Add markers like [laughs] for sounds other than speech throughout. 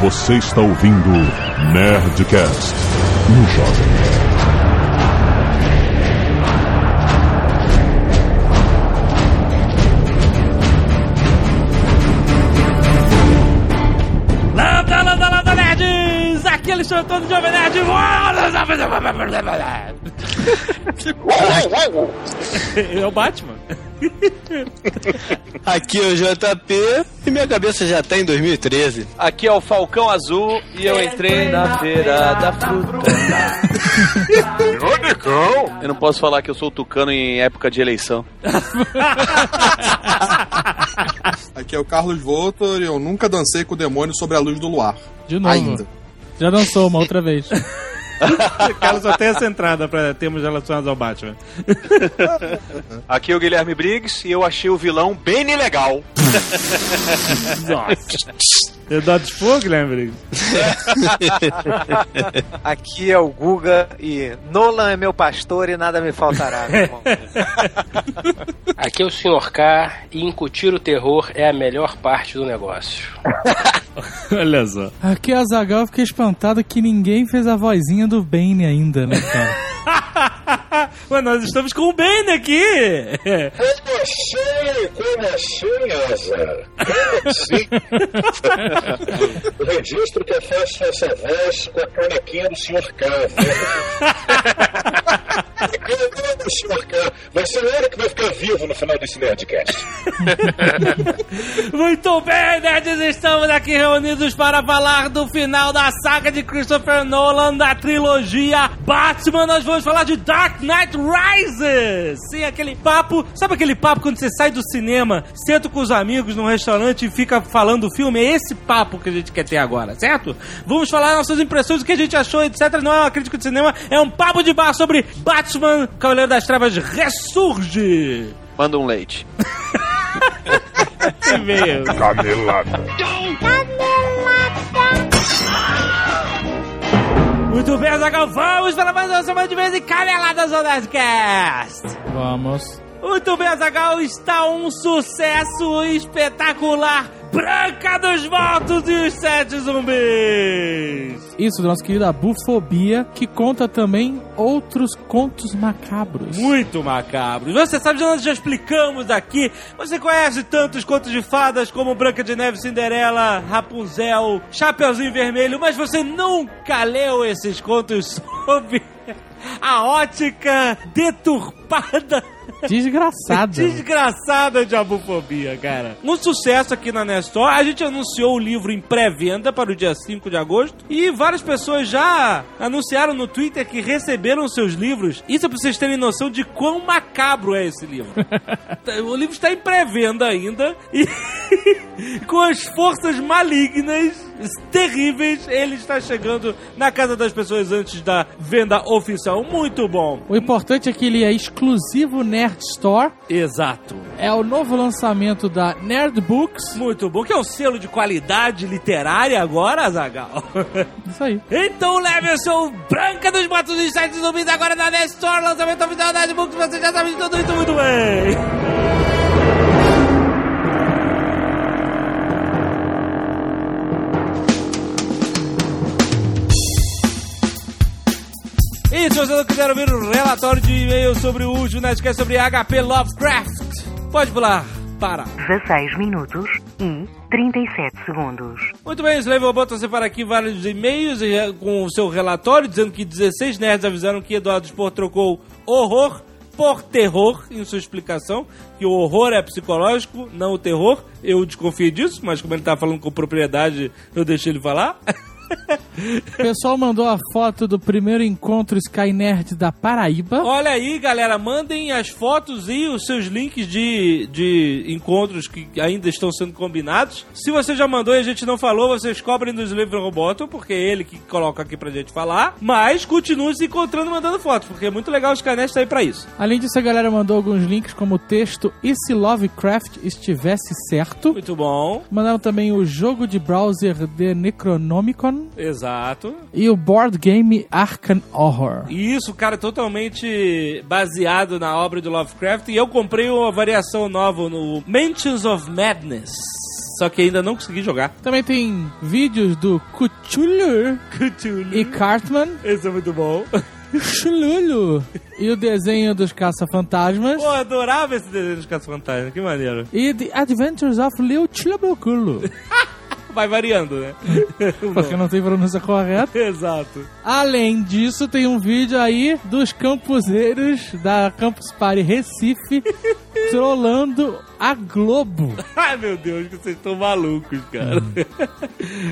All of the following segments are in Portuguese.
Você está ouvindo Nerdcast no Jovem Nerd. Landa, landa, landa, nerds! Aqui eles estão todos Jovem Nerd. [laughs] É o Batman. [laughs] Aqui é o JP e minha cabeça já tá em 2013. Aqui é o Falcão Azul e eu entrei na feira da fruta. [laughs] Eu não posso falar que eu sou tucano em época de eleição. [laughs] Aqui é o Carlos Voltor e eu nunca dancei com o demônio sobre a luz do luar. De novo. Ainda. Já dançou uma outra vez. [laughs] Carlos só tem essa entrada pra termos relacionados ao Batman. [laughs] Aqui é o Guilherme Briggs e eu achei o vilão bem legal. [laughs] Nossa. Eu dou de fogo, Guilherme? [laughs] Aqui é o Guga e Nolan é meu pastor e nada me faltará, meu irmão. [laughs] Aqui é o Sr. K e incutir o terror é a melhor parte do negócio. [laughs] Olha só. Aqui é a Zagal, eu fiquei espantado que ninguém fez a vozinha do Bane ainda, né, cara? Mas nós estamos com o Bane aqui. Como assim? Como assim, Azar? Como assim? O registro que eu faço essa voz com a canequinha do Sr. K. O Sr. K? Vai ser o que vai ficar vivo no final desse Nerdcast. Muito bem, nerds, estamos aqui reunidos para falar do final da saga de Christopher Nolan da trilogia Batman. Nós vamos falar de Dark Knight Rises. Sim, aquele papo, sabe aquele papo quando você sai do cinema, senta com os amigos num restaurante e fica falando do filme? É esse papo que a gente quer ter agora, certo? Vamos falar nossas impressões, o que a gente achou, etc. Não é uma crítica de cinema, é um papo de bar sobre Batman, Cavaleiro das Trevas ressurge. Manda um leite. [laughs] E-mail. Canelada. Muito bem, Zagal, vamos para mais uma semana de vez em Caneladas ao Nerdcast. Vamos. Muito bem, Zagal, está um sucesso espetacular. Branca dos Mortos e os Sete Zumbis. Isso, do nosso querido Abufobia, que conta também outros contos macabros. Muito macabro. Você sabe onde já explicamos aqui. Você conhece tantos contos de fadas como Branca de Neve, Cinderela, Rapunzel, Chapeuzinho Vermelho, mas você nunca leu esses contos sob a ótica deturpada [laughs] Desgraçado. Desgraçada de abufobia, cara. Um sucesso aqui na Nestor. A gente anunciou o livro em pré-venda para o dia 5 de agosto. E várias pessoas já anunciaram no Twitter que receberam seus livros. Isso é pra vocês terem noção de quão macabro é esse livro. [laughs] o livro está em pré-venda ainda. E [laughs] com as forças malignas terríveis, ele está chegando na casa das pessoas antes da venda oficial. Muito bom. O importante é que ele é exclusivo Nerd Store. Exato. É o novo lançamento da Nerd Books. Muito bom, que é o selo de qualidade literária agora, Azagal. [laughs] Isso aí. Então leve o seu Branca dos Matos dos Sites Zumbis agora na Nerd Store, lançamento oficial da Nerd Books, você já sabe de tudo isso muito bem. E se você não quiser ouvir o relatório de e-mail sobre o último Nerdcast sobre HP Lovecraft, pode pular para 16 minutos e 37 segundos. Muito bem, Slave Robot, você para aqui vários e-mails e, com o seu relatório dizendo que 16 nerds avisaram que Eduardo Spor trocou horror por terror em sua explicação, que o horror é psicológico, não o terror. Eu desconfiei disso, mas como ele tá falando com propriedade, eu deixei ele falar. [laughs] O pessoal mandou a foto do primeiro encontro Sky Nerd da Paraíba. Olha aí, galera, mandem as fotos e os seus links de, de encontros que ainda estão sendo combinados. Se você já mandou e a gente não falou, vocês cobrem do Slave Roboto, porque é ele que coloca aqui pra gente falar. Mas continue se encontrando e mandando fotos, porque é muito legal o Sky Nerd tá aí pra isso. Além disso, a galera mandou alguns links como o texto E se Lovecraft estivesse certo? Muito bom. Mandaram também o jogo de browser The Necronomicon Exato. e o board game Arkham Horror. E isso, cara, totalmente baseado na obra do Lovecraft. E eu comprei uma variação nova no Mansions of Madness. só que ainda não consegui jogar. Também tem vídeos do Cthulhu Cthulhu. e Cartman, Esse é muito bom. Chululu, e o desenho dos caça-fantasmas. Pô, adorava esse desenho dos Caça-Fantasmas, que maneiro. E The Adventures of Leo Chulabuculo. [laughs] Vai variando, né? [laughs] Porque não tem pronúncia correta. [laughs] Exato. Além disso, tem um vídeo aí dos campuseiros da Campus Party Recife [laughs] trolando a Globo. Ai, meu Deus, que vocês estão malucos, cara.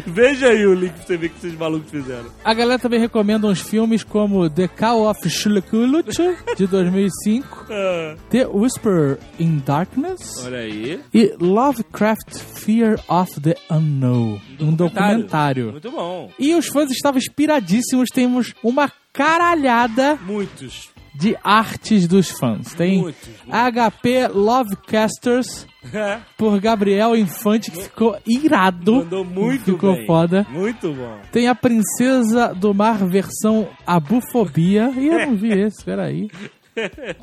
Veja aí o link pra você ver o que esses malucos fizeram. A galera também recomenda uns filmes como The Call of Shulakuluch, de 2005, Ah, The Whisper in Darkness olha aí. e Lovecraft Fear of the Unknown, um documentário. Muito bom. E os fãs estavam inspiradíssimos, temos uma caralhada Muitos. de artes dos fãs. Tem Muitos. HP Lovecasters É, por Gabriel Infante, que ficou irado. Mandou muito Ficou bem. foda. Muito bom. Tem a Princesa do Mar versão Abufobia. E eu [laughs] não vi esse, peraí.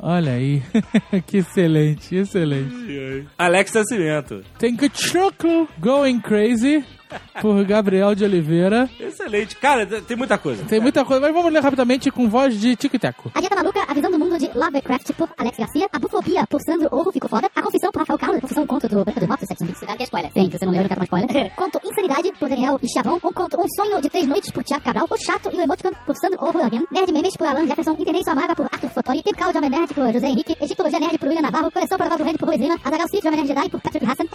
Olha aí. [laughs] que excelente, excelente. Alex Nascimento. Tem Kuchuklo Going Crazy por Gabriel de Oliveira. Excelente. Cara, tem muita coisa. Tem muita coisa, mas vamos ler rapidamente com voz de Tico e Teco. A Dieta Maluca, a visão do mundo de Lovecraft por Alex Garcia, a bufobia por Sandro Orro ficou foda, a confissão por Rafael Carlos, a confissão conto do Branca dos Mortos, sexo zumbi, que é spoiler. Você não leu, eu não quero mais spoiler. [laughs] conto Insanidade por Daniel e Chavão, um conto Um Sonho de Três Noites por Thiago Cabral, O Chato e o Emoticon por Sandro Orro again, Nerd Memes por Alan Jefferson, Internet Amarga por Arthur Fotori, Typical Jovem Nerd por José Henrique, Egiptologia Nerd por William Navarro, Coleção Provável do Rede por Luiz Lima, Adagal City Jovem Nerd Jedi por Patrick Hassan,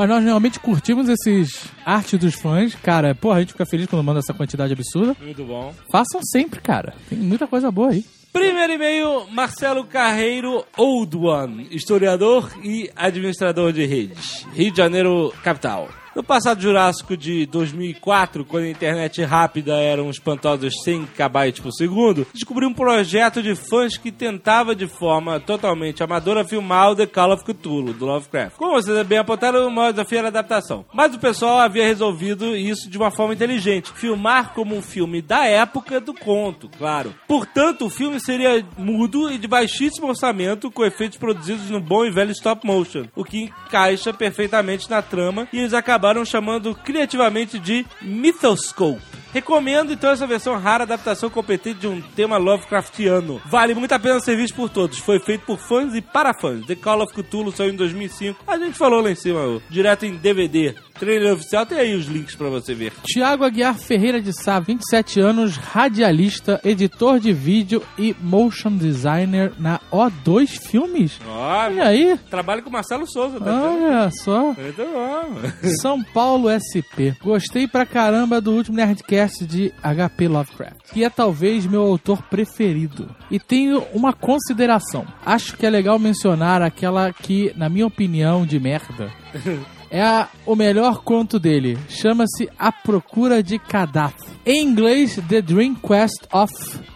Mas nós realmente curtimos esses artes dos fãs. Cara, porra, a gente fica feliz quando manda essa quantidade absurda. Muito bom. Façam sempre, cara. Tem muita coisa boa aí. Primeiro e-mail, Marcelo Carreiro Old One, historiador e administrador de redes. Rio de Janeiro, capital. No passado Jurássico de 2004, quando a internet rápida era uns espantosos 100 KB por segundo, descobri um projeto de fãs que tentava de forma totalmente amadora filmar o The Call of Cthulhu, do Lovecraft. Como vocês bem apontaram, o maior desafio era a adaptação. Mas o pessoal havia resolvido isso de uma forma inteligente, filmar como um filme da época do conto, claro. Portanto, o filme seria mudo e de baixíssimo orçamento, com efeitos produzidos no bom e velho stop motion, o que encaixa perfeitamente na trama e eles acabaram chamando criativamente de Mythoscope. Recomendo então essa versão rara adaptação competente de um tema Lovecraftiano. Vale muito a pena ser visto por todos. Foi feito por fãs e para fãs. The Call of Cthulhu saiu em 2005. A gente falou lá em cima, ó, direto em DVD. Trailer oficial, tem aí os links pra você ver. Tiago Aguiar Ferreira de Sá, 27 anos, radialista, editor de vídeo e motion designer na O2 Filmes. Olha aí. Trabalho com o Marcelo Souza, tá vendo? Olha só. Muito bom. São Paulo SP. Gostei pra caramba do último Nerdcast de HP Lovecraft, que é talvez meu autor preferido. E tenho uma consideração. Acho que é legal mencionar aquela que, na minha opinião, de merda. [laughs] É a- o melhor conto dele. Chama-se A Procura de Kadath. Em inglês, The Dream Quest of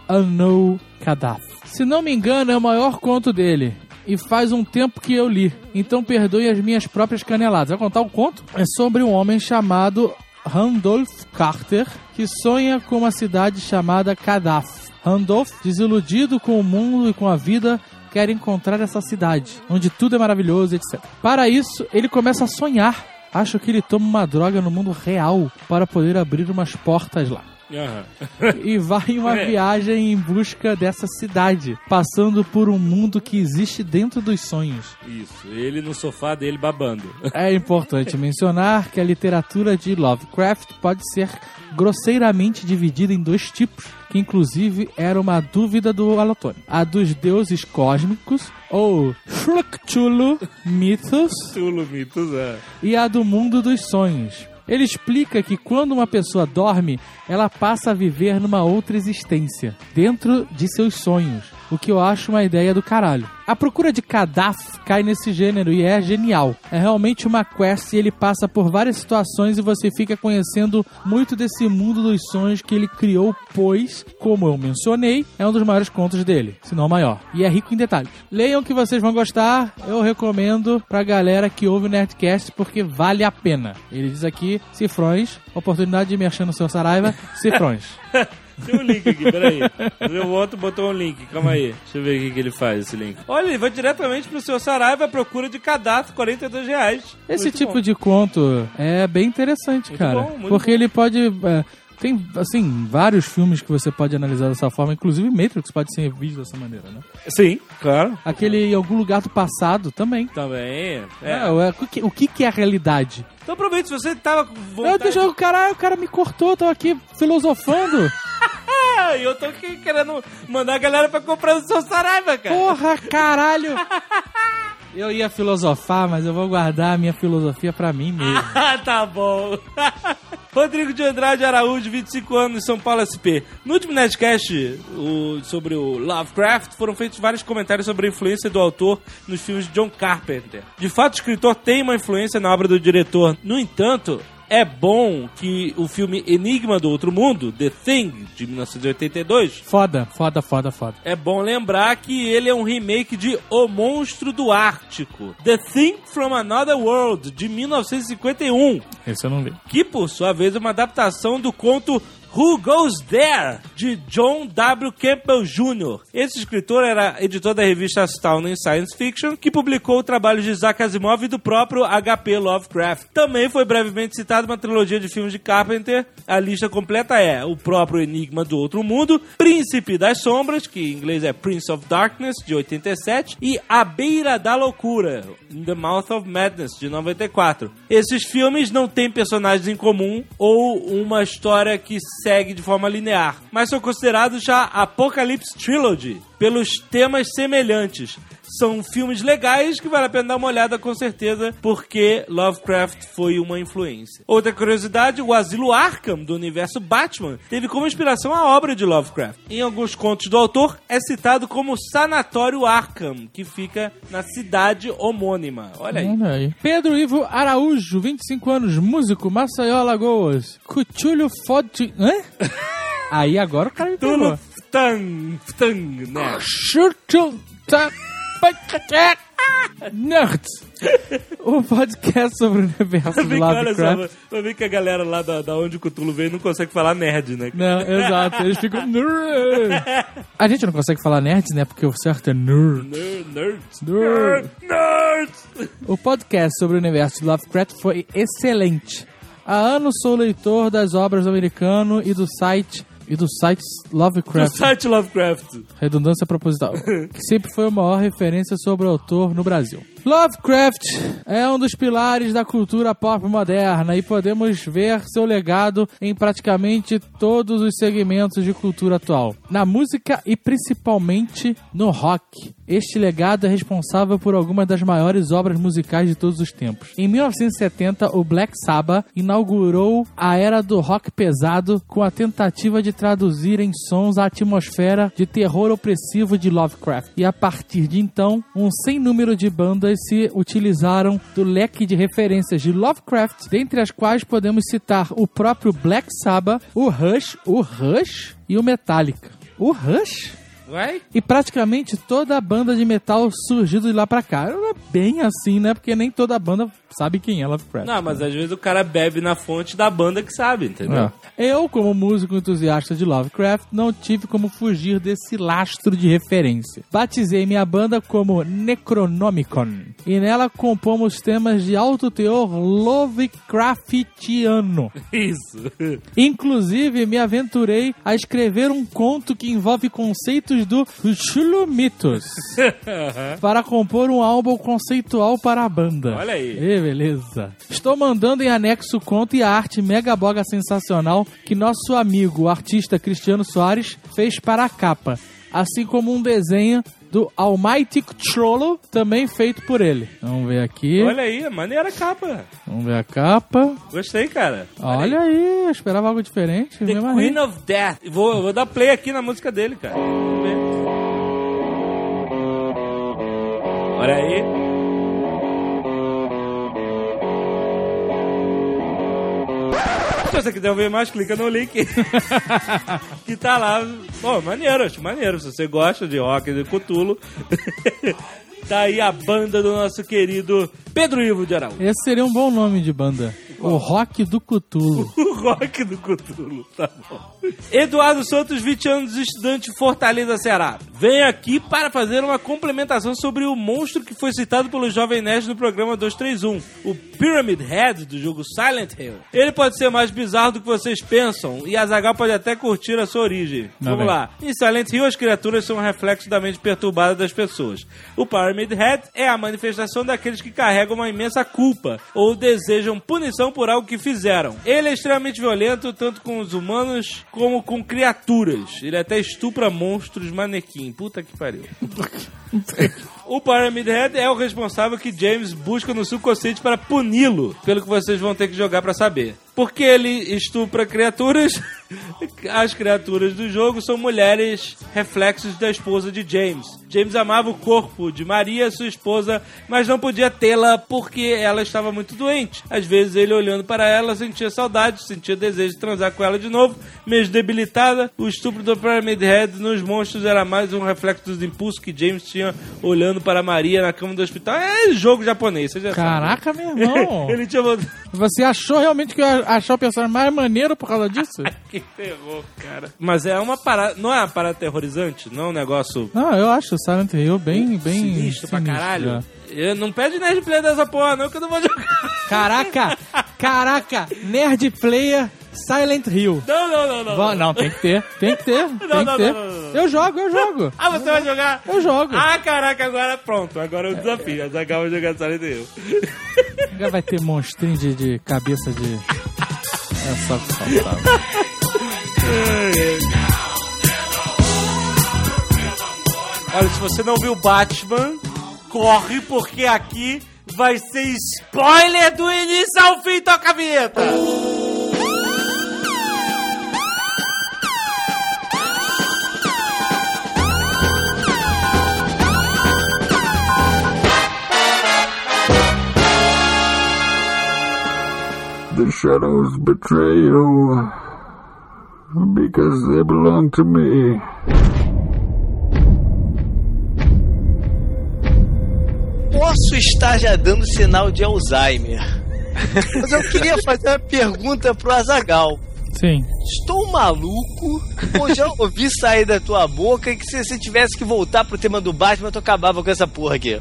Unknown Kadath. Se não me engano, é o maior conto dele. E faz um tempo que eu li. Então perdoe as minhas próprias caneladas. Vai contar o conto? É sobre um homem chamado Randolph Carter que sonha com uma cidade chamada Kadath. Randolph, desiludido com o mundo e com a vida, quer encontrar essa cidade, onde tudo é maravilhoso, etc. Para isso, ele começa a sonhar. Acho que ele toma uma droga no mundo real para poder abrir umas portas lá. Aham. E vai em uma É. viagem em busca dessa cidade, passando por um mundo que existe dentro dos sonhos. Isso, ele no sofá dele babando. É importante mencionar que a literatura de Lovecraft pode ser grosseiramente dividida em dois tipos, que inclusive era uma dúvida do Alotone. A dos deuses cósmicos, ou Cthulhu Mythos, Tulo mitos, é. e a do mundo dos sonhos. Ele explica que quando uma pessoa dorme, ela passa a viver numa outra existência, dentro de seus sonhos, o que eu acho uma ideia do caralho. A procura de Kadaf cai nesse gênero e é genial. É realmente uma quest e ele passa por várias situações e você fica conhecendo muito desse mundo dos sonhos que ele criou, pois, como eu mencionei, é um dos maiores contos dele, se não o maior. E é rico em detalhes. Leiam que vocês vão gostar, eu recomendo pra galera que ouve o Nerdcast porque vale a pena. Ele diz aqui, cifrões, oportunidade de me achar no seu Saraiva, cifrões. [laughs] Tem um link aqui, peraí. O outro botou um link, calma aí. Deixa eu ver o que que ele faz, esse link. Olha, ele vai diretamente pro seu Saraiva à procura de cadastro, 42 reais. Esse Muito tipo bom. de conto é bem interessante, cara. bom, muito porque ele pode. é, tem, assim, vários filmes que você pode analisar dessa forma, inclusive Matrix pode ser visto dessa maneira, né? Sim, claro. Aquele em algum lugar do passado também. Também. É, É. é, o, que, o que que é a realidade? Então aproveita, se você tava com Eu vontade... deixa, o cara, o cara me cortou, eu tô aqui filosofando. [laughs] Ah, eu tô aqui querendo mandar a galera pra comprar o seu Saraiva, cara. Porra, caralho! [laughs] Eu ia filosofar, mas eu vou guardar a minha filosofia pra mim mesmo. [laughs] Ah, tá bom. [laughs] Rodrigo de Andrade Araújo, 25 anos, São Paulo SP. No último Nerdcast o- sobre o Lovecraft, foram feitos vários comentários sobre a influência do autor nos filmes de John Carpenter. De fato, o escritor tem uma influência na obra do diretor. No entanto, é bom que o filme Enigma do Outro Mundo, The Thing, de 1982, Foda, foda, foda, foda. é bom lembrar que ele é um remake de O Monstro do Ártico, The Thing from Another World, de 1951 Esse eu não vi. que por sua vez é uma adaptação do conto Who Goes There, de John W. Campbell Jr. Esse escritor era editor da revista Astounding Science Fiction, que publicou o trabalho de Isaac Asimov e do próprio H.P. Lovecraft. Também foi brevemente citado uma trilogia de filmes de Carpenter. A lista completa é o próprio Enigma do Outro Mundo, Príncipe das Sombras, que em inglês é Prince of Darkness, de 87, e A Beira da Loucura, In the Mouth of Madness, de 94. Esses filmes não têm personagens em comum ou uma história que segue de forma linear, mas são considerados já Apocalypse Trilogy pelos temas semelhantes. São filmes legais que vale a pena dar uma olhada com certeza, porque Lovecraft foi uma influência. Outra curiosidade, o asilo Arkham do universo Batman teve como inspiração a obra de Lovecraft. Em alguns contos do autor é citado como Sanatório Arkham, que fica na cidade homônima. Olha aí. Olha aí. Pedro Ivo Araújo, 25 anos, músico, Maceió, Alagoas. Cuchulho Fode... Hã? Aí agora o cara me pegou. Tulo Tang, Tang, né? Chuchu... ta- Nerds. O podcast sobre o universo do Lovecraft. vai ver que a galera lá da, da onde o Cthulhu veio não consegue falar nerd, né? Não, exato. Eles ficam... nerd. A gente não consegue falar nerds, né? Porque o certo é nerd. Nerd, nerds. Nerd. Nerds! O podcast sobre o universo de Lovecraft foi excelente. Há anos sou leitor das obras do americano e do site e do site Do Lovecraft. site Lovecraft. Redundância proposital. [laughs] que sempre foi a maior referência sobre o autor no Brasil. Lovecraft é um dos pilares da cultura pop moderna e podemos ver seu legado em praticamente todos os segmentos de cultura atual. Na música e principalmente no rock. Este legado é responsável por algumas das maiores obras musicais de todos os tempos. Em 1970, o Black Sabbath inaugurou a era do rock pesado com a tentativa de traduzir em sons a atmosfera de terror opressivo de Lovecraft. E a partir de então, um sem número de bandas se utilizaram do leque de referências de Lovecraft, dentre as quais podemos citar o próprio Black Sabbath, o Rush, o Rush e o Metallica. O Rush? Vai? E praticamente toda a banda de metal surgiu de lá pra cá. Não é bem assim, né? Porque nem toda banda sabe quem é Lovecraft. Não, mas às vezes o cara bebe na fonte da banda que sabe, entendeu? É. Eu, como músico entusiasta de Lovecraft, não tive como fugir desse lastro de referência. Batizei minha banda como Necronomicon. E nela compomos temas de alto teor Lovecraftiano. [laughs] Isso. Inclusive, me aventurei a escrever um conto que envolve conceitos do Chulumitos [laughs] para compor um álbum conceitual para a banda. Olha aí. Ê, beleza. Estou mandando em anexo o conto e a arte mega boga sensacional que nosso amigo, o artista Cristiano Soares, fez para a capa. Assim como um desenho do Almighty Cholo, também feito por ele. Vamos ver aqui. Olha aí, maneira a capa. Vamos ver a capa. Gostei, cara. Olha aí, eu esperava algo diferente. The Queen aí. of Death. Vou, vou dar play aqui na música dele, cara. Vamos ver. Olha aí. Se você quiser ouvir mais, clica no link. [laughs] que tá lá. Pô, maneiro, acho maneiro. Se você gosta de rock de Cutulo. [laughs] tá aí a banda do nosso querido Pedro Ivo de Araújo. Esse seria um bom nome de banda. O Rock do Cthulhu. [laughs] O rock do Cthulhu, tá bom. Eduardo Santos, 20 anos, estudante de Fortaleza, Ceará. Vem aqui para fazer uma complementação sobre o monstro que foi citado pelo Jovem Nerd no programa 231, o Pyramid Head do jogo Silent Hill. Ele pode ser mais bizarro do que vocês pensam e a Zagal pode até curtir a sua origem. Não Vamos vem. lá. Em Silent Hill, as criaturas são um reflexo da mente perturbada das pessoas. O Pyramid Head é a manifestação daqueles que carregam uma imensa culpa ou desejam punição por algo que fizeram. Ele é extremamente violento, tanto com os humanos como com criaturas. Ele até estupra monstros manequim. Puta que pariu. O Pyramid Head é o responsável que James busca no subconsciente para puni-lo, pelo que vocês vão ter que jogar para saber. Porque ele estupra criaturas, [laughs] as criaturas do jogo são mulheres reflexos da esposa de James. James amava o corpo de Maria, sua esposa, mas não podia tê-la porque ela estava muito doente. Às vezes ele olhando para ela sentia saudade, sentia desejo de transar com ela de novo, mesmo debilitada. O estupro do Pyramid Head nos monstros era mais um reflexo dos impulsos que James tinha olhando para Maria na cama do hospital. É jogo japonês, você já sabe. Caraca, meu [laughs] irmão. Ele tinha. Você achou realmente que eu achar o personagem mais maneiro por causa disso? [laughs] Que terror, cara. Mas é uma parada. Não é uma parada aterrorizante? Não é um negócio Não, eu acho o Silent Hill bem, bem sinistro pra caralho? já. Eu- Não pede nerd play dessa porra, não, que eu não vou jogar. Caraca, caraca, Nerd Player Silent Hill. Não, não, não, não. Não, tem que ter, tem que ter, [laughs] tem não, que ter. não, não. Eu jogo, eu jogo. Ah, você vai jogar? Eu jogo. Ah, caraca, agora pronto. Agora é o desafio. A Zagal vai jogar Silent Hill. Agora vai ter monstrinho de, de cabeça de. É só que faltava. Olha, se você não viu Batman, corre, porque aqui vai ser spoiler do início ao fim. Toca a vinheta! The shadows betray you because they belong to me. Posso estar já dando sinal de Alzheimer. [laughs] Mas eu queria fazer uma pergunta pro Azagal. Sim. Estou maluco ou já ouvi sair da tua boca que se você tivesse que voltar pro tema do Batman, tu acabava com essa porra aqui.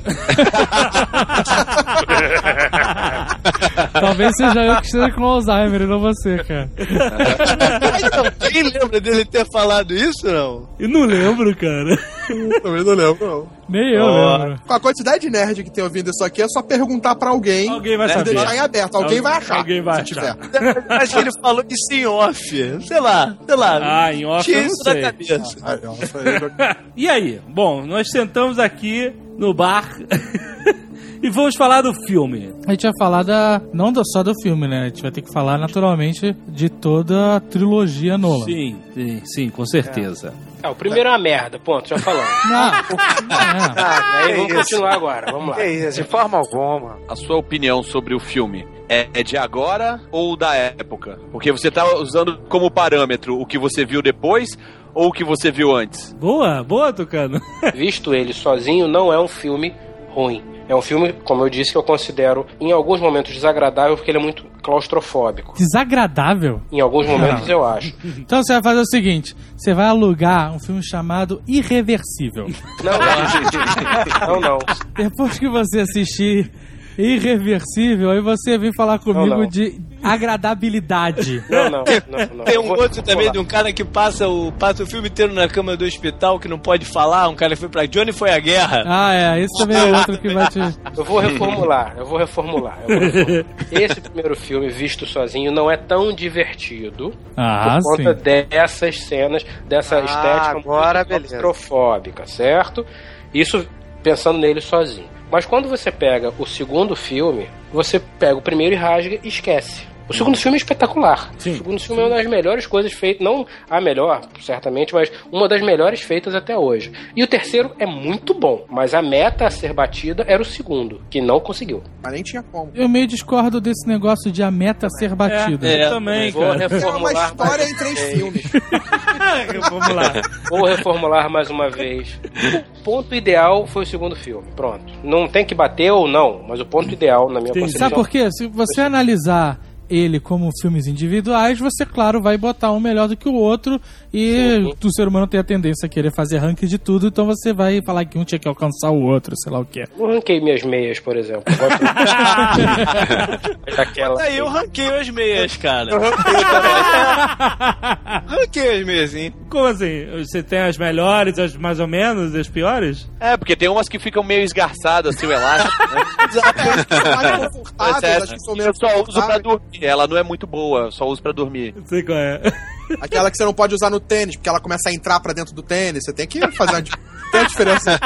Talvez seja eu que esteja com Alzheimer e não você, cara. Alguém lembra dele ter falado isso, não? Eu não lembro, cara. Também não lembro, não. Nem eu lembro. Com a quantidade de nerd que tem ouvindo isso aqui, é só perguntar pra alguém. Alguém vai e saber. deixar em aberto. Alguém vai achar. Alguém vai se achar. tiver. Acho que ele falou isso em off. Sei lá, sei lá. Ah, em off Tinha eu não isso na cabeça. Ah, [laughs] E aí? Bom, nós sentamos aqui no bar [laughs] e vamos falar do filme. A gente vai falar da. Não do- só do filme, né? A gente vai ter que falar naturalmente de toda a trilogia Nolan. Sim, sim, sim, com certeza. Ah, o primeiro é uma merda, ponto, já falamos. [laughs] Não, é. Ah, Aí é vamos isso. continuar agora, vamos lá. Que isso, de forma alguma. A sua opinião sobre o filme é, é de agora ou da época? Porque você tá usando como parâmetro o que você viu depois ou o que você viu antes? Boa, boa, Tucano. Visto ele sozinho, não é um filme ruim. É um filme, como eu disse, que eu considero em alguns momentos desagradável porque ele é muito claustrofóbico. Desagradável. Em alguns momentos eu acho. Então você vai fazer o seguinte: você vai alugar um filme chamado Irreversível. Não, não, não. Depois que você assistir Irreversível, aí você vem falar comigo Não, não. de agradabilidade. [laughs] Não, não, não, não. Tem um vou- outro vou também lá. de um cara que passa o, passa o filme inteiro na cama do hospital, que não pode falar, um cara que foi pra Johnny foi a guerra. Ah, é, esse também é outro que vai te. [laughs] Eu vou reformular, eu vou reformular. eu vou reformular. Esse primeiro filme, visto sozinho, não é tão divertido Ah, por conta sim. dessas cenas, dessa Ah, estética agora claustrofóbica, certo? Isso pensando nele sozinho. Mas quando você pega o segundo filme, você pega o primeiro e rasga e esquece. O segundo filme é espetacular. Sim. O segundo filme é uma das melhores coisas feitas, não a melhor, certamente, mas uma das melhores feitas até hoje. E o terceiro é muito bom, mas a meta a ser batida era o segundo, que não conseguiu. Mas nem tinha como. Eu meio discordo desse negócio de a meta ser batida. É, eu também, vou cara. É uma reformular história em três filmes. [laughs] Vamos lá. Vou reformular mais uma vez. O ponto ideal foi o segundo filme. Pronto. Não tem que bater ou não, mas o ponto ideal, na minha Sim. concepção. Sabe por quê? Se você analisar ele como filmes individuais, você, claro, vai botar um melhor do que o outro e o ser humano tem a tendência a querer fazer ranking de tudo, então você vai falar que um tinha que alcançar o outro, sei lá o que. Não ranquei minhas meias, por exemplo. [laughs] Daquela. Aí eu ranquei as meias, cara. [laughs] ranquei as meias, sim. Como assim? Você tem as melhores, as mais ou menos, as piores? É, porque tem umas que ficam meio esgarçadas, assim, o elástico, né? Mas Confortáveis, essa acho que são eu menos só uso pra confortáveis. dormir. Ela não é muito boa, só uso pra dormir. Sei qual é. Aquela que você não pode usar no tênis, porque ela começa a entrar pra dentro do tênis. Você tem que fazer uma, tem uma diferença.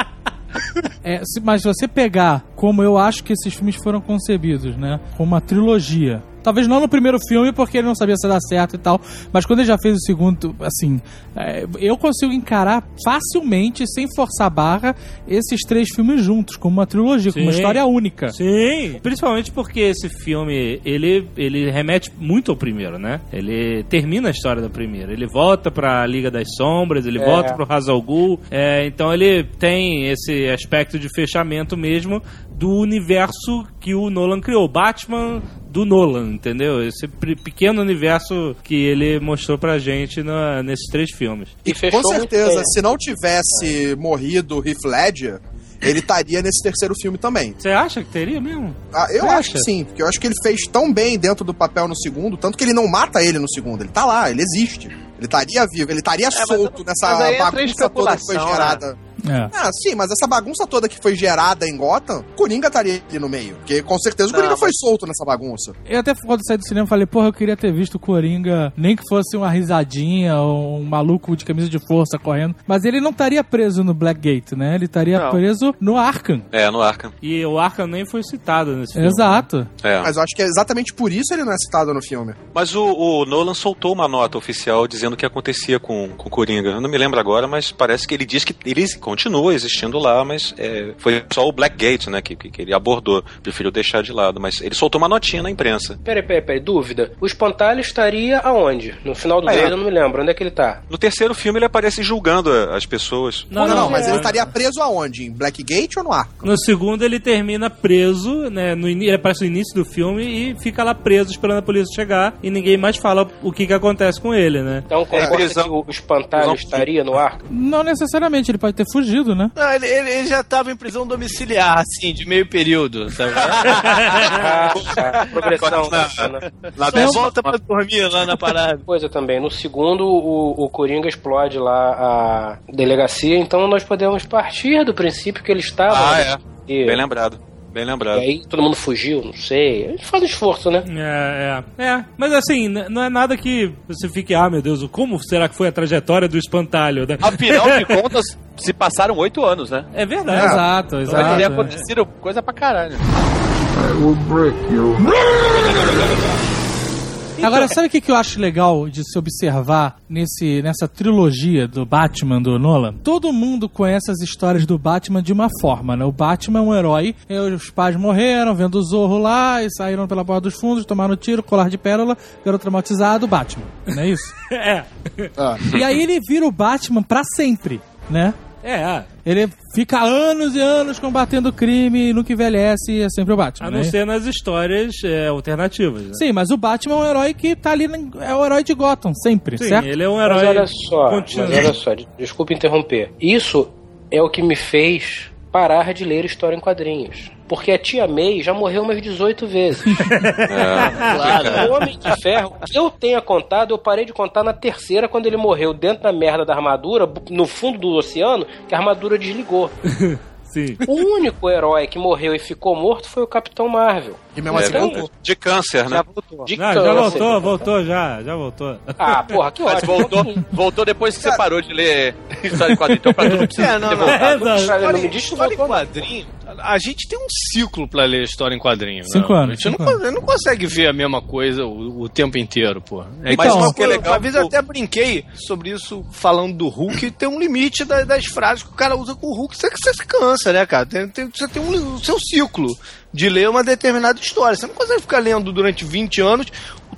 É, se- mas se você pegar como eu acho que esses filmes foram concebidos, né? Como uma trilogia. Talvez não no primeiro filme, porque ele não sabia se ia dar certo e tal. Mas quando ele já fez o segundo, assim, é, eu consigo encarar facilmente, sem forçar a barra, esses três filmes juntos, como uma trilogia, como uma história única. Sim, principalmente porque esse filme, ele, ele remete muito ao primeiro, né? Ele termina a história do primeiro. Ele volta pra Liga das Sombras, ele É. volta pro Hazal Ghul. É, então ele tem esse aspecto de fechamento mesmo do universo que o Nolan criou. Batman do Nolan, entendeu? Esse pequeno universo que ele mostrou pra gente na- nesses três filmes. E Com fechou muito certeza, se não tivesse morrido o Heath Ledger, ele estaria nesse terceiro filme também. Você acha que teria mesmo? Ah, eu Você acho acha? que sim, porque eu acho que ele fez tão bem dentro do papel no segundo, tanto que ele não mata ele no segundo, ele tá lá, ele existe. Ele estaria vivo, ele estaria solto nessa mas aí entra a bagunça toda que foi especulação, gerada. É. Ah, sim, mas essa bagunça toda que foi gerada em Gotham, Coringa estaria ali no meio. Porque com certeza o Não, Coringa mas- foi solto nessa bagunça. Eu até quando saí do cinema falei, porra, eu queria ter visto o Coringa, nem que fosse uma risadinha ou um maluco de camisa de força correndo. Mas ele não estaria preso no Blackgate, né? Ele estaria Não. preso no Arkham. É, no Arkham. E o Arkham nem foi citado nesse filme. Exato. É. Mas eu acho que é exatamente por isso ele não é citado no filme. Mas o, o Nolan soltou uma nota oficial dizendo o que acontecia com, com o Coringa. Eu não me lembro agora, mas parece que ele diz que ele continua existindo lá, mas é, foi só o Blackgate, né, que, que, ele abordou. Preferiu deixar de lado, mas ele soltou uma notinha na imprensa. Peraí, peraí, peraí, dúvida. O espantalho estaria aonde? No final do Ah, é. eu não me lembro. Onde é que ele tá? No terceiro filme ele aparece julgando as pessoas. Não, não, não, mas é. ele estaria preso aonde? Em Blackgate ou no Arkham? No segundo, ele termina preso, né? No, ele aparece no início do filme e fica lá preso esperando a polícia chegar e ninguém mais fala o que, que acontece com ele, né? Então concorda prisão- que o espantalho prisão- estaria no arco? Não necessariamente, ele pode ter fugido, né? Não, ele, ele- ele já tava em prisão domiciliar, assim, de meio período, sabe? [laughs] Ah, tá. Progressão. Na- né? Lá Só- volta pra dormir lá na parada. Coisa também. No segundo, o, o Coringa explode lá a delegacia, então nós podemos partir do princípio que ele estava. Ah, é. Bem lembrado. Bem E lembrado. aí todo mundo fugiu, não sei. A gente faz um esforço, né? É, é. É, mas assim, não é nada que você fique, ah, meu Deus, como será que foi a trajetória do espantalho? né? [laughs] Afinal de contas, se passaram oito anos, né? É verdade. Exato, Vai exato. ter é. acontecido coisa pra caralho. [laughs] Agora, sabe o que, que eu acho legal de se observar nesse, nessa trilogia do Batman do Nolan? Todo mundo conhece as histórias do Batman de uma forma, né? O Batman é um herói, e os pais morreram, vendo o Zorro lá, e saíram pela porta dos fundos, tomaram tiro, colar de pérola, garoto traumatizado, Batman. Não é isso? [laughs] É. e aí ele vira o Batman pra sempre, né? É, é. Ele fica anos e anos combatendo o crime, nunca envelhece e é sempre o Batman. A né? não ser nas histórias é, alternativas. Né? Sim, mas o Batman é um herói que tá ali, é o herói de Gotham, sempre, Sim, certo? ele é um Mas herói olha só, contínuo. mas olha só, de- desculpa interromper. Isso é o que me fez parar de ler história em quadrinhos. Porque a tia May já morreu umas 18 vezes. [laughs] Claro. O Homem de Ferro, que eu tenha contado, eu parei de contar na terceira, quando ele morreu dentro da merda da armadura, no fundo do oceano, que a armadura desligou. [laughs] Sim. O único herói que morreu e ficou morto foi o Capitão Marvel. E mesmo assim Então, voltou. De câncer, né? já voltou. De Não, já câncer. voltou, voltou já, já voltou. Ah, porra, que Mas ótimo. voltou, voltou depois que você parou de ler história em quadrinho. Então, pra tudo precisa É, não, ter não. voltado. Não História, me diz que voltou, não. quadrinho, a gente tem um ciclo pra ler história em quadrinho. Cinco né? anos, A gente cinco não, anos. não consegue ver a mesma coisa o, o tempo inteiro, pô. É Então, mas uma, que é coisa- legal, uma vez eu até brinquei sobre isso falando do Hulk, [laughs] tem um limite da- das frases que o cara usa com o Hulk, você, você se cansa, né, cara? Tem, tem- você tem um, o seu ciclo de ler uma determinada história. Você não consegue ficar lendo durante 20 anos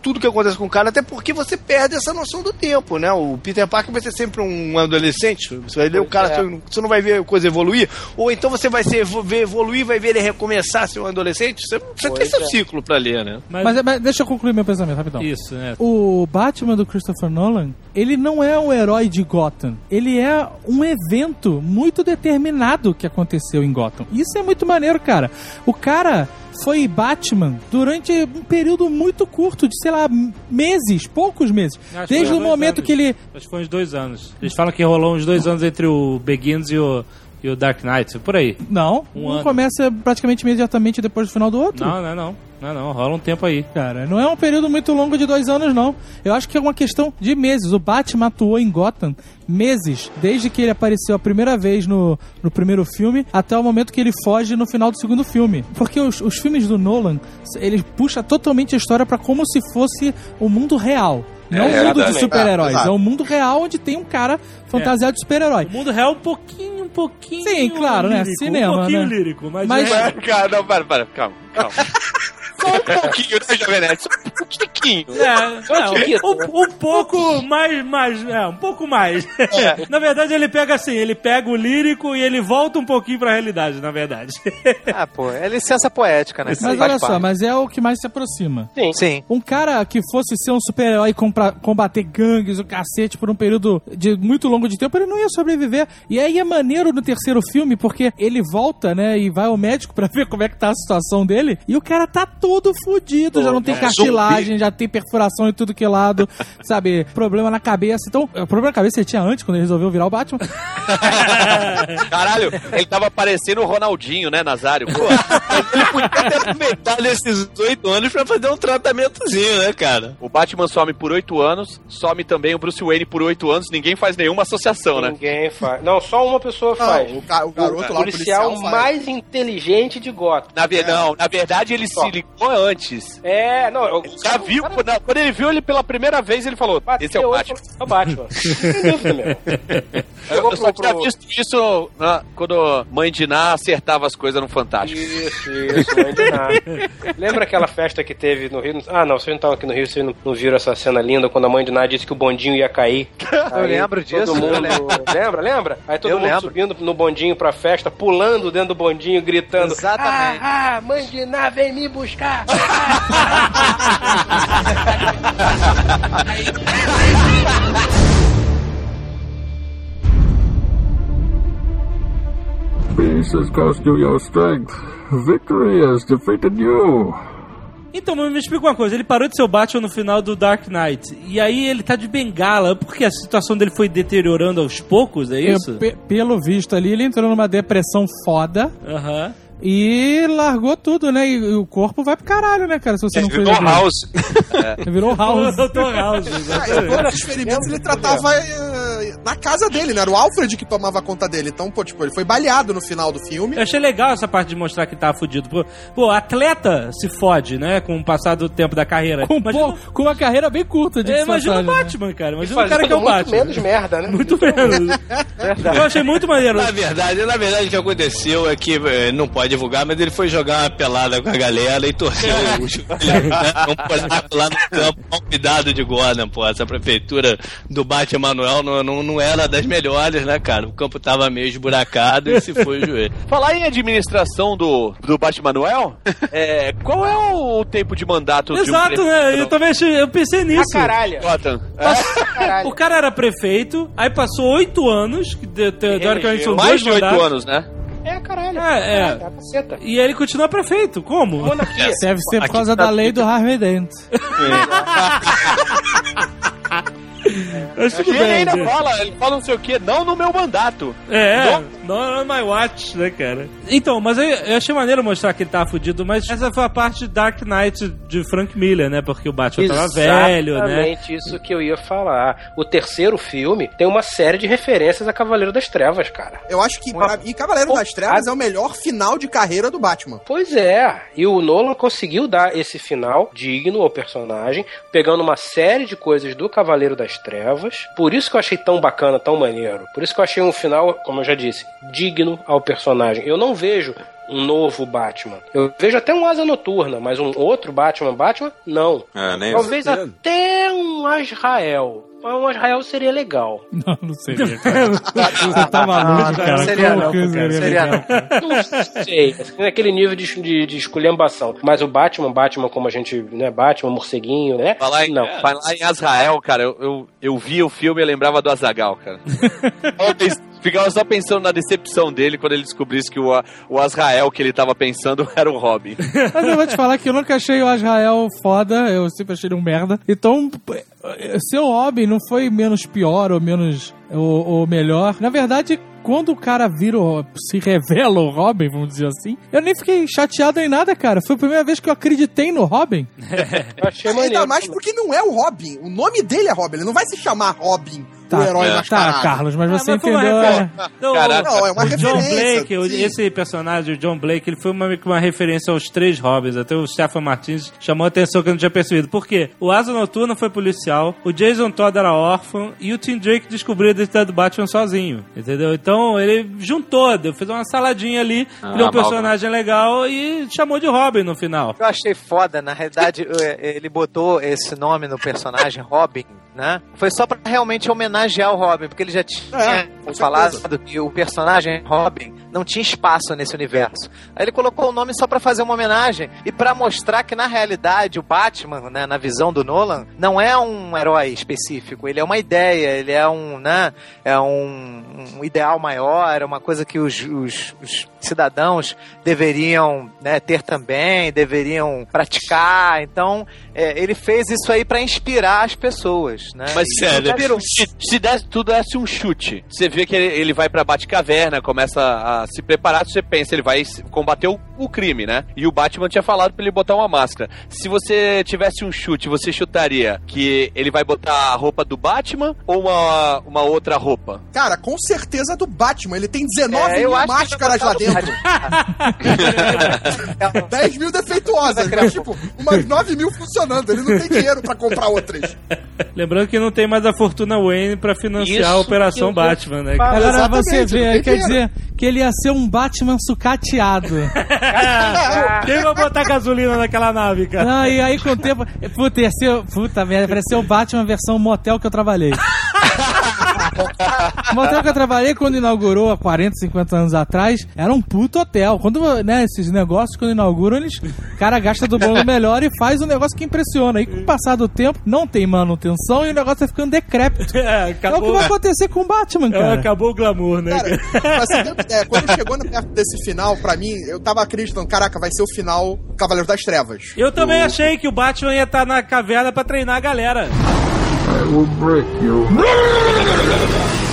tudo que acontece com o cara, até porque você perde essa noção do tempo, né? O Peter Parker vai ser sempre um adolescente. Você vai ler o cara, é. você- não vai ver a coisa evoluir. Ou então você vai ser, ver evoluir, vai ver ele recomeçar a ser um adolescente. Você, você tem seu é. ciclo pra ler, né? Mas, mas deixa eu concluir meu pensamento, rapidão. Isso, né? O Batman do Christopher Nolan, ele não é um herói de Gotham. Ele é um evento muito determinado que aconteceu em Gotham. Isso é muito maneiro, cara. O cara foi Batman durante um período muito curto, de sei lá, meses, poucos meses. Acho Desde o momento anos. que ele. Acho que foi uns dois anos. Eles falam que rolou uns dois anos entre o Begins e o, e o Dark Knight, por aí. Não, Um um ano. começa praticamente imediatamente depois do final do outro. Não, não é não. Não é não, rola um tempo aí. Cara, não é um período muito longo de dois anos, não. Eu acho que é uma questão de meses. O Batman atuou em Gotham meses, desde que ele apareceu a primeira vez no, no primeiro filme até o momento que ele foge no final do segundo filme. Porque os, os filmes do Nolan, ele puxa totalmente a história pra como se fosse o mundo real. Não É, o mundo de super-heróis. É. É o mundo real onde tem um cara fantasiado de super-herói. O mundo real é um pouquinho, um pouquinho. Sim, claro, né? lírico, Cinema, Um pouquinho né? lírico, mas. Mas- é- Cara, não, para, para, calma, calma. [laughs] [laughs] Só um pouquinho, né, Jovem Nerd? Só um pouquinho. É, um não, um, um pouco mais, mais, é, um pouco mais. [laughs] na verdade, ele pega assim, ele pega o lírico e ele volta um pouquinho pra realidade, na verdade. [laughs] Ah, pô, é licença poética, né? Mas olha só, mas é o que mais se aproxima. Sim. Sim. Um cara que fosse ser um super-herói e combater gangues, o cacete, por um período de muito longo de tempo, ele não ia sobreviver. E aí é maneiro no terceiro filme, porque ele volta, né, e vai ao médico pra ver como é que tá a situação dele, e o cara tá todo fudido, já não tem é cartilagem, já tem perfuração em tudo que é lado, [laughs] sabe, problema na cabeça. Então, o problema na cabeça ele tinha antes, quando ele resolveu virar o Batman. [laughs] Caralho, ele tava parecendo o Ronaldinho, né, Nazário? Pô, Ele podia ter aproveitado esses oito anos pra fazer um tratamentozinho, né, cara? o Batman some por oito anos, some também o Bruce Wayne por oito anos, ninguém faz nenhuma associação, né? Ninguém faz. Não, só uma pessoa faz. Não, o, ga- o garoto o lá, o policial, policial faz. mais inteligente de Gotham. Na, ve- não, na verdade, ele Só. se ligou antes. É, não, eu Ele já viu, quando, quando ele viu ele pela primeira vez, ele falou: Esse é o Batman. É o Batman. [laughs] Eu, eu só pro- tinha visto isso né, quando Mãe de Ná acertava as coisas no Fantástico. Isso, isso, mãe de nada. Lembra aquela festa que teve no Rio? Ah, não, vocês não estavam aqui no Rio, vocês não, não viram essa cena linda quando a mãe de Ná disse que o bondinho ia cair. [laughs] Eu lembro disso, Todo eu mundo, lembra, lembra? Aí todo Eu mundo lembro. subindo no bondinho pra festa, pulando dentro do bondinho, gritando: Exatamente. Ah, ah, mãe de Ná, vem me buscar! Peace has cost you your strength. Victory has defeated you. Então, me explica uma coisa, ele parou de ser o Batman no final do Dark Knight, e aí ele tá de bengala, porque a situação dele foi deteriorando aos poucos, é isso? Pe- pelo visto ali, ele entrou numa depressão foda. Aham. E largou tudo, né? E, e o corpo vai pro caralho, né, cara? Se você não Virou. House. Virou House. O Dr. House, Ah, em exatamente. todos os experimentos ele tratava eh, na casa dele, né? Era o Alfred que tomava conta dele. Então, pô, tipo, ele foi baleado no final do filme. Eu achei legal essa parte de mostrar que tava fudido. Pô, pô, atleta se fode, né? Com o passar do tempo da carreira. Com, Imagina, pô, com uma carreira bem curta de é, imagina o né? Batman, cara. Imagina o cara que é o muito Batman. menos merda, né? Muito menos. Eu achei muito maneiro. Na verdade, na verdade, o que aconteceu é que eh, não pode divulgar, mas ele foi jogar uma pelada com a galera e torceu o joelho, né? um buraco lá no campo. Mal cuidado de Gordon, pô. Essa prefeitura do Bate Emanuel não, não, não era das melhores, né, cara? O campo tava meio esburacado e se foi o joelho. [laughs] Falar em administração do, do Batman Manuel, é, qual é o tempo de mandato de um Exato, prefeito né? Eu também achei, eu pensei nisso. Ah, caralho. Gotham? Caralho. O cara era prefeito, aí passou oito anos, que te- te- teoricamente são Mais dois de oito anos, né? É, caralho. É, é. Caralho, caceta. E aí ele continua prefeito. Como? Monarquia. Deve ser por causa tá da lei do Harvey Dent. [laughs] [laughs] Mas tudo E ele bem. ainda né? fala, ele fala não sei o que, não no meu mandato. É, não on my watch, né, cara? Então, mas eu, eu achei maneiro mostrar que ele tava fudido, mas essa foi a parte de Dark Knight de Frank Miller, né? Porque o Batman tava velho, né? Exatamente isso que eu ia falar. O terceiro filme tem uma série de referências a Cavaleiro das Trevas, cara. Eu acho que, Uma pra mim, Cavaleiro das Trevas é o melhor final de carreira do Batman. Pois é, e o Nolan conseguiu dar esse final digno ao personagem, pegando uma série de coisas do Cavaleiro das Trevas. Por isso que eu achei tão bacana, tão maneiro. Por isso que eu achei um final, como eu já disse, digno ao personagem. Eu não vejo um novo Batman. Eu vejo até um Asa Noturna, mas um outro Batman, Batman, não. É, Talvez até um Azrael. Mas um Azrael seria legal. [laughs] Não, não seria. [laughs] Cara. Você tá maluco, cara. seria Como não, cara, seria seria legal? Não sei, naquele nível de, de, de esculhambação. Mas o Batman, Batman como a gente, né, Batman, morceguinho, né? Falar em, não. falar em Azrael, cara, eu, eu, eu vi o filme e lembrava do Azagal, cara. [laughs] Ficava só pensando na decepção dele quando ele descobrisse que o, o Azrael que ele tava pensando [laughs] era o Robin. [laughs] Mas eu vou te falar que eu nunca achei o Azrael foda, eu sempre achei ele um merda. Então, seu Robin não foi menos pior ou menos ou, ou melhor. Na verdade, quando o cara vira, o- se revela o Robin, vamos dizer assim, eu nem fiquei chateado em nada, cara. Foi a primeira vez que eu acreditei no Robin. [laughs] Eu achei Ainda mais porque não é o Robin. O nome dele é Robin. Ele não vai se chamar Robin, o Tá, herói tá, mascarado. Carlos, mas você Ah, mas foi uma entendeu. é. Não, Caraca. Não, é uma o John Blake, o- sim. esse personagem, o John Blake, ele foi uma, uma referência aos três Robins. Até o Stephen Martins chamou a atenção que eu não tinha percebido. Por quê? O Asa Noturna foi policial, o Jason Todd era órfão e o Tim Drake descobriu a identidade do Batman sozinho. Entendeu? Então ele juntou, deu- fez uma saladinha ali, Ah, criou um mal, personagem legal e chamou de Robin no final. Eu achei foda, na realidade, [laughs] eh, ele botou esse nome no personagem Robin, né? Foi só pra realmente homenagear o Robin, porque ele já tinha falado que o personagem Robin não tinha espaço nesse universo. Aí ele colocou o nome só pra fazer uma homenagem e pra mostrar que na realidade o Batman, né, na visão do Nolan, não é um herói específico, ele é uma ideia, ele é um, né, é um, um ideal maior, é uma coisa que os, os- os cidadãos deveriam né, ter também, deveriam praticar. Então, é, ele fez isso aí pra inspirar as pessoas, né? Mas E sério, se, se desse, tudo desse um chute, você vê que ele, ele vai pra Batcaverna, começa a se preparar, você pensa, ele vai combater o, o crime, né? E o Batman tinha falado pra ele botar uma máscara. Se você tivesse um chute, você chutaria que ele vai botar a roupa do Batman ou uma, uma outra roupa? Cara, com certeza do Batman. Ele tem 19 É, mil máscaras lá dentro. [laughs] 10 mil defeituosas, mas tipo, umas 9 mil funcionando. Ele não tem dinheiro pra comprar outras. Lembrando que não tem mais a Fortuna Wayne pra financiar Isso a Operação Batman, né? Agora Exatamente, você vê, quer dizer que ele ia ser um Batman sucateado. [laughs] Quem vai botar gasolina naquela nave, cara? Não, e aí com o tempo. Puta, ia ser, puta merda, parecia o Batman versão motel que eu trabalhei. [laughs] O motel que eu trabalhei quando inaugurou há 40, 50 anos atrás, era um puto hotel. Quando, né, esses negócios, quando inauguram, eles. O cara gasta do bom do melhor e faz um negócio que impressiona. E com o passar do tempo, não tem manutenção e o negócio vai ficando decrépito. [laughs] É, É o que vai acontecer com o Batman, cara. Acabou o glamour, né? Cara, ter uma ideia, quando chegou no perto desse final, pra mim, eu tava acreditando, caraca, vai ser o final Cavaleiro das Trevas. Eu também achei que o Batman ia estar na caverna pra treinar a galera. O [laughs]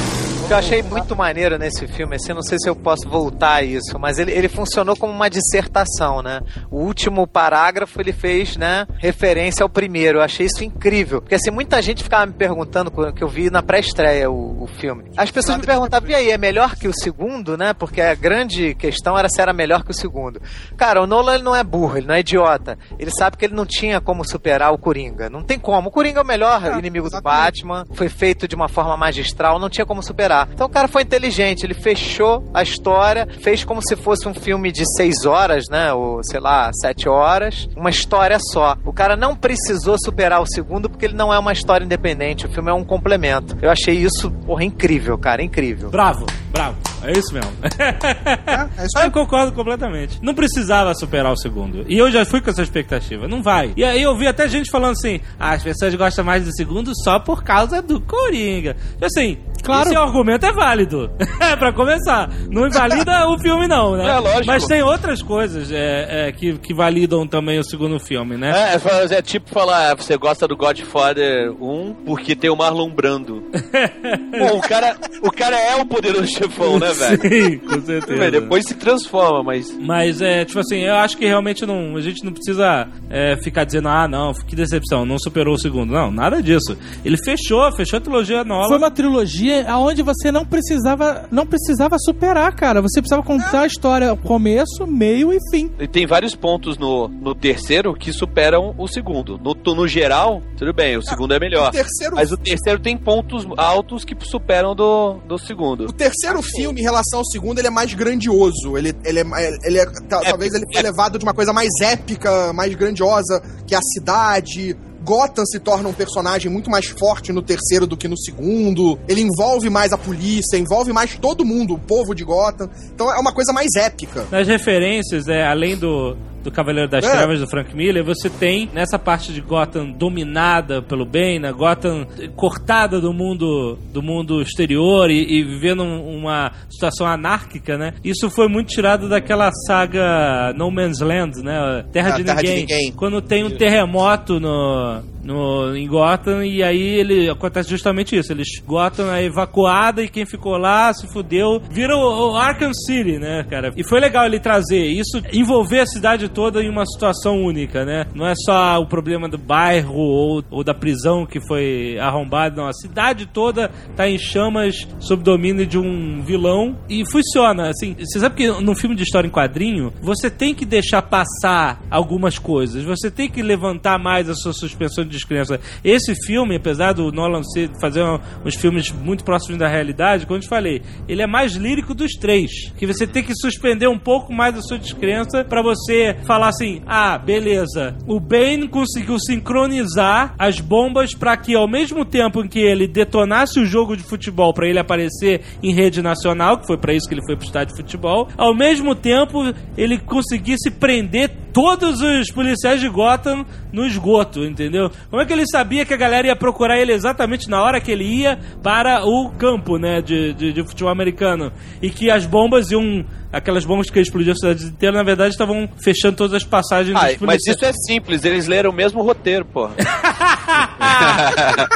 que eu achei muito maneiro nesse filme, assim, não sei se eu posso voltar a isso, mas ele, ele funcionou como uma dissertação, né? O último parágrafo ele fez, né, referência ao primeiro. Eu achei isso incrível. Porque, assim, muita gente ficava me perguntando, que eu vi na pré-estreia o, o filme. As pessoas me perguntavam, e aí, é melhor que o segundo, né? Porque a grande questão era se era melhor que o segundo. Cara, o Nolan ele não é burro, ele não é idiota. Ele sabe que ele não tinha como superar o Coringa. Não tem como. O Coringa é o melhor inimigo do Batman, foi feito de uma forma magistral, não tinha como superar. Então o cara foi inteligente, ele fechou a história, fez como se fosse um filme de seis horas, né? Ou sei lá, sete horas, uma história só. O cara não precisou superar o segundo porque ele não é uma história independente, o filme é um complemento. Eu achei isso, porra, incrível, cara, incrível. Bravo, bravo. É isso mesmo. [laughs] eu concordo completamente. Não precisava superar o segundo. E eu já fui com essa expectativa. Não vai. E aí eu vi até gente falando assim: ah, as pessoas gostam mais do segundo só por causa do Coringa. E assim, Claro. esse argumento é válido. [laughs] É, pra começar. Não invalida o filme, não, né? [laughs] É, lógico. Mas tem outras coisas é, é, que, que validam também o segundo filme, né? É, é é tipo falar, você gosta do Godfather 1 porque tem o Marlon Brando. Pô, o cara, o cara é o poderoso chefão, né, velho? Sim, com certeza. Depois se transforma, mas. Mas é, tipo assim, eu acho que realmente não, a gente não precisa é, ficar dizendo, ah, não, que decepção, não superou o segundo. Não, nada disso. Ele fechou, fechou a trilogia nova. Foi uma trilogia aonde você não precisava, não precisava superar, cara. Você precisava contar a história, começo, meio e fim. E tem vários pontos no, no terceiro que superam o segundo. No, no geral, tudo bem, o segundo é melhor. o terceiro- Mas o terceiro tem pontos altos que superam do, do segundo. O terceiro filme, em relação ao segundo, ele é mais grandioso. Ele, ele é, ele é- ta- talvez ele foi levado de uma coisa mais épica, mais grandiosa, que é a cidade. Gotham se torna um personagem muito mais forte no terceiro do que no segundo. Ele envolve mais a polícia, envolve mais todo mundo, o povo de Gotham. Então é uma coisa mais épica. Nas referências, é, além do, do Cavaleiro das É. Trevas do Frank Miller, você tem nessa parte de Gotham dominada pelo bem, né? Gotham cortada do mundo do mundo exterior e, e vivendo um- uma situação anárquica, né? Isso foi muito tirado daquela saga No Man's Land, né? Terra, Ah, de, Terra de ninguém. Ninguém. Quando tem um terremoto no, no, em Gotham e aí ele acontece justamente isso. Eles Gotham é evacuada e quem ficou lá se fudeu. Vira o, o Arkham City, né, cara? E foi legal ele trazer isso, envolver a cidade toda em uma situação única, né? Não é só o problema do bairro ou, ou da prisão que foi arrombada, não. A cidade toda tá em chamas sob domínio de um vilão e funciona. Assim, você sabe que num filme de história em quadrinho, você tem que deixar passar algumas coisas. Você tem que levantar mais a sua suspensão de descrença. Esse filme, apesar do Nolan fazer uns filmes muito próximos da realidade, como eu te falei, ele é mais lírico dos três. Que você tem que suspender um pouco mais a sua descrença pra você falar assim: ah, beleza, o Bane conseguiu sincronizar as bombas pra que ao mesmo tempo em que ele detonasse o jogo de futebol pra ele aparecer em rede nacional, que foi pra isso que ele foi pro estádio de futebol, ao mesmo tempo ele conseguisse prender todos os policiais de Gotham no esgoto, entendeu? Como é que ele sabia que a galera ia procurar ele exatamente na hora que ele ia para o campo, né, de, de, de futebol americano? E que as bombas iam... Aquelas bombas que explodiam a cidade inteira, na verdade, estavam fechando todas as passagens Ah, dos mas isso é simples, eles leram o mesmo roteiro, porra. [laughs]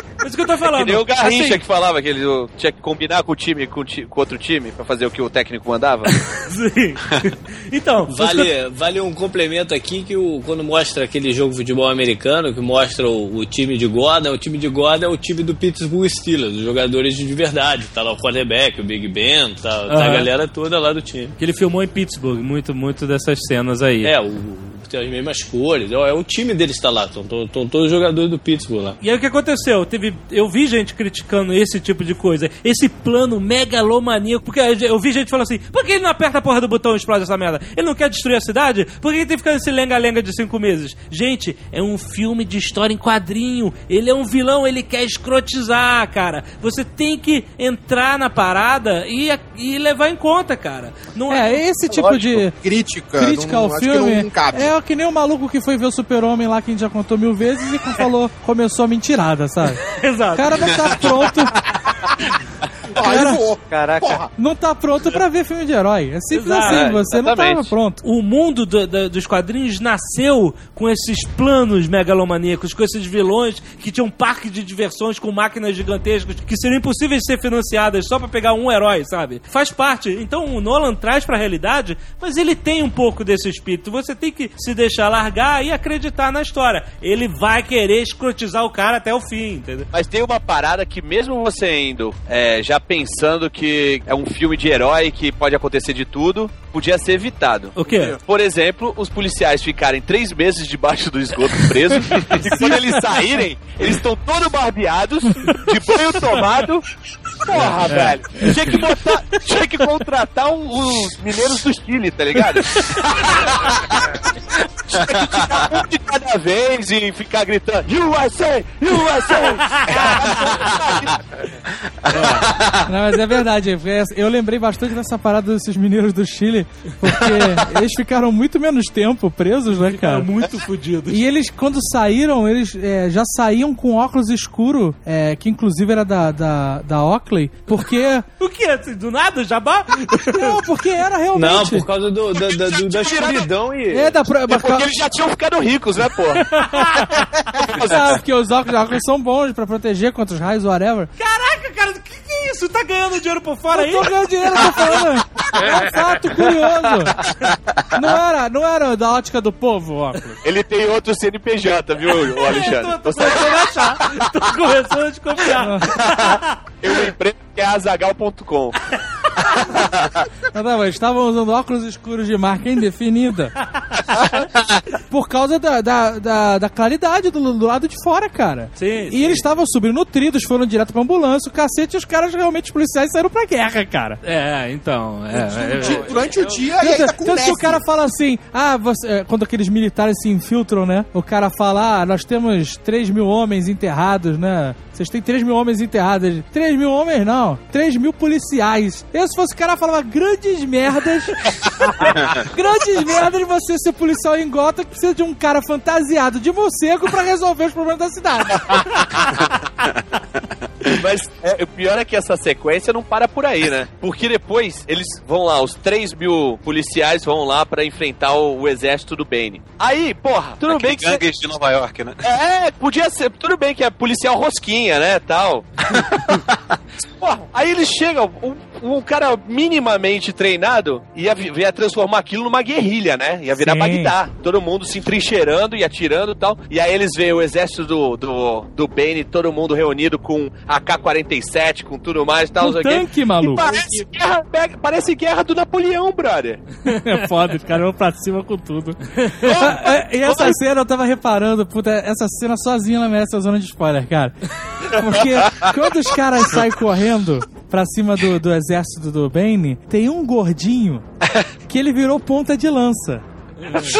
[laughs] Por isso que eu tô falando. Que nem o Garrincha Assim, que falava que ele tinha que combinar com o time, com, o outro time, pra fazer o que o técnico mandava. [laughs] Sim. [laughs] Então, Vale, vale um complemento aqui que o, quando mostra aquele jogo de futebol americano, que mostra o, o time de Gordon, o time de Gordon é o time do Pittsburgh Steelers, os jogadores de verdade. Tá lá o quarterback, o Big Ben, tá, tá a galera toda lá do time. que ele filmou em Pittsburgh, muito, muito dessas cenas aí. É, o, tem as mesmas cores, é, é o time deles tá lá, estão todos os jogadores do Pittsburgh lá. E aí o que aconteceu? Teve, eu vi gente criticando esse tipo de coisa, esse plano megalomaníaco, porque eu vi gente falando assim, por que ele não aperta a porra do botão e explode essa merda? Ele não quer destruir a cidade? Por que ele tem que ficar nesse lenga-lenga de cinco meses? Gente, é um filme de história em quadrinho, ele é um vilão, ele quer escrotizar, cara. Você tem que entrar na parada e, e levar em conta, cara. Não É, esse tipo de Crítica. crítica não- ao acho que filme não cabe. é que nem o maluco que foi ver o Super-Homem lá que a gente já contou mil vezes e que falou, começou a mentirada, sabe? [laughs] Exato. O cara não tá pronto. [laughs] Cara, Caraca. não tá pronto pra ver filme de herói. É simples Exato, assim, você não tava exatamente. pronto. O mundo do- da- dos quadrinhos nasceu com esses planos megalomaníacos, com esses vilões que tinham um parque de diversões com máquinas gigantescas que seriam impossíveis de ser financiadas só pra pegar um herói, sabe? Faz parte. Então o Nolan traz pra realidade, mas ele tem um pouco desse espírito. Você tem que se deixar largar e acreditar na história. Ele vai querer escrotizar o cara até o fim, entendeu? Mas tem uma parada que mesmo você indo é, já pensando que é um filme de herói que pode acontecer de tudo, podia ser evitado. O quê? Por exemplo, os policiais ficarem três meses debaixo do esgoto presos [laughs] e quando eles saírem, eles estão todos barbeados, de banho tomado. Porra, velho. Tinha que, botar, tinha que contratar os mineiros do Chile, tá ligado? Tinha que tirar um de cada vez e ficar gritando USA! USA! [laughs] Não, mas é verdade. é- Eu lembrei bastante dessa parada desses mineiros do Chile, porque [laughs] eles ficaram muito menos tempo presos, né, cara? muito fodidos. E eles, quando saíram, eles é, já saíam com óculos escuro, é, que inclusive era da, da, da Oakley, porque... [laughs] O quê? Assim, Do nada? Jabá? Não, porque era realmente... Não, por causa do, da, da, do- da escuridão e. É, da, pro- É porque eles já tinham ficado ricos, né, pô? [laughs] Ah, porque os óculos, óculos são bons pra proteger contra os raios, whatever. Caraca, cara, que, que isso? Tá ganhando dinheiro por fora aí? Eu tô ganhando dinheiro, tô falando. É um fato curioso. Não era, não era da ótica do povo, óculos. Ele tem outro CNPJ, viu, [laughs] Alexandre? tô, tô começando a achar. Tô começando a desconfiar. Tem uma empresa que é azagal.com. [laughs] [laughs] Não, estavam usando óculos escuros de marca indefinida. [laughs] Por causa da, da, da, da claridade do, do lado de fora, cara. Sim, E eles estavam subindo nutridos, foram direto pra ambulância, o cacete, e os caras realmente, os policiais, saíram pra guerra, cara. É, então. É, Di- Durante o dia e Tanto, ainda com tanto que o cara fala assim, ah, você, é, quando aqueles militares se infiltram, né? O cara fala, ah, nós temos 3 mil homens enterrados, né? Vocês têm 3 mil homens enterrados. Ele, 3 mil homens não, 3 mil policiais. Eu, se fosse o cara, falava grandes merdas. [laughs] grandes merdas você ser policial em Gota que precisa de um cara fantasiado de morcego pra resolver os problemas da cidade. [laughs] Mas é, o pior é que essa sequência não para por aí, né? Porque depois eles vão lá, os 3 mil policiais vão lá pra enfrentar o, o exército do Bane. Aí, porra, tudo Aquele bem que. cê- gangues de Nova York, né? É, podia ser. Tudo bem que é policial rosquinha, né? Tal. [laughs] Porra, aí eles chegam, um, um cara minimamente treinado ia, ia transformar aquilo numa guerrilha, né? Ia virar Sim. Bagdá. Todo mundo se entrincheirando e atirando e tal. E aí eles veem o exército do, do, do Bane, todo mundo reunido com AK-47, com tudo mais e tal. Um tanque, maluco. Parece guerra, parece guerra do Napoleão, brother. [laughs] É foda, os caras vão pra cima com tudo. [laughs] É, e essa cena eu tava reparando, puta, essa cena sozinha ela merece a zona de spoiler, cara. Porque quando os caras saem correndo pra cima do, do exército do Bane, tem um gordinho [laughs] que ele virou ponta de lança.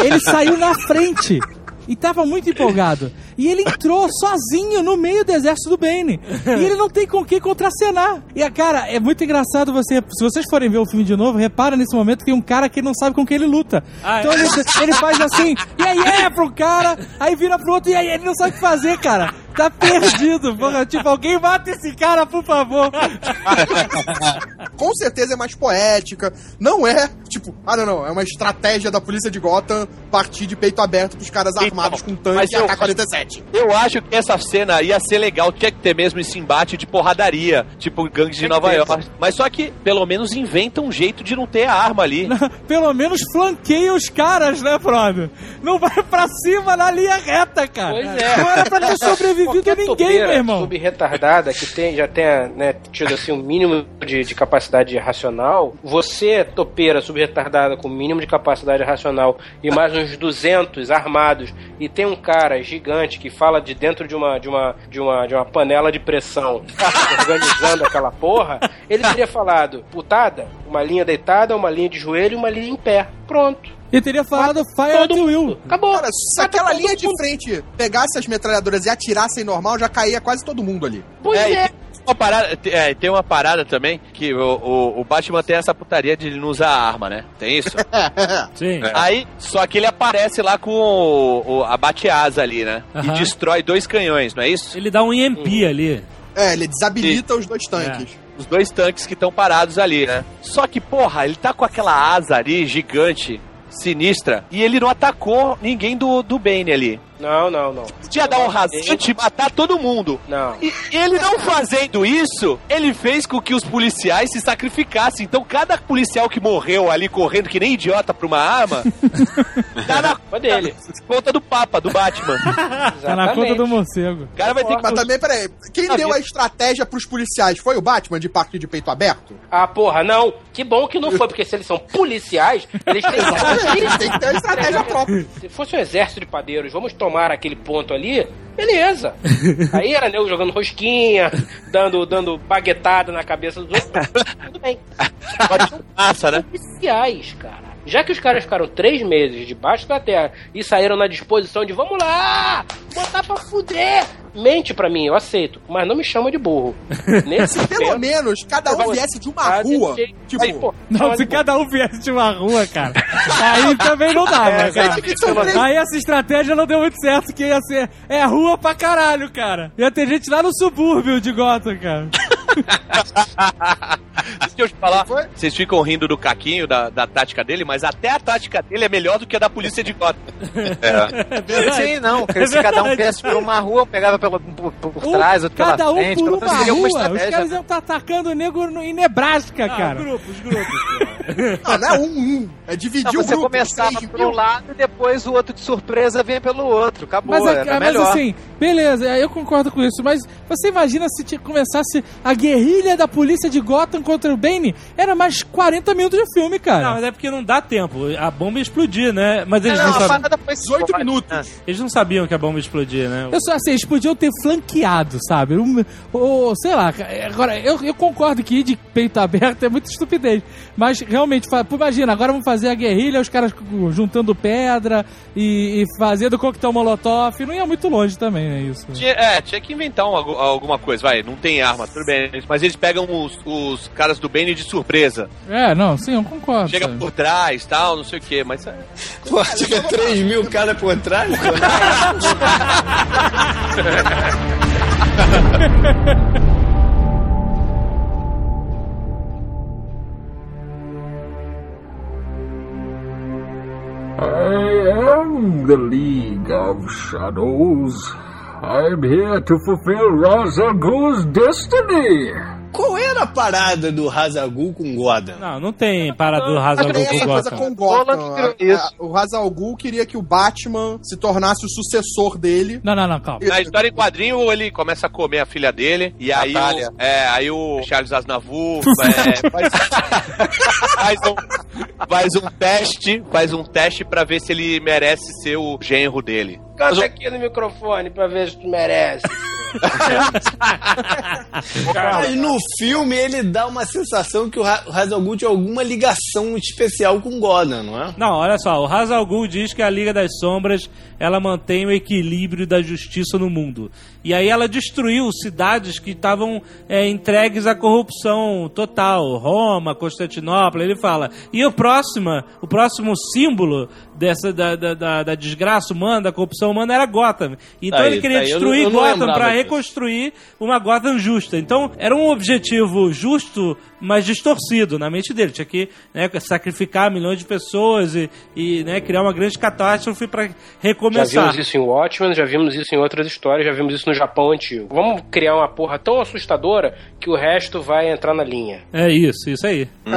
Ele saiu na frente. E tava muito empolgado. E ele entrou [laughs] sozinho no meio do exército do Bane. E ele não tem com quem contracenar. E, cara, é muito engraçado você. Se vocês forem ver o filme de novo, repara nesse momento que tem um cara que não sabe com quem ele luta. Ah, então é. ele, ele, faz assim, e aí é pro cara, aí vira pro outro, e aí ele não sabe o que fazer, cara. Tá perdido, porra. Tipo, alguém mata esse cara, por favor. [laughs] Com certeza é mais poética. Não é, tipo, ah, não, não. É uma estratégia da polícia de Gotham partir de peito aberto pros caras então, armados com tanque e AK-47. Eu acho que essa cena ia ser legal, tinha que ter mesmo esse embate de porradaria, tipo gangues de Nova York. Mas só que, pelo menos, inventa um jeito de não ter a arma ali. pelo menos flanqueia os caras, né, brother? Não vai pra cima na linha reta, cara. Pois é. Não era pra ter sobrevivido ninguém, meu irmão. retardada que tem, já tem, né, tido assim, o um mínimo de, de capacidade racional, você, topeira subretardada com o mínimo de capacidade racional e mais uns 200 armados e tem um cara gigante que fala de dentro de uma, de uma, de uma, de uma panela de pressão [laughs] organizando aquela porra, ele teria falado putada, uma linha deitada, uma linha de joelho e uma linha em pé. Pronto. E teria falado Fire at Will. Acabou. Cara, se aquela linha de frente pegasse as metralhadoras e atirassem normal, já caía quase todo mundo ali. Pois É, e é. Tem uma parada, é, tem uma parada também que o, o, o Batman tem essa putaria de ele não usar arma, né? Tem isso? [laughs] Sim. Aí, só que ele aparece lá com o, o- a bate-asa ali, né? Aham. E destrói dois canhões, não é isso? Ele dá um EMP ali. É, ele desabilita os dois tanques. Os dois tanques que estão parados ali, né? Só que, porra, ele tá com aquela asa ali gigante, sinistra, e ele não atacou ninguém do, do Bane ali. Não, não, não. Podia dar um rasante e matar todo mundo. Não. E ele não fazendo isso, ele fez com que os policiais se sacrificassem. Então, cada policial que morreu ali correndo que nem idiota pra uma arma, [laughs] tá na Foi dele. conta do Papa, do Batman. [laughs] Tá na conta do morcego. O cara vai ter que. Mas também, peraí, quem Ah, deu a estratégia pros policiais? Foi o Batman de partir de peito aberto? Ah, porra, não. Que bom que não foi, porque se eles são policiais, eles têm [laughs] Eles têm que ter a estratégia própria. Se fosse um exército de padeiros, vamos tomar aquele ponto ali, beleza. [laughs] Aí era nego jogando rosquinha, dando, dando baguetada na cabeça dos outros, [laughs] tudo bem. [laughs] Massa, né? Policiais, cara. Já que os caras ficaram três meses debaixo da terra e saíram na disposição de vamos lá, botar pra fuder. Mente pra mim, eu aceito, mas não me chama de burro. [laughs] Nesse Se pelo tempo, menos cada um viesse de uma rua, tipo, Aí, pô, Não, se cada um viesse de uma rua, cara. Aí também não dava, É, cara. Aí essa estratégia não deu muito certo, que ia ser. É rua pra caralho, cara. Ia ter gente lá no subúrbio de Gotham, cara. Deixa eu te falar, vocês ficam rindo do caquinho, da, da tática dele, mas até a tática dele é melhor do que a da polícia de Gotham. É. Sim, não. É se cada um viesse por uma rua, pegava pelo, por, por Um- trás, outro cada pela um frente. por pelo uma rua. Os caras iam estar atacando o nego no- em Nebraska, Ah, cara. grupos, grupos. [laughs] Não, não é um, um. É dividir Não, o você grupo. começava três por um lado e depois o outro de surpresa vem pelo outro. Acabou, Mas, a- era mas melhor. assim, beleza, eu concordo com isso, mas você imagina se te- começasse a guerrilha da polícia de Gotham contra o Bane? Era mais 40 minutos de filme, cara. Não, mas é porque não dá tempo. A bomba ia explodir, né? Mas eles não, não, a sabiam. parada foi 18 minutos. Eles não sabiam que a bomba ia explodir, né? Eu só assim, eles podiam ter flanqueado, sabe? Um, ou, sei lá, agora, eu, eu concordo que ir de peito aberto é muita estupidez. Mas realmente, imagina, agora vamos fazer a guerrilha, os caras juntando pedra e, e fazendo coquetel molotov. Não ia muito longe também, né? Isso. Tinha, é, tinha que inventar um- algu- alguma coisa, vai, não tem arma, tudo bem. Mas eles pegam os, os caras do Bane de surpresa. É, não, sim, eu concordo. Chega sabe? por trás, tal, não sei o que, mas... é- Pô, chega 3 mil cara por trás. [laughs] [laughs] I am the League of Shadows. I'm here to fulfill Ghul's destiny. Qual era a parada do Hazagul com Gotham? Não, não tem parada do essa com Gotham. com Gotham. A- a- O Ghul queria que o Batman se tornasse o sucessor dele. Não, não, não, calma. Na história em quadrinho, ele começa a comer a filha dele, e aí Natália. o, é, aí o Charles Aznavour [laughs] é, faz, faz um, faz um teste, faz um teste pra ver se ele merece ser o genro dele. Canta aqui no microfone pra ver se tu merece. Mas no filme ele dá uma sensação que o Hazagul tinha alguma ligação especial com Gotham, não é? Não, olha só, o Hazal Ghul diz que a Liga das Sombras ela mantém o equilíbrio da justiça no mundo. E aí ela destruiu cidades que estavam é, entregues à corrupção total, Roma, Constantinopla. Ele fala. E o próximo, o próximo símbolo dessa da, da, da- desgraça humana, da corrupção humana era Gotham. Então Aí, ele queria aí, eu destruir eu não Gotham para reconstruir uma Gotham justa. Então era um objetivo justo, mas distorcido na mente dele. Tinha que né, sacrificar milhões de pessoas e, e, né, criar uma grande catástrofe para Já recomeçar. vimos isso em Watchmen, já vimos isso em outras histórias, já vimos isso no Japão antigo. Vamos criar uma porra tão assustadora que o resto vai entrar na linha. É isso, isso aí. Hum,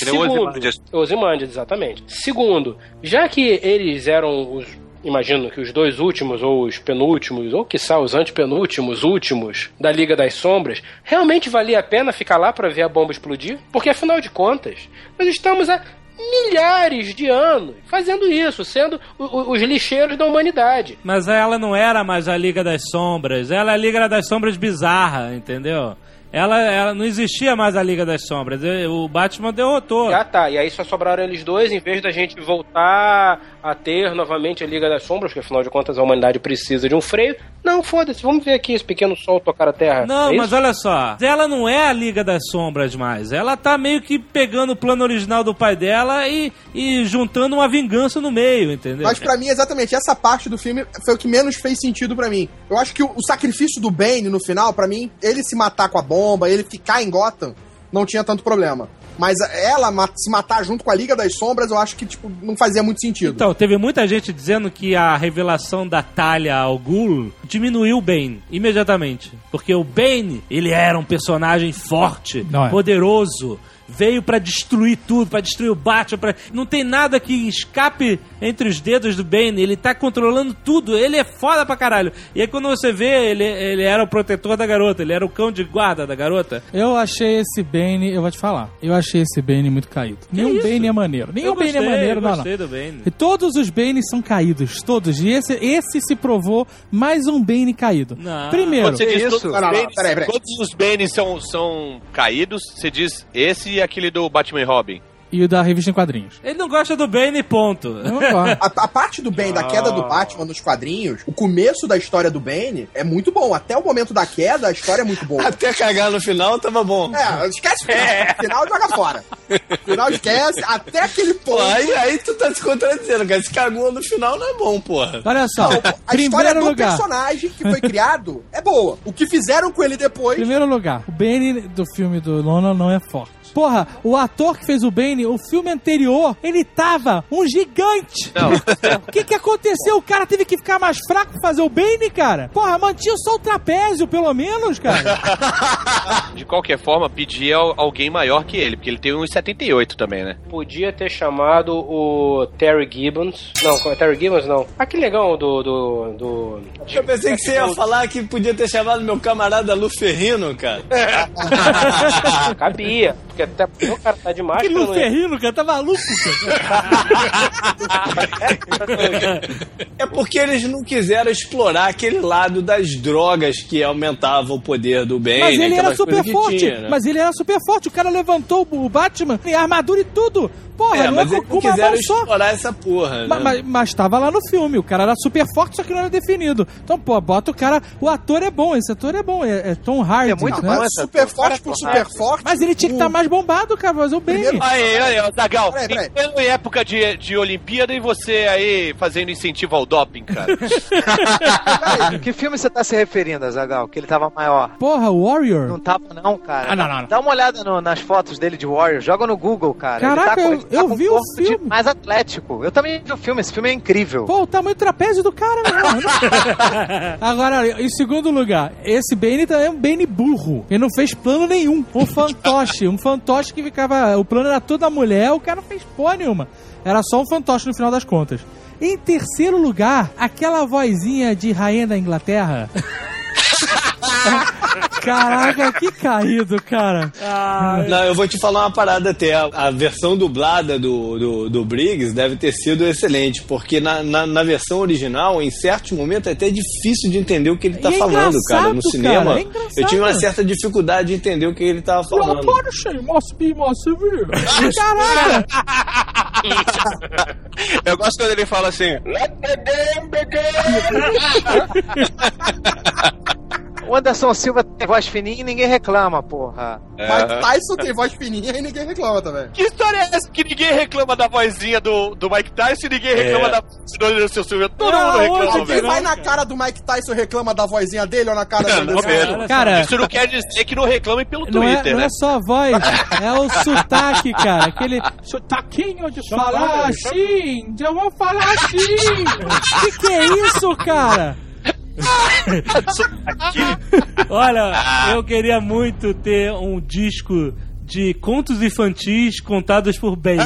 que nem o Segundo, Ozymandias. Ozymandias, exatamente. Segundo, já que eles eram os. Imagino que os dois últimos, ou os penúltimos, ou quiçá os antepenúltimos últimos da Liga das Sombras, realmente valia a pena ficar lá para ver a bomba explodir? Porque afinal de contas, nós estamos há milhares de anos fazendo isso, sendo os lixeiros da humanidade. Mas ela não era mais a Liga das Sombras, ela é a Liga das Sombras bizarra, entendeu? Ela, ela não existia mais a Liga das Sombras. O Batman derrotou. Ah, tá. E aí só sobraram eles dois, em vez da gente voltar a ter novamente a Liga das Sombras, que afinal de contas a humanidade precisa de um freio. Não, foda-se, vamos ver aqui esse pequeno sol tocar a terra. Não, É mas olha só. Ela não é a Liga das Sombras mais. Ela tá meio que pegando o plano original do pai dela e, e juntando uma vingança no meio, entendeu? Mas pra mim, exatamente, essa parte do filme foi o que menos fez sentido pra mim. Eu acho que o, o sacrifício do Bane no final, pra mim, ele se matar com a bomba, ele ficar em Gotham, não tinha tanto problema. Mas ela se matar junto com a Liga das Sombras, eu acho que, tipo, não fazia muito sentido. Então, teve muita gente dizendo que a revelação da Talia ao Ghul diminuiu o Bane imediatamente. Porque o Bane, ele era um personagem forte, Não é. poderoso, veio pra destruir tudo, pra destruir o Batman, pra... não tem nada que escape entre os dedos do Bane, ele tá controlando tudo, ele é foda pra caralho. E aí quando você vê, ele, ele era o protetor da garota, ele era o cão de guarda da garota. Eu achei esse Bane, eu vou te falar, eu achei esse Bane muito caído. Nenhum isso? Bane é maneiro. Nenhum eu Bane gostei, é maneiro, eu não, não. gostei do Bane. E todos os Banes são caídos, todos. E esse, esse se provou mais um Bane caído. Não. Primeiro, você diz isso? todos os Não, não, não, Banes, peraí, peraí. todos os Banes são, são caídos, você diz esse e aquele do Batman e Robin. e o da revista em quadrinhos. Ele não gosta do Bane, ponto. A, a parte do Bane, da queda do Batman nos quadrinhos, o começo da história do Bane é muito bom. Até o momento da queda, a história é muito boa. Até cagar no final tava bom. É, esquece o final. O final joga fora. Final esquece, até aquele Pô, ponto. aí, aí tu tá se contradizendo, cara. Se cagou no final não é bom, porra. Olha só, Não, a história do lugar. personagem que foi criado é boa. O que fizeram com ele depois. Primeiro lugar, o Bane do filme do Nolan não é forte. Porra, o ator que fez o Bane, o filme anterior, ele tava um gigante. Não. [laughs] O que que aconteceu? O cara teve que ficar mais fraco pra fazer o Bane, cara? Porra, mantinha só o trapézio, pelo menos, cara. [laughs] De qualquer forma, pedia al- alguém maior que ele, porque ele tem 1,70. 78 também, né? Podia ter chamado o Terry Gibbons. Não, é Terry Gibbons? Não. Aquele negão do. do, do... Eu pensei que você ia falar que podia ter chamado meu camarada Lu Ferrino, cara. [laughs] Cabia. Porque até o cara tá de máscara. Que não Luferrino, cara, tá maluco, [laughs] cara. É porque eles não quiseram explorar aquele lado das drogas que aumentava o poder do bem. Mas né? ele era super forte. tinha, né? Mas ele era super forte. O cara levantou o Batman e a armadura e tudo. Porra, É, não mas é eles com não com uma quiseram só. explorar essa porra, né? Mas, mas, mas tava lá no filme, o cara era super forte, só que não era definido. Então, pô, bota o cara. O ator é bom, esse ator é bom, é, é Tom Hardy. É muito né? bom Mas super forte por super forte. Mas ele tinha que estar mais bombado, cara, fazer o bem. Aí, aí, ó, Zagal, Peraí, peraí. em época de, de Olimpíada e você aí fazendo incentivo ao doping, cara. [laughs] Que filme você tá se referindo, Azagal? Que ele tava maior. Porra, Warrior. Não tava, não, cara. Ah, não, não, não. Dá uma olhada no- nas fotos dele de Warrior. Joga no Google, cara. Caraca, ele tá com, eu- tá vi o corpo de filme. mais atlético. Eu também vi o filme. Esse filme é incrível. Pô, o tamanho do trapézio do cara, irmão. [laughs] Agora, em segundo lugar, esse Bane também é um Bane burro. Ele não fez plano nenhum. Um fantoche. Um fantoche que ficava. O plano era toda mulher, o cara não fez porra nenhuma. Era só um fantoche no final das contas. Em terceiro lugar, aquela vozinha de rainha da Inglaterra. [laughs] Caraca, que caído, cara. Não, eu vou te falar uma parada até. A, a versão dublada do, do, do Briggs deve ter sido excelente, porque na, na, na versão original, em certos momentos, é até difícil de entender o que ele tá é falando, cara. No cinema, cara, é eu tive uma certa dificuldade de entender o que ele tava falando. must be. Caraca! Eu gosto quando ele fala assim. Let the game begin! [laughs] O Anderson Silva tem voz fininha e ninguém reclama, porra. Mike Tyson tem voz fininha e ninguém reclama também. Que história é essa que ninguém reclama da vozinha do, do Mike Tyson e ninguém reclama da voz do seu Silvio? Todo Não, mundo reclama, onde Quem vai na cara do Mike Tyson reclama da vozinha dele ou na cara do Não, Anderson. Silva? Cara, Isso não quer dizer que não reclamem pelo Não é, Twitter, não né? é só a voz, é o sotaque, cara. Aquele sotaquinho de falar assim. Eu vou falar assim. que que é isso, cara? [laughs] Olha, eu queria muito ter um disco de contos infantis contados por Ben.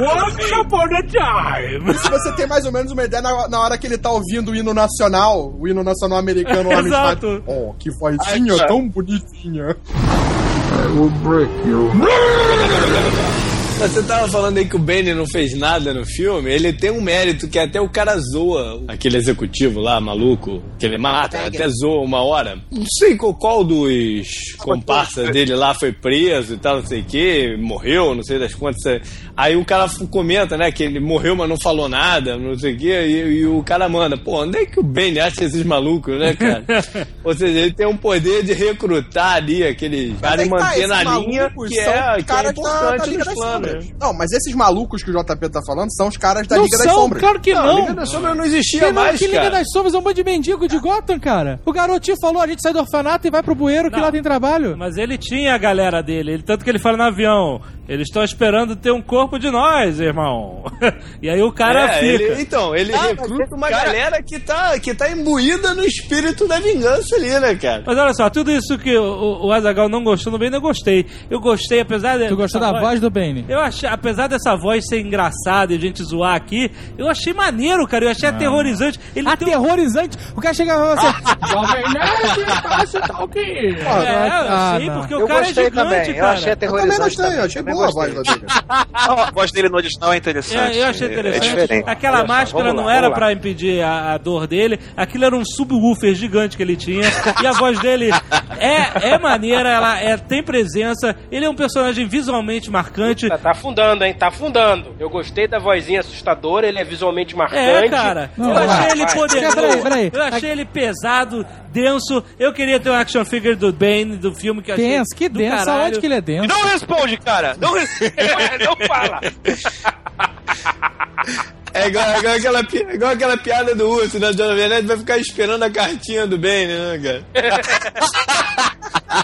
Once upon a time. Se você tem mais ou menos uma ideia na, na hora que ele tá ouvindo o hino nacional, o hino nacional americano lá no Exato. estádio. Oh, que vozinha tão bonitinha. I will break you. [laughs] Você tava falando aí que o Bane não fez nada no filme. Ele tem um mérito que até o cara zoa. Aquele executivo lá, maluco, que ele mata, até zoa uma hora. Não sei qual, qual dos comparsas dele lá foi preso e tal, não sei o que, morreu, não sei das quantas. Aí o cara comenta, né, que ele morreu, mas não falou nada, não sei o que, e, e o cara manda, pô, onde é que o Bane acha esses malucos, né, cara? [laughs] Ou seja, ele tem um poder de recrutar ali aqueles caras e aí manter tá, na linha malucos que é, que é importante nos planos. Sombras. Não, mas esses malucos que o JP tá falando são os caras da Não Liga das são, Sombras. claro que Não, não. a Liga das Sombras não existia Que, não, mais, que Liga cara. das Sombras é um bando de mendigo de Gotham, cara. O garotinho falou, a gente sai do orfanato e vai pro bueiro que Não. lá tem trabalho. Mas ele tinha a galera dele, ele, tanto que ele fala no avião: eles estão esperando ter um corpo de nós, irmão. [laughs] e aí o cara É, fica. ele- então, ele Ah, recruta uma galera que tá, que tá imbuída no espírito da vingança ali, né, cara? Mas olha só, tudo isso que o, o, Azagal não gostou no bem, eu gostei. Eu gostei, apesar de. Tu gostou da voz do Bane? Eu achei, apesar dessa voz ser engraçada e a gente zoar aqui, eu achei maneiro, cara. Eu achei aterrorizante. Ele tem Aterrorizante. O cara chega e fala assim: [laughs] Jovem Nerd, passa tal que. É, eu achei, porque o Eu cara é gostei gigante, também. Eu cara. achei Eu também aterrorizante. gostei, também. achei Também boa a voz da dele. [laughs] A voz dele no original é interessante. É, eu achei interessante. É. Aquela só, máscara lá, não era pra impedir a, a dor dele. Aquilo era um subwoofer gigante que ele tinha. e a voz dele é, é maneira, ela é, tem presença. Ele é um personagem visualmente marcante. Tá, tá afundando, hein? Tá afundando. Eu gostei da vozinha assustadora, ele é visualmente marcante. É, cara. Não, eu vai, achei ele vai. poderoso. Peraí, peraí. Eu achei ele pesado, denso. Eu queria ter um action figure do Bane, do filme que eu achei. Denso, que denso. caralho. Aonde que ele é denso? Não responde, cara! Não responde! [laughs] não fala! [laughs] É igual, é igual aquela, pi- igual aquela piada do urso, né? Jovem Nerd vai ficar esperando a cartinha do bem, né, cara?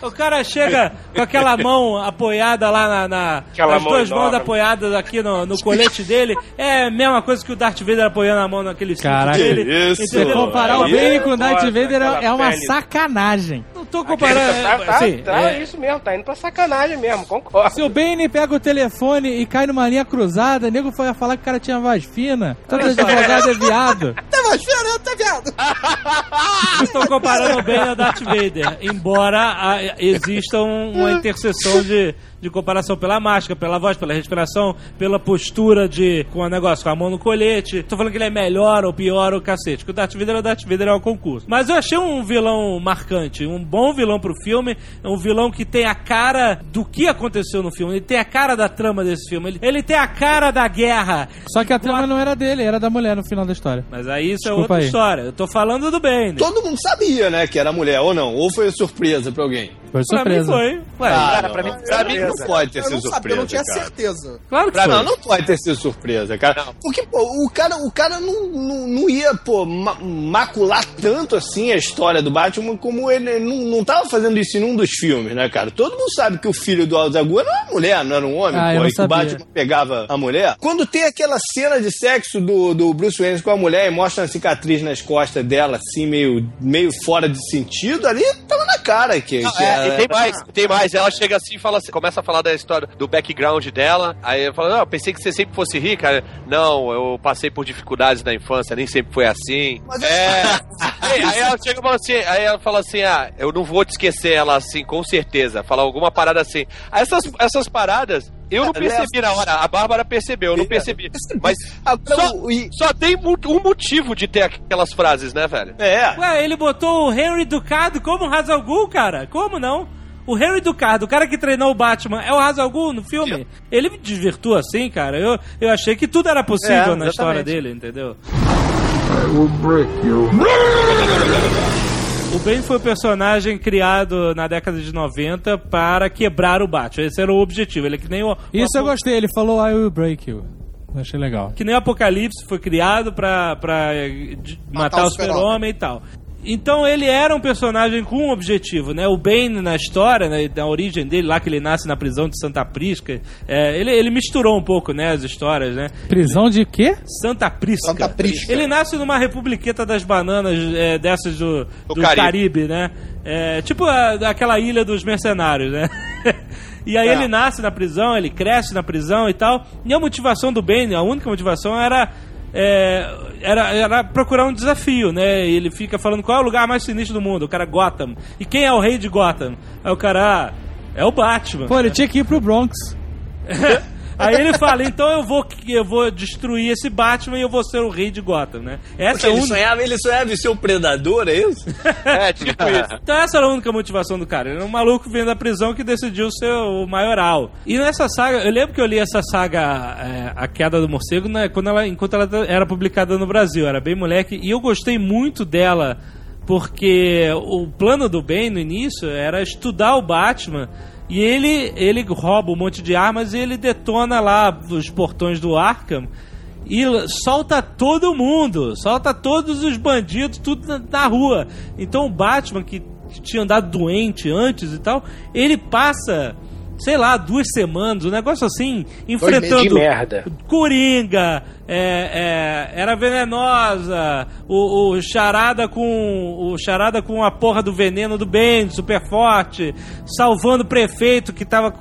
O cara chega com aquela mão apoiada lá na. na as mão duas mãos apoiadas aqui no, no colete dele. É a mesma coisa que o Darth Vader apoiando a mão naquele Caraca, dele. isso. Entendeu? comparar o Bane é com o Darth Vader é- é uma pele. sacanagem. Não tô comparando. Tá, tá, assim, tá, é- isso mesmo, tá indo pra sacanagem mesmo, concordo. Se o Bane pega o telefone e cai numa linha cruzada, nego foi falar que o cara tinha voz fina. Tanto advogado é viado. Tá feio, tá viado. Estão comparando bem ao Darth Vader, embora ah, exista um- uma interseção de, de comparação pela máscara, pela voz, pela respiração, pela postura de com o negócio, com a mão no colete. Tô falando que ele é melhor ou pior ou cacete, que o Darth Vader é o Darth Vader é o concurso. Mas eu achei um vilão marcante, um bom vilão pro filme, é um vilão que tem a cara do que aconteceu no filme, ele tem a cara da trama desse filme, ele, ele tem a cara da guerra. Só que a trama não era dele, era da mulher no final da história. Mas aí isso é outra aí. história. Eu tô falando do bem. Todo mundo sabia, né, que era mulher, ou não? Ou foi surpresa pra alguém? Foi Pra mim surpresa. foi. Ué, Ah, Cara, não, pra mim, pra mim não pode ter Eu sido não surpresa, sabia, eu não tinha cara. certeza. claro que Pra, foi. não, não pode ter sido surpresa, cara. Porque, pô, o cara, o cara não, não, não ia, pô, ma- macular tanto assim a história do Batman como ele não, não tava fazendo isso em um dos filmes, né, cara? Todo mundo sabe que o filho do Alzagu era uma mulher, não era um homem, Ah, pô, não e que o. Batman pegava a mulher. Quando tem aquela cena de sexo do, do Bruce Wayne com a mulher e mostra uma cicatriz nas costas dela, assim, meio, meio fora de sentido, ali tava na cara que. Não, que é, era- e tem mais, tem mais. Ela chega assim e fala assim, começa a falar da história do background dela. Aí eu falo, não, eu pensei que você sempre fosse rica. Não, eu passei por dificuldades na infância, nem sempre foi assim. É. aí, [laughs] aí ela chega e fala assim, aí ela fala assim, ah, eu não vou te esquecer ela assim, com certeza. Fala alguma parada assim. Aí essas, essas paradas. Eu não percebi na hora, a Bárbara percebeu, eu não percebi. [laughs] Mas só, só tem um motivo de ter aquelas frases, né, velho? É. Ué, ele botou o Henry Ducado como Hazal Ghul, cara? Como não? O Henry Ducado, o cara que treinou o Batman, é o Hazal Ghul no filme? Ele me desvirtua assim, cara. Eu, eu achei que tudo era possível É, na história dele, entendeu? I will break you. [laughs] O Bane foi um personagem criado na década de 90 para quebrar o Batman. Esse era o objetivo. Ele é que nem o, o Isso eu Apo- gostei, ele falou I will break you. Eu achei legal. que nem o Apocalipse foi criado pra, pra de- matar, o o super-homem e tal. Então ele era um personagem com um objetivo, né? O Bane na história, né, na origem dele, lá que ele nasce na prisão de Santa Prisca, é, ele, ele misturou um pouco, né, as histórias, né? Prisão de quê? Santa Prisca. Santa Prisca. Ele nasce numa republiqueta das bananas é, dessas do, do, Caribe. Caribe. né? É, tipo a- aquela ilha dos mercenários, né? [laughs] E aí É. ele nasce na prisão, ele cresce na prisão e tal. E a motivação do Bane, a única motivação era é, era, era procurar um desafio, né? E ele fica falando qual é o lugar mais sinistro do mundo. O cara Gotham. E quem é o rei de Gotham? Aí o cara, ah, é o Batman. Pô, ele tinha que ir pro Bronx. [laughs] Aí ele fala, então eu vou, eu vou destruir esse Batman e eu vou ser o rei de Gotham, né? Essa é Ele única... sonhava, ele sonhava em ser o predador, é isso? [laughs] É, tipo isso. Então essa era a única motivação do cara. Ele era um maluco vindo da prisão que decidiu ser o maioral. E nessa saga, eu lembro que eu li essa saga é, A Queda do Morcego né, quando ela, enquanto ela era publicada no Brasil. Era bem moleque. E eu gostei muito dela porque o plano do Ben no início era estudar o Batman. E ele, ele rouba um monte de armas e ele detona lá os portões do Arkham e solta todo mundo, solta todos os bandidos, tudo na, na rua. Então o Batman, que tinha andado doente antes e tal, ele passa, sei lá, duas semanas, um negócio assim, enfrentando. Coringa, é, é, era venenosa, o, o charada com o charada com a porra do veneno do bem, super forte, salvando o prefeito que tava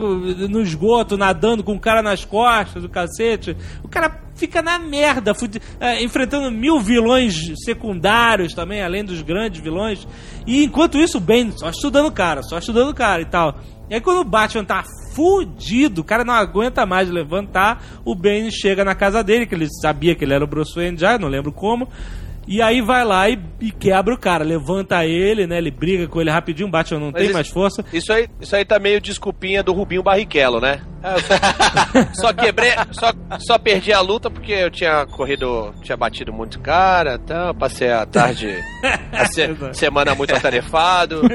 no esgoto nadando com o cara nas costas, do cacete. O cara fica na merda, fudi- é, enfrentando mil vilões secundários também, além dos grandes vilões. E enquanto isso, o Ben só estudando o cara, só estudando o cara e tal. E aí quando o Batman tá fudido, o cara não aguenta mais levantar, o Bane chega na casa dele, que ele sabia que ele era o Bruce Wayne já, não lembro como. E aí vai lá e, e quebra o cara, levanta ele, né? Ele briga com ele rapidinho, o Batman não Mas tem isso- mais força. Isso aí, isso aí tá meio desculpinha do Rubinho Barrichello, né? [laughs] Só quebrei, só, só perdi a luta porque eu tinha corrido, tinha batido muito cara, então passei a tarde, a se- [laughs] semana muito atarefado. [laughs]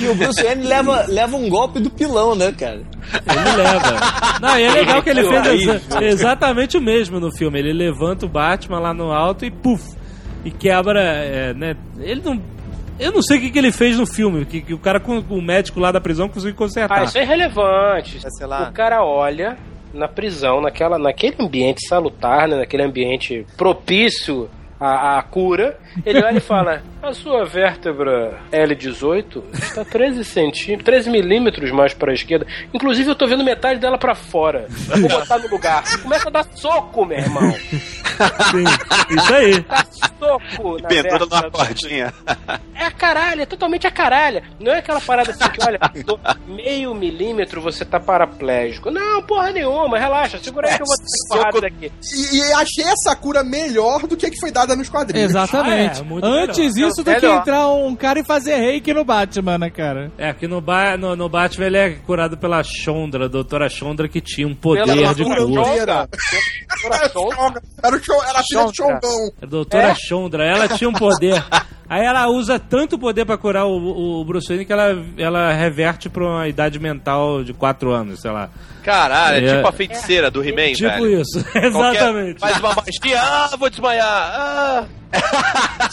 E o Bruce Wayne leva, leva um golpe do pilão, né, cara? Ele leva. Não, e é legal que ele fez exa- exatamente o mesmo no filme. Ele levanta o Batman lá no alto e puf! E quebra, é, né? Ele não. Eu não sei o que, que ele fez no filme, que, que o cara com o médico lá da prisão conseguiu consertar. Ah, isso é irrelevante. Sei lá. O cara olha na prisão, naquela, naquele ambiente salutar, né, naquele ambiente propício à, à cura, ele olha e fala: A sua vértebra L18 está 13 centímetros, 13 milímetros mais para a esquerda. Inclusive, eu tô vendo metade dela para fora. Eu vou botar no lugar. Começa a dar soco, meu irmão. Sim, isso aí. Dá soco na Pendura numa cordinha. É a caralho, é totalmente a caralho. Não é aquela parada assim que, olha, meio milímetro você tá paraplégico. Não, porra nenhuma, relaxa, segura aí que eu vou dar porrada daqui. E, e achei essa cura melhor do que a que foi dada nos quadrinhos. Exatamente. Ah, é, Antes melhor. isso do que Melhor. entrar um cara e fazer reiki no Batman, né, cara? É, que no, ba no, no Batman ele é curado pela Chondra, a doutora Chondra, que tinha um poder Pela de cura Doutora Chondra. era, o show, era a filha de. Chongão. A doutora Chondra, ela tinha um poder. [laughs] Aí ela usa tanto poder pra curar o, o Bruce Wayne que ela, ela reverte pra uma idade mental de 4 anos, sei lá. Caralho, é, É. tipo a feiticeira do He-Man, tipo velho. isso, [laughs] Qualquer- exatamente. Faz uma magia, ah, vou desmaiar. Ah.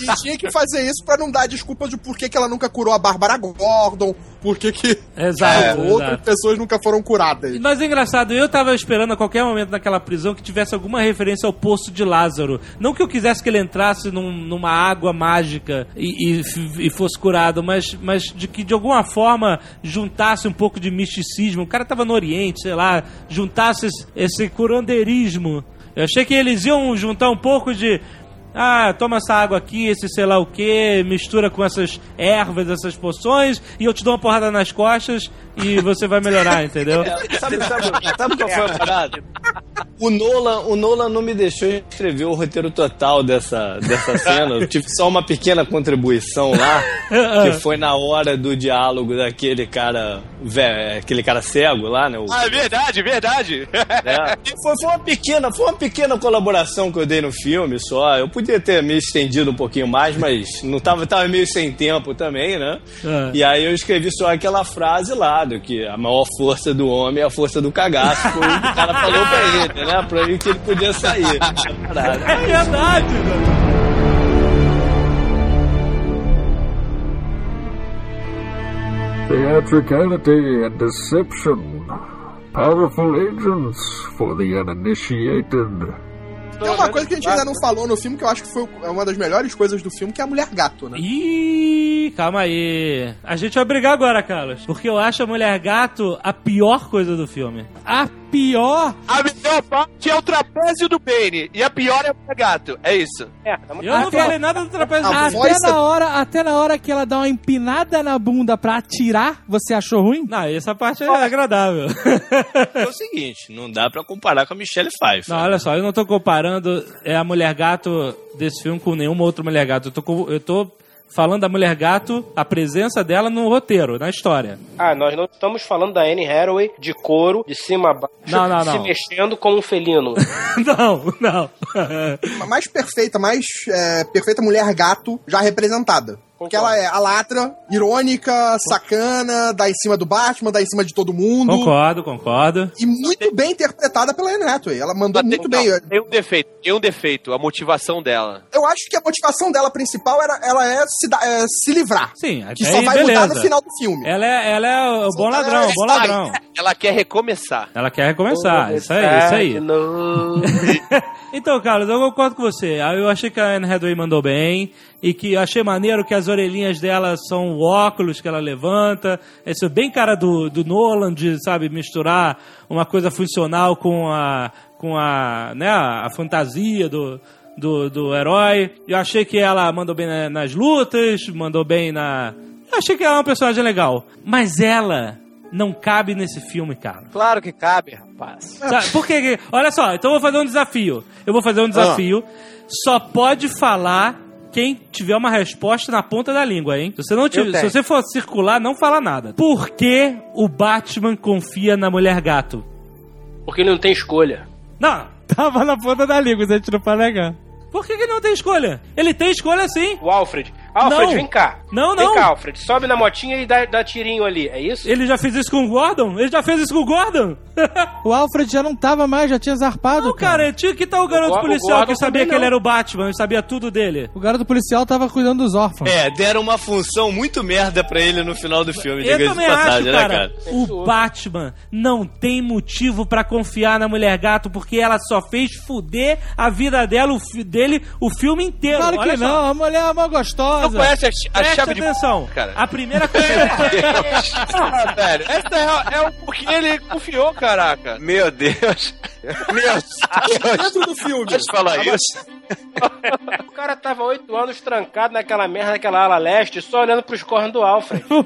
E [laughs] tinha que fazer isso pra não dar desculpa de por que, que ela nunca curou a Bárbara Gordon, por que, que Exato, é, outras exato. pessoas nunca foram curadas. Mas é engraçado, eu tava esperando a qualquer momento naquela prisão que tivesse alguma referência ao Poço de Lázaro. Não que eu quisesse que ele entrasse num- numa água mágica e, e e fosse curado, mas, mas de que de alguma forma juntasse um pouco de misticismo. O cara tava no Oriente, sei lá, juntasse esse, esse curandeirismo. Eu achei que eles iam juntar um pouco de. Ah, toma essa água aqui, esse sei lá o que, mistura com essas ervas, essas poções, e eu te dou uma porrada nas costas e você vai melhorar, [laughs] entendeu? Sabe, sabe, sabe qual foi a parada? O Nolan, o Nolan não me deixou escrever o roteiro total dessa, dessa cena. Eu tive só uma pequena contribuição lá, que [laughs] foi na hora do diálogo daquele cara, vé- aquele cara cego lá, né? O- Ah, é verdade, verdade. né? E [laughs] foi, foi uma pequena, foi uma pequena colaboração que eu dei no filme só. Eu podia ter me estendido um pouquinho mais, mas não tava, tava meio sem tempo também, né? É. E aí eu escrevi só aquela frase lá, do que a maior força do homem é a força do cagaço. Foi o que o cara falou pra ele, né? Pra ele que ele podia sair. É verdade. Theatricality and deception. Powerful agents for the uninitiated. Tem uma coisa que a gente ainda não falou no filme que eu acho que foi uma das melhores coisas do filme, que é a mulher gato, né? Ih, calma aí. A gente vai brigar agora, Carlos. Porque eu acho a mulher gato a pior coisa do filme. A pior. A melhor parte é o trapézio do Bane. E a pior é o gato. É isso. É, tá muito Eu não falei nada do trapézio do voz Até na, hora, até na hora que ela dá uma empinada na bunda pra atirar, você achou ruim? Não, essa parte é agradável. É o seguinte, não dá pra comparar com a Michelle Pfeiffer. Não, olha só, eu não tô comparando é, a mulher gato desse filme com nenhuma outra mulher gato. Eu tô, com- eu tô falando da mulher gato, a presença dela no roteiro, na história. Ah, nós não estamos falando da Anne Hathaway de couro, de cima a baixo, Não, não, se não. mexendo como um felino. [laughs] não, não. [laughs] A mais perfeita, mais é, perfeita mulher gato já representada. Porque ela é a latra, irônica, sacana, dá em cima do Batman, dá em cima de todo mundo. concordo, concordo. E muito bem interpretada pela Anne Hathaway. Ela mandou muito bem. Tem um defeito, tem um defeito, a motivação dela. Eu acho que a motivação dela principal era, ela é se, da- é se livrar. Sim, Que só vai mudar beleza. no final do filme. Ela é, ela é o bom ladrão, o bom ladrão. Ela quer recomeçar. Ela quer recomeçar, isso aí, isso aí. [laughs] Então, Carlos, eu concordo com você. Ah, Eu achei que a Anne Hathaway mandou bem e que eu achei maneiro que as orelhinhas dela são o óculos que ela levanta. Isso é bem cara do, do Nolan, de, sabe, misturar uma coisa funcional com a, com a, né, a fantasia do, do, do herói. Eu achei que ela mandou bem na- nas lutas, mandou bem na... Eu achei que ela é uma personagem legal. Mas ela não cabe nesse filme, cara. Claro que cabe, rapaz. Sabe, por quê? Olha só, então eu vou fazer um desafio. Eu vou fazer um desafio. Só pode falar quem tiver uma resposta na ponta da língua, hein? Se você, não tiver, se você for circular, não fala nada. Por que o Batman confia na mulher gato? Porque ele não tem escolha. Não, [laughs] Tava na ponta da língua, se a gente não pode negar. por que, que ele não tem escolha? Ele tem escolha sim. O Alfred. Alfred, Não. vem cá. Não, Vem não. cá, Alfred, sobe na motinha e dá, dá tirinho ali, é isso? Ele já fez isso com o Gordon? Ele já fez isso com o Gordon? [laughs] O Alfred já não tava mais, já tinha zarpado. Não, cara, tinha que estar o garoto o policial Gordon que sabia que ele era o Batman e sabia tudo dele. O garoto policial tava cuidando dos órfãos. É, deram uma função muito merda pra ele no final do filme, Eu diga-se de passagem, acho, né, cara. cara? O Batman não tem motivo pra confiar na mulher gato porque ela só fez fuder a vida dela, o fi- dele, o filme inteiro. Claro Olha que só. não, a mulher é uma gostosa. Não conhece a, a Preste chave de atenção. cara. A primeira coisa. [laughs] Ah, [laughs] velho, essa é, é o porque ele confiou, caraca. Meu Deus. Meu Deus. Dentro do filme. Pode falar isso? [laughs] O cara tava oito anos trancado naquela merda, naquela ala leste, só olhando pros cornos do Alfred. Eu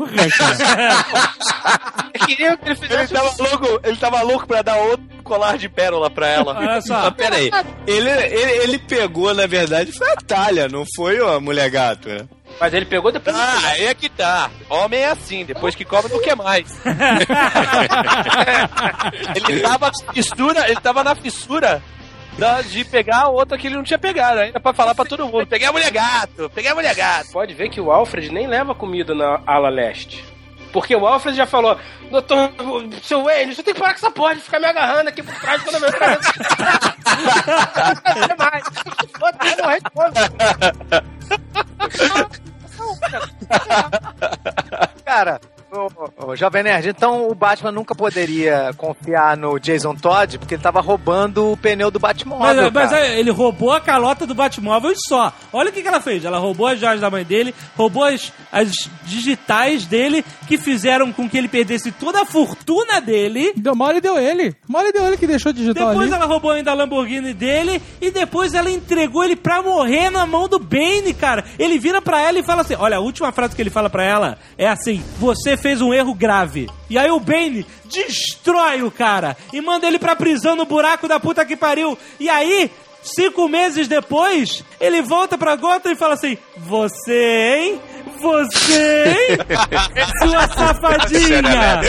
queria que ele Ele fizesse tava louco, ele tava louco pra dar outro colar de pérola pra ela. Olha só. Mas peraí, ele, ele, ele pegou, na verdade, foi a talha, não foi a mulher gato, né? Mas ele pegou depois. Ah, aí é que tá. Homem é assim, depois que cobra não quer mais. [laughs] ele tava na fissura, ele tava na fissura da- de pegar a outra que ele não tinha pegado, ainda pra falar pra todo mundo. Peguei a mulher gato, peguei a mulher gato. Pode ver que o Alfred nem leva comida na ala leste. Porque o Alfred já falou, doutor, seu Wayne, você tem que parar com essa porra de ficar me agarrando aqui por trás quando eu vejo pra Não mais. Vai morrer de fome. [laughs] Cara, ô, ô, Jovem Nerd, então o Batman nunca poderia confiar no Jason Todd porque ele tava roubando o pneu do Batmóvel, Mas, mas aí, ele roubou a calota do Batmóvel e só. Olha o que, que ela fez. Ela roubou as joias da mãe dele, roubou as, as digitais dele, que fizeram com que ele perdesse toda a fortuna dele. Deu mole deu ele. Mole deu ele que deixou digital Depois ali. ela roubou ainda a Lamborghini dele e depois ela entregou ele pra morrer na mão do Bane, cara. Ele vira pra ela e fala assim: Olha, a última frase que ele fala pra ela é assim: Você fez um erro grave. E aí o Bane destrói o cara e manda ele pra prisão no buraco da puta que pariu. E aí. Cinco meses depois, ele volta pra Gotham e fala assim: Você, hein? Você, hein? [laughs] Sua safadinha!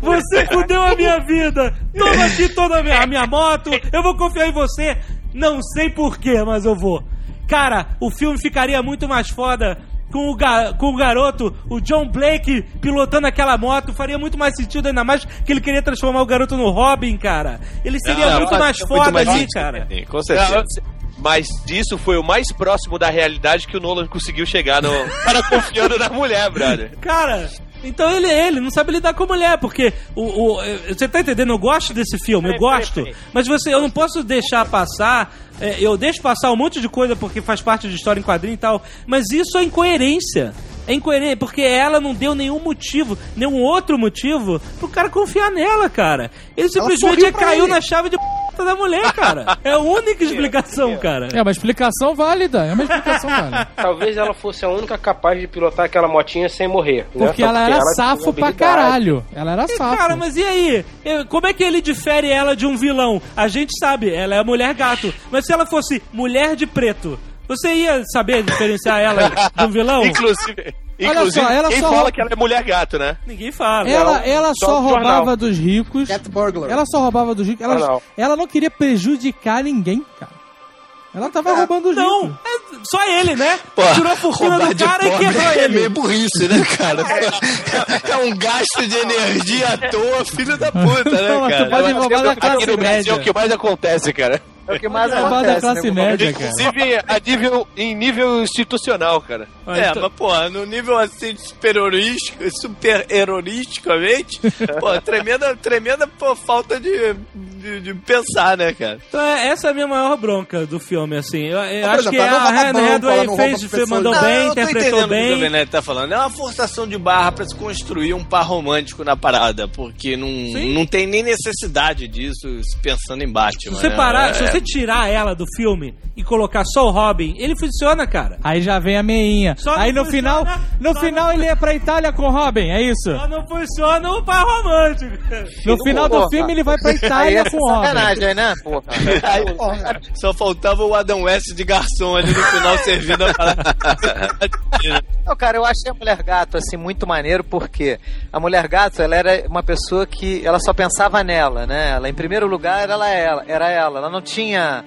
Você fudeu a minha vida! Toma aqui toda a minha, a minha moto, eu vou confiar em você! Não sei porquê, mas eu vou. Cara, o filme ficaria muito mais foda com o, com o garoto, o John Blake, pilotando aquela moto. Faria muito mais sentido, ainda mais que ele queria transformar o garoto no Robin, cara. Ele seria Não, muito mais muito foda mais ali, sentido, cara. Sim, com certeza. Não, Mas isso foi o mais próximo da realidade que o Nolan conseguiu chegar no. [laughs] Para confiando na mulher, brother. Cara, então ele é ele, não sabe lidar com mulher, porque o, o- eh, você tá entendendo? Eu gosto desse filme, eu gosto, mas você, eu não posso deixar passar, eh, eu deixo passar um monte de coisa porque faz parte de história em quadrinho e tal, mas isso é incoerência. É incoerente, porque ela não deu nenhum motivo, nenhum outro motivo pro cara confiar nela, cara. Ele simplesmente caiu ele. na chave de p da mulher, cara. [laughs] É a única explicação, cara. É uma explicação válida. É uma explicação [laughs] válida. Talvez ela fosse a única capaz de pilotar aquela motinha sem morrer. né? Porque Só ela era safo pra caralho. Ela era E, safo. Cara, mas e aí? Eu- Como é que ele difere ela de um vilão? A gente sabe, ela é a mulher gato. Mas se ela fosse mulher de preto, você ia saber diferenciar ela de um vilão? [laughs] Inclusive, Olha inclusive só, ela quem só fala rouba- que ela é mulher gato, né? Ninguém fala. Ela, ela só só do jornal. roubava dos ricos. Cat Burglar. Ela só roubava dos ricos. Ela, Jornal. ela não queria prejudicar ninguém, cara. Ela tava roubando os Não, ricos. é só ele, né? Pô, Tirou a fortuna do cara e quebrou É ele. meio burrice, né, cara? [laughs] É um gasto de energia à toa, filho da puta, [laughs] Não, né, tu pode cara? roubar da Aqui classe no Brasil é o que mais acontece, cara. É o que mais Roubar da acontece, classe né? média, cara. Inclusive a nível, em nível institucional, cara. Ah, É, então- mas, porra, no nível assim, super-heroístico, super-heroisticamente, pô, tremenda, tremenda pô, falta de, de, de pensar, né, cara? Então, é- essa é a minha maior bronca do filme, assim. Eu, eu acho exemplo, que não a ela Hathaway fez, fez- mandou Não, bem, tô interpretou entendendo o que o bem. Tá falando. É uma forçação de barra pra se construir um par romântico na parada, porque não, Sim. não tem nem necessidade disso se pensando em Batman. Se você né? parar, É, se você tirar ela do filme e colocar só o Robin, ele funciona, cara. Aí já vem a meinha. Só Aí no final, funciona- no só final não- ele ia pra Itália com o Robin, é isso? Só não funciona o par romântico. No final do Porra. filme ele vai pra Aí Itália essa com o Robin. sacanagem, né? Porra. Aí, só faltava o Adam West de garçom ali no final servindo a. Não, cara, eu achei a Mulher Gato, assim, muito maneiro, porque a Mulher Gato, ela era uma pessoa que ela só pensava nela, né? Ela, em primeiro lugar, ela ela, era ela. Ela não tinha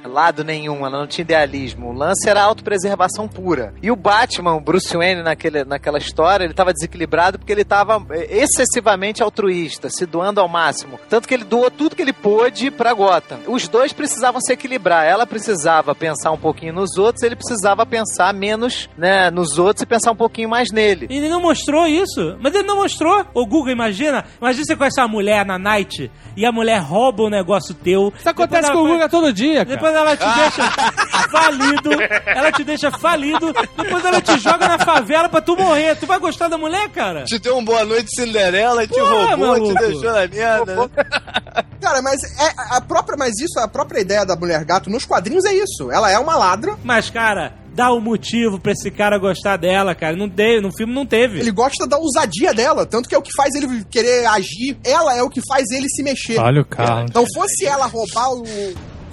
lado nenhum, ela não tinha idealismo. O lance era autopreservação pura. E o Batman, o Bruce Wayne, naquele, naquela história, ele tava desequilibrado porque ele tava eh, excessivamente altruísta, se doando ao máximo. Tanto que ele doou tudo que ele pôde pra Gotham. Os dois precisavam se equilibrar. Ela precisava pensar um pouquinho nos outros, ele precisava pensar menos, né, nos outros e pensar um pouquinho mais nele. Ele não mostrou isso. Mas ele não mostrou. Ô, Google, imagina. Imagina você conhece uma mulher na night e a mulher rouba um negócio teu. Isso acontece com o Guga todo dia, cara. Depois ela te deixa [laughs] falido. Ela te deixa falido. Depois ela te joga na favela pra tu morrer. Tu vai gostar da mulher, cara? Te deu um boa noite Cinderela, te Porra, roubou, maluco. te deixou na merda. né? [laughs] Cara, mas é a própria, mas isso, a própria ideia da mulher gato nos quadrinhos é isso. Ela é uma ladra. Mas, cara, dá um motivo pra esse cara gostar dela, cara. Não teve, no filme não teve. Ele gosta da ousadia dela, tanto que é o que faz ele querer agir. Ela é o que faz ele se mexer. Olha o carro. Não fosse ela roubar o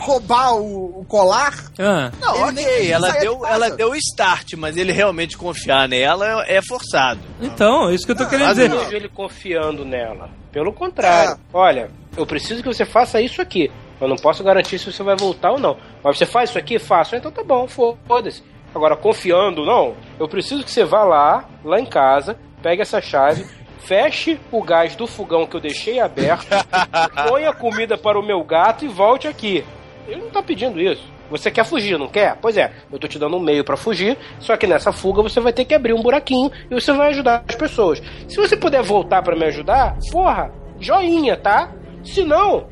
roubar o, o colar, Ah. Não, ok, ela de deu, casa. ela deu o start, mas ele realmente confiar nela é forçado. Então, é isso que eu tô querendo Eu dizer. não vejo ele confiando nela. Pelo contrário. Olha, eu preciso que você faça isso aqui. Eu não posso garantir se você vai voltar ou não. Mas você faz isso aqui? Faço. Então tá bom, foda-se. Agora, confiando, não. Eu preciso que você vá lá, lá em casa, pegue essa chave, feche o gás do fogão que eu deixei aberto, [laughs] ponha comida para o meu gato e volte aqui. Ele não tá pedindo isso. Você quer fugir, não quer? Pois é, eu tô te dando um meio pra fugir, só que nessa fuga você vai ter que abrir um buraquinho e você vai ajudar as pessoas. Se você puder voltar pra me ajudar, porra, joinha, tá? Se não,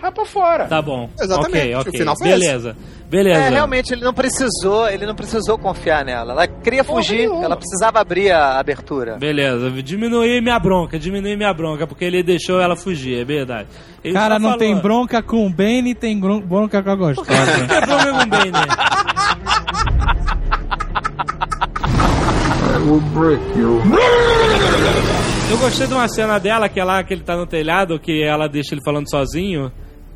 rapa fora. Tá bom. Exatamente, Ok, o ok. final foi Beleza. Beleza. É, realmente, ele não precisou, ele não precisou confiar nela. Ela queria Porra fugir, nenhuma. ela precisava abrir a abertura. Beleza, diminuir minha bronca, diminuir minha bronca, porque ele deixou ela fugir, é verdade. Ele Cara, não falou- tem bronca com o Bane, tem bronca com a gostosa. Por que bronca com o Bane? I will break you. Eu gostei de uma cena dela, que é lá que ele tá no telhado, que ela deixa ele falando sozinho.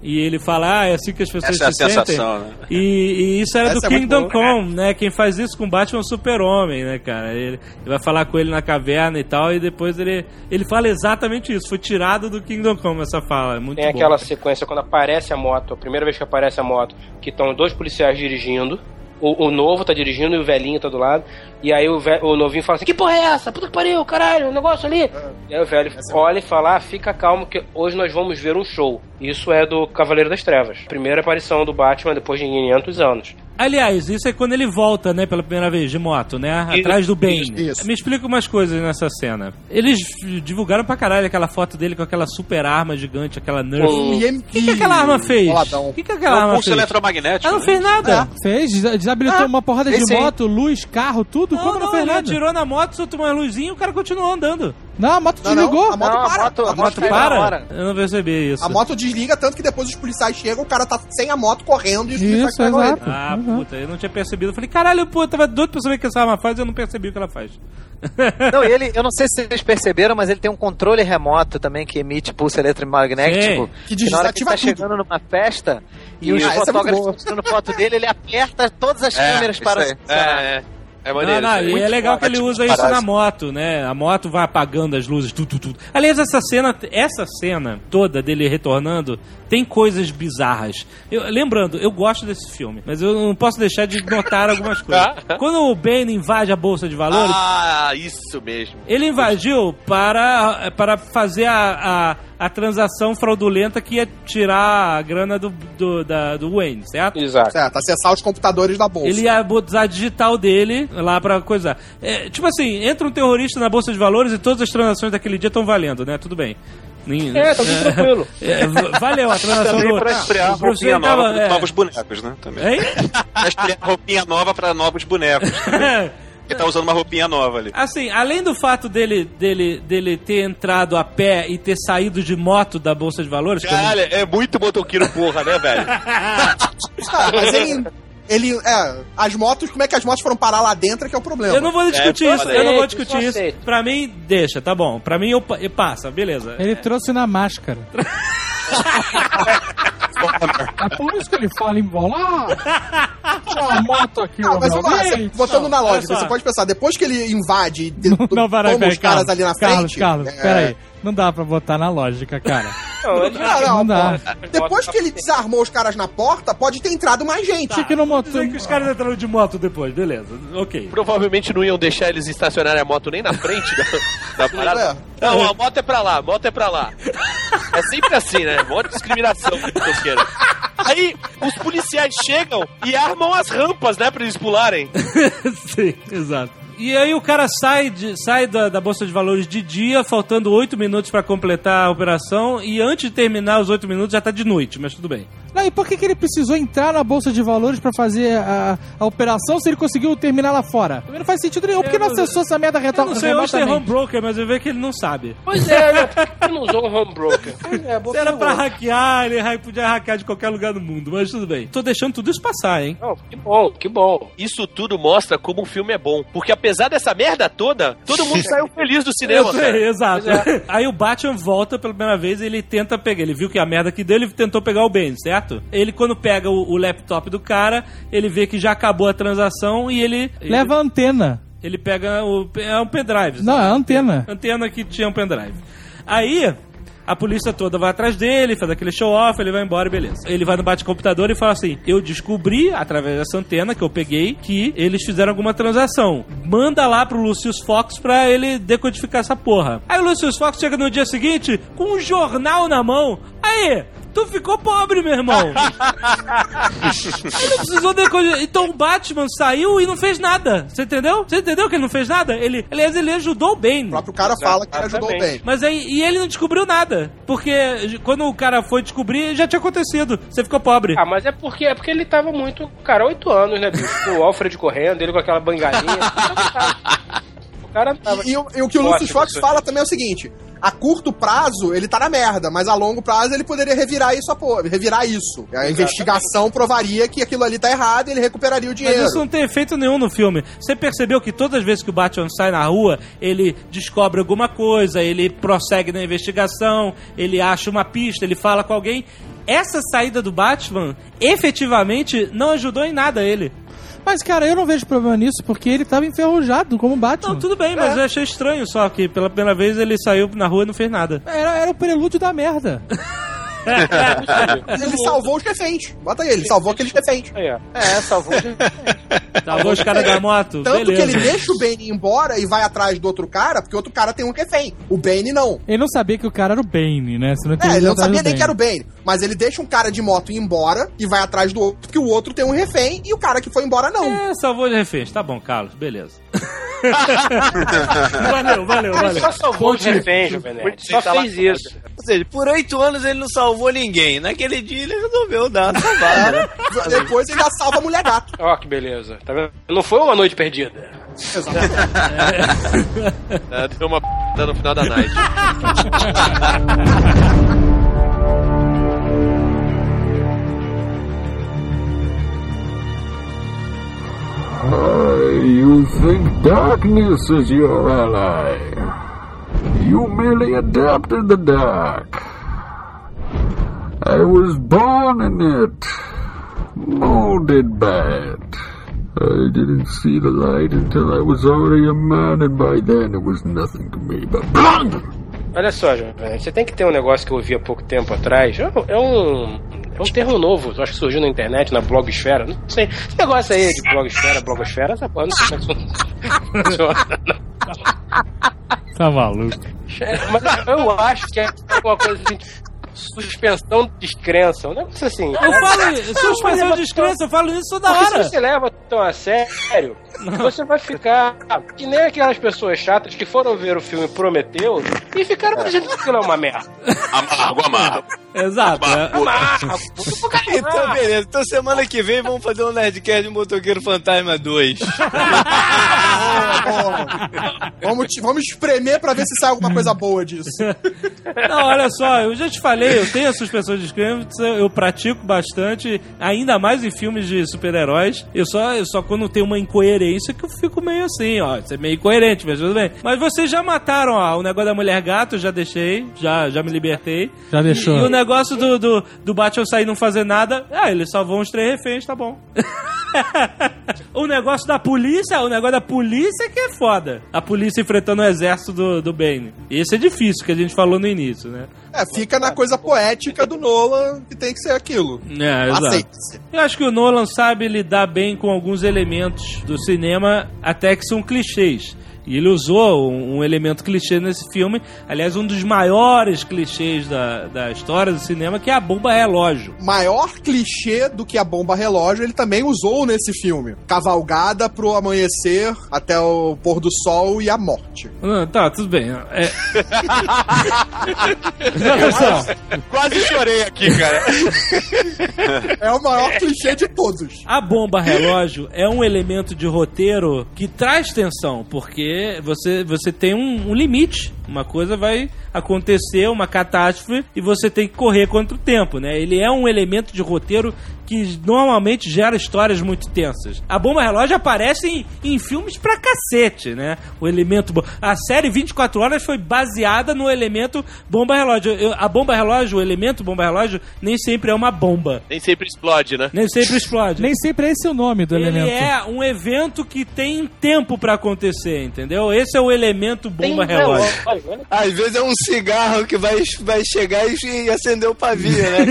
E ele fala, ah, é assim que as pessoas Essa é a se sentem. sensação, né? E, e isso era Essa do é Kingdom boa. Come, né? Quem faz isso com o Batman é o super-homem, né, cara? Ele, ele vai falar com ele na caverna e tal, e depois ele, ele fala exatamente isso. Foi tirado do Kingdom Come essa fala. É muito Tem bom. aquela sequência quando aparece a moto, a primeira vez que aparece a moto, que estão dois policiais dirigindo. O, o novo tá dirigindo e o velhinho tá do lado. E aí o, ve- o novinho fala assim: Que porra é essa? Puta que pariu, caralho, o negócio ali. E aí o velho olha e fala: ah, Fica calmo que hoje nós vamos ver um show. Isso é do Cavaleiro das Trevas. Primeira aparição do Batman depois de 500 anos. Aliás, isso é quando ele volta, né, pela primeira vez de moto, né? Isso, Atrás do isso. Me explica umas coisas nessa cena. Eles divulgaram pra caralho aquela foto dele com aquela super arma gigante, aquela Nerf. O que, que aquela arma fez? O que, que É aquela um arma fez? eletromagnético. Ela não né? fez nada. Fez, desa- desabilitou uma porrada de fez moto, luz, carro, tudo. Não, Como não, não, fez ele nada? atirou na moto, soltou uma luzinha e o cara continuou andando. Não, a moto Não, não, desligou. a moto Não, a para. moto- a a moto moto para. Eu não percebi isso. A moto desliga, tanto que depois os policiais chegam, o cara tá sem a moto correndo e os policiais Isso, pegam ele. exato. Ah, puta, eu não tinha percebido. Eu falei, caralho, pô, eu tava doido pra saber o que essa arma faz e eu não percebi o que ela faz. [laughs] Não, e ele, eu não sei se vocês perceberam, mas ele tem um controle remoto também que emite pulso eletromagnético. Que na hora que ele tá tudo. chegando numa festa e Ih, os ah, é fotógrafos estão tirando foto dele, ele aperta todas as câmeras isso para. É, é. É Não, maneiro. não, isso aí. e é legal que ele usa isso na moto, né? A moto vai apagando as luzes, tudo, tudo. Aliás, essa cena, essa cena toda dele retornando tem coisas bizarras. Eu- lembrando, eu gosto desse filme, mas eu não posso deixar de notar algumas coisas. [laughs] Quando o Bane invade a bolsa de valores, Ah, isso mesmo. ele invadiu para, para fazer a, a, a transação fraudulenta que ia tirar a grana do, do, da, do Wayne, certo? Exato. Certo, acessar os computadores da bolsa. Ele ia usar a digital dele lá pra coisar. É, tipo assim, entra um terrorista na bolsa de valores e todas as transações daquele dia estão valendo, né? Tudo bem. É, tá tudo tranquilo. [laughs] É, valeu a transação Também do... pra estrear professor roupinha nova tava- é. novos bonecos, né? Também. Hein? Pra estrear roupinha nova para novos bonecos. [laughs] Ele tá usando uma roupinha nova ali. Assim, além do fato dele, dele, dele ter entrado a pé e ter saído de moto da Bolsa de Valores... eu Caralho, é muito motoqueiro porra, né, velho? [laughs] Ah, mas ele. Ele. É, as motos, como é que as motos foram parar lá dentro é que é o problema. Eu não vou discutir É, isso, eu não vou discutir isso isso. Pra mim, deixa, tá bom. Pra mim, eu, eu passa, beleza. Ele trouxe na máscara. [laughs] É por isso que ele fala embolar. Tinha uma moto aqui, Não, mas vamos lá, você- botando na lógica, você pode pensar, depois que ele invade e [laughs] toma os caras Carlos, ali na Carlos, frente. Carlos, é, peraí. Não dá pra botar na lógica, cara. Não, ele Não, não, Não dá. Depois que ele desarmou os caras na porta, pode ter entrado mais gente. Achei que não moto... Que os caras entraram de moto depois, beleza. Ok. Provavelmente não iam deixar eles estacionarem a moto nem na frente da, da parada. Não, a moto é pra lá, a moto é pra lá. É sempre assim, né? Mó discriminação tosqueira. Aí os policiais chegam e armam as rampas, né, pra eles pularem. [laughs] Sim, exato. E aí o cara sai, de- sai da, da Bolsa de Valores de dia, faltando oito minutos pra completar a operação, e antes de terminar os oito minutos já tá de noite, mas tudo bem. Não, e por que, que ele precisou entrar na Bolsa de Valores pra fazer a, a operação se ele conseguiu terminar lá fora? Também não faz sentido nenhum. Por que não acessou essa merda Eu reta não sei onde tem home remotamente? broker, mas eu vejo que ele não sabe. Pois é, né? Por que não usou home broker? [laughs] É, era pra hackear, ele podia hackear de qualquer lugar do mundo, mas tudo bem. Tô deixando tudo isso passar, hein? Não, que bom, que bom. Isso tudo mostra como um filme é bom. Porque apesar dessa merda toda, todo mundo saiu feliz do cinema, sei, cara. exato. Aí o Batman volta pela primeira vez e ele tenta pegar. Ele viu que a merda que deu, ele tentou pegar o Bane, certo? Ele, quando pega o, o laptop do cara, ele vê que já acabou a transação e ele. Leva a antena. Ele pega o. É um pendrive. Não, é a antena. Antena que tinha um pendrive. Aí. A polícia toda vai atrás dele, faz aquele show-off, ele vai embora e beleza. Ele vai no bate-computador e fala assim: Eu descobri, através dessa antena que eu peguei, que eles fizeram alguma transação. Manda lá pro Lucius Fox pra ele decodificar essa porra. Aí o Lucius Fox chega no dia seguinte com um jornal na mão. Aí, tu ficou pobre, meu irmão. [laughs] Ele não precisou decodificar. Então o Batman saiu e não fez nada. Você entendeu? Você entendeu que ele não fez nada? Ele, aliás, ele ajudou o Bane. O próprio cara fala que ele ajudou o Bane. Mas aí, e ele não descobriu nada. Porque quando o cara foi descobrir, já tinha acontecido. Você ficou pobre. Ah, mas é porque, é porque ele tava muito. Cara, oito anos, né, bicho? O Alfred correndo, ele com aquela bangalinha. [laughs] o cara tava. E, e o- e o que o Lucius Fox fala também é o seguinte: a curto prazo ele tá na merda, mas a longo prazo ele poderia revirar isso, a pô- revirar isso. A investigação provaria que aquilo ali tá errado e ele recuperaria o Mas dinheiro. isso não tem efeito nenhum no filme. Você percebeu que todas as vezes que o Batman sai na rua, ele descobre alguma coisa, ele prossegue na investigação, ele acha uma pista, ele fala com alguém. Essa saída do Batman efetivamente não ajudou em nada ele. Mas, cara, eu não vejo problema nisso, porque ele tava enferrujado como Batman. Não, tudo bem, mas eu achei estranho só que pela primeira vez ele saiu na rua e não fez nada. Era, era o prelúdio da merda. [laughs] Ele salvou os reféns. Bota aí, ele salvou aqueles reféns. É, é salvou. Salvou os caras da moto. Tanto beleza. que ele deixa o Bane embora e vai atrás do outro cara, porque o outro cara tem um refém. O Bane não. Ele não sabia que o cara era o Bane, né? Você não É, ele não sabia nem que era o Bane. Mas ele deixa um cara de moto ir embora e vai atrás do outro, porque o outro tem um refém e o cara que foi embora não. É, salvou de reféns. Tá bom, Carlos, beleza. [laughs] valeu, valeu, Ele valeu. só salvou os reféns, Jovem Nerd. Só fez isso. Ou seja, por oito anos ele não salvou ninguém. Naquele dia ele resolveu dar uma salvada. né? Depois ele já salva a mulher gato. Ó, que beleza. Tá vendo? Não foi uma noite perdida. [laughs] É, deu uma p no final da night. Uh, you think darkness is your ally. You merely adapted the dark. I was born in it, molded by it. I didn't see the light until I was already a man, and by then it was nothing to me but blood. Olha só, você tem que ter um negócio que eu ouvi há pouco tempo atrás. É um, é um, é termo novo, acho que surgiu na internet, na blogosfera. Não sei. Esse negócio aí de blogosfera, blogosfera, essa porra, não sei como é que [laughs] funciona. Tá maluco. É, Mas eu acho que é uma coisa assim, suspensão de descrença. Um negócio assim. Eu falo suspensão de descrença, eu falo isso toda Porque hora. se você leva tão a sério, você vai ficar que nem aquelas pessoas chatas que foram ver o filme Prometeu e ficaram dizendo que aquilo é uma merda. Amargo, amargo. Exato. é. Amargo. Então, beleza. Então, semana que vem vamos fazer um Nerdcast de Motoqueiro Fantasma 2. vamos, te- vamos espremer pra ver se sai alguma coisa boa disso. Não, olha só, eu já te falei, eu tenho a suspensão de descrença, eu pratico bastante, ainda mais em filmes de super-heróis. Eu só, eu só quando tem uma incoerência que eu fico meio assim, ó. Isso é meio incoerente, mas tudo bem. Mas vocês já mataram, ó, o negócio da mulher gato, eu já deixei, já, já me libertei. Já deixou. E, e o negócio do, do, do Batman sair e não fazer nada, ah, ele salvou uns três reféns, tá bom. [laughs] o negócio da polícia, o negócio da polícia que é foda. A polícia enfrentando o exército do, do Bane. Esse é difícil, que a gente falou no início, né? É, fica na coisa poética do Nolan que tem que ser aquilo. É, exato. Aceita-se. Eu acho que o Nolan sabe lidar bem com alguns elementos do cinema, até que são clichês. E ele usou um, um elemento clichê nesse filme, aliás, um dos maiores clichês da, da história do cinema, que é a bomba relógio. Maior clichê do que a bomba relógio ele também usou nesse filme. Cavalgada pro amanhecer até o pôr do sol e a morte. Ah, tá, tudo bem. É... [laughs] Só. Quase chorei aqui, cara. É o maior clichê de todos. A bomba relógio é um elemento de roteiro que traz tensão, porque você, você tem um, um limite. Uma coisa vai acontecer, uma catástrofe, e você tem que correr contra o tempo, né? Ele é um elemento de roteiro que normalmente gera histórias muito tensas. A bomba relógio aparece em, em filmes pra cacete, né? O elemento. A série 24 horas foi baseada no elemento bomba relógio. Eu- a bomba relógio, o elemento bomba relógio, nem sempre é uma bomba. Nem sempre explode, né? Nem sempre explode. Nem sempre é esse o nome do Ele elemento. é um evento que tem tempo pra acontecer, entendeu? Esse é o elemento bomba relógio. Às vezes é um cigarro que vai, vai chegar e, e acender o pavio, né,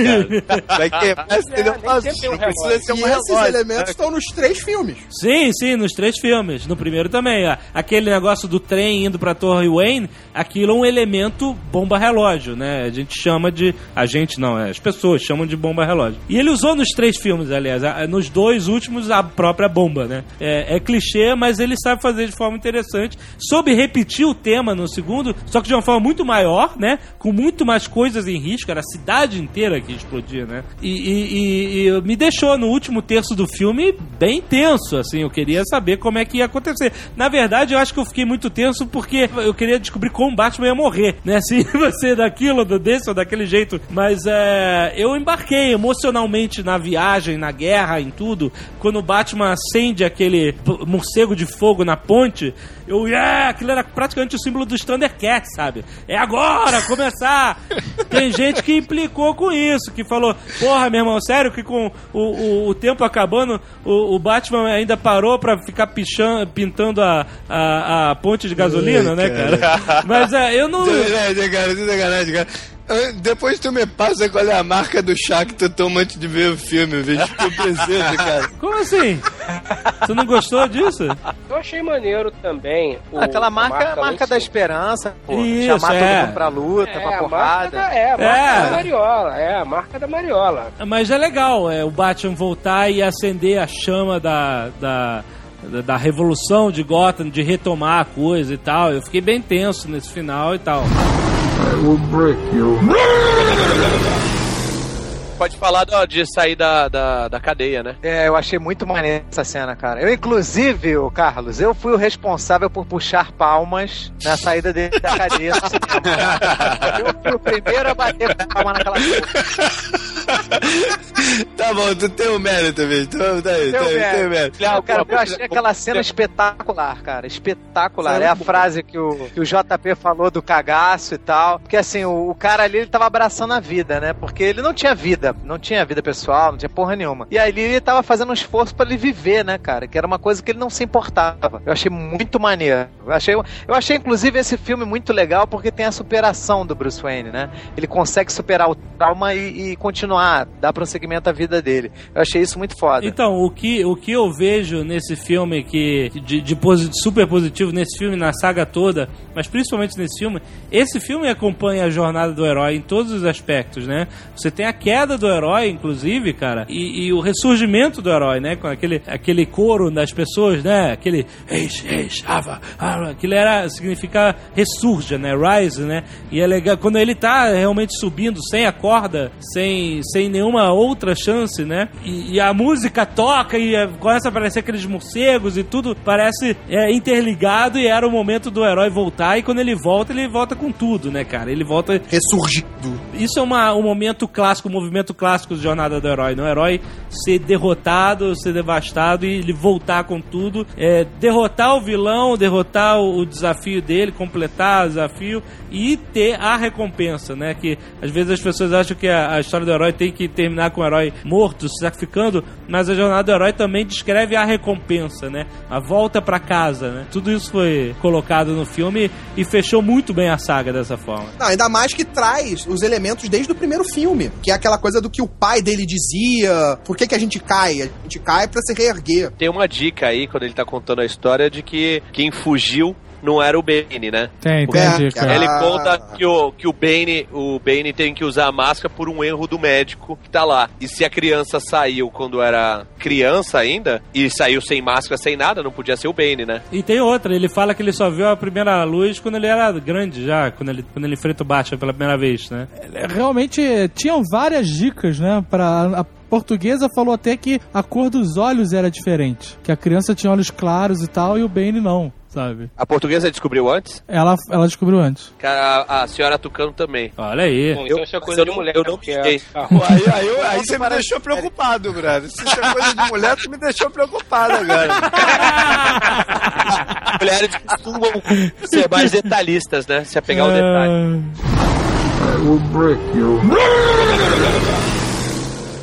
cara? [laughs] Vai queimar e acender o pavio. Não precisa ser E um esses relógio. elementos estão nos três filmes. Sim, sim, nos três filmes. No primeiro também. ó. Aquele negócio do trem indo pra Torre Wayne, aquilo é um elemento bomba relógio, né? A gente chama de. A gente não, é, as pessoas chamam de bomba relógio. E ele usou nos três filmes, aliás. Nos dois últimos, a própria bomba, né? É, é clichê, mas ele sabe fazer de forma interessante. Soube repetir o tema no segundo, só que de uma forma muito maior, né? Com muito mais coisas em risco. Era a cidade inteira que explodia, né? E, e- e- e me deixou no último terço do filme bem tenso, assim. Eu queria saber como é que ia acontecer. Na verdade, eu acho que eu fiquei muito tenso porque eu queria descobrir como o Batman ia morrer, né? [laughs] Se você daquilo, do- desse ou daquele jeito. Mas é, eu embarquei emocionalmente na viagem, na guerra, em tudo. Quando o Batman acende aquele morcego de fogo na ponte, eu, yeah, aquilo era praticamente o símbolo dos Sabe? É agora, começar! Tem gente que implicou com isso, que falou, porra, meu irmão, sério que com o, o, o tempo acabando, o, o Batman ainda parou pra ficar pichando, pintando a, a, a ponte de gasolina, né, cara. cara? Mas é, eu não... [laughs] Depois tu me passa qual é a marca do chá que tu toma antes de ver o filme, vejo que eu preciso, cara. [laughs] Como assim? Tu não gostou disso? Eu achei maneiro também. o- Aquela marca, a é a marca da esperança, pô. Isso, chamar é. todo mundo pra luta, É, pra a marca porrada. da, é, a marca É. da Mariola. É, a marca da Mariola. Mas é legal é, o Batman voltar e acender a chama da, da, da, da revolução de Gotham, de retomar a coisa e tal. Eu fiquei bem tenso nesse final e tal. I will break you. [laughs] Pode falar do- de sair da, da, da cadeia, né? É, eu achei muito maneiro essa cena, cara. Eu, inclusive, o Carlos, eu fui o responsável por puxar palmas na saída dele da cadeia. Eu fui o primeiro a bater palma naquela Tá bom, tu tem o mérito, bicho. Tu, tá aí, Tem tá aí, mérito. tem o mérito. Não, cara, eu achei aquela cena espetacular, cara. Espetacular. É a frase que o, que o JP falou do cagaço e tal. Porque assim, o, o cara ali ele tava abraçando a vida, né? Porque ele não tinha vida, não tinha vida pessoal, não tinha porra nenhuma. E ali ele tava fazendo um esforço pra ele viver, né, cara? Que era uma coisa que ele não se importava. Eu achei muito maneiro. Eu achei, eu achei, inclusive, esse filme muito legal porque tem a superação do Bruce Wayne, né? Ele consegue superar o trauma e, e continuar, dar prosseguimento à vida dele. Eu achei isso muito foda. Então, o que, o que eu vejo nesse filme que de, de posi- super positivo nesse filme, na saga toda, mas principalmente nesse filme, esse filme acompanha a jornada do herói em todos os aspectos, né? Você tem a queda do herói, inclusive, cara, e, e o ressurgimento do herói, né? Com aquele, aquele coro das pessoas, né? Aquele Eish, Eish, Ava, Ava, aquilo era, significa ressurja, né? Rise, né? E é legal, quando ele tá realmente subindo sem a corda, sem, sem nenhuma outra chance, né? E, e a música toca e é, começa a aparecer aqueles morcegos e tudo parece é, interligado e era o momento do herói voltar e quando ele volta, ele volta com tudo, né, cara? Ele volta... Ressurgido. Isso é uma, um momento clássico, um movimento clássico de Jornada do Herói, né? O herói ser derrotado, ser devastado e ele voltar com tudo, é, derrotar o vilão, derrotar o, o desafio dele, completar o desafio e ter a recompensa, né? Que às vezes as pessoas acham que a, a história do herói tem que terminar com o herói morto, se sacrificando, mas a jornada do herói também descreve a recompensa, né? A volta pra casa, né? Tudo isso foi colocado no filme e fechou muito bem a saga dessa forma. Não, ainda mais que traz os elementos desde o primeiro filme, que é aquela coisa do que o pai dele dizia, por que, que a gente cai? A gente cai pra se reerguer. Tem uma dica aí, quando ele tá contando a história, de que quem fugiu não era o Bane, né? Tem, tem dica. Ele conta que o, que o Bane, o Bane tem que usar a máscara por um erro do médico que tá lá. E se a criança saiu quando era criança ainda, e saiu sem máscara, sem nada, não podia ser o Bane, né? E tem outra, ele fala que ele só viu a primeira luz quando ele era grande já, quando ele, quando ele enfrenta o Batman pela primeira vez, né? Realmente tinham várias dicas, né? Pra, a portuguesa falou até que a cor dos olhos era diferente. Que a criança tinha olhos claros e tal, e o Bane não. Sabe? A portuguesa descobriu antes? Ela, ela descobriu antes. A, a senhora Tucano também. Olha aí. Bom, então isso é coisa eu de não- mulher. eu não porque sei. a- [laughs] a- Aí, aí, eu- aí você me deixou preocupado, brother. Se isso é coisa de mulher, tu me deixou preocupado agora. [laughs] Mulheres costumam ser mais detalhistas, né? Se apegar ao detalhe. I will break you. [laughs]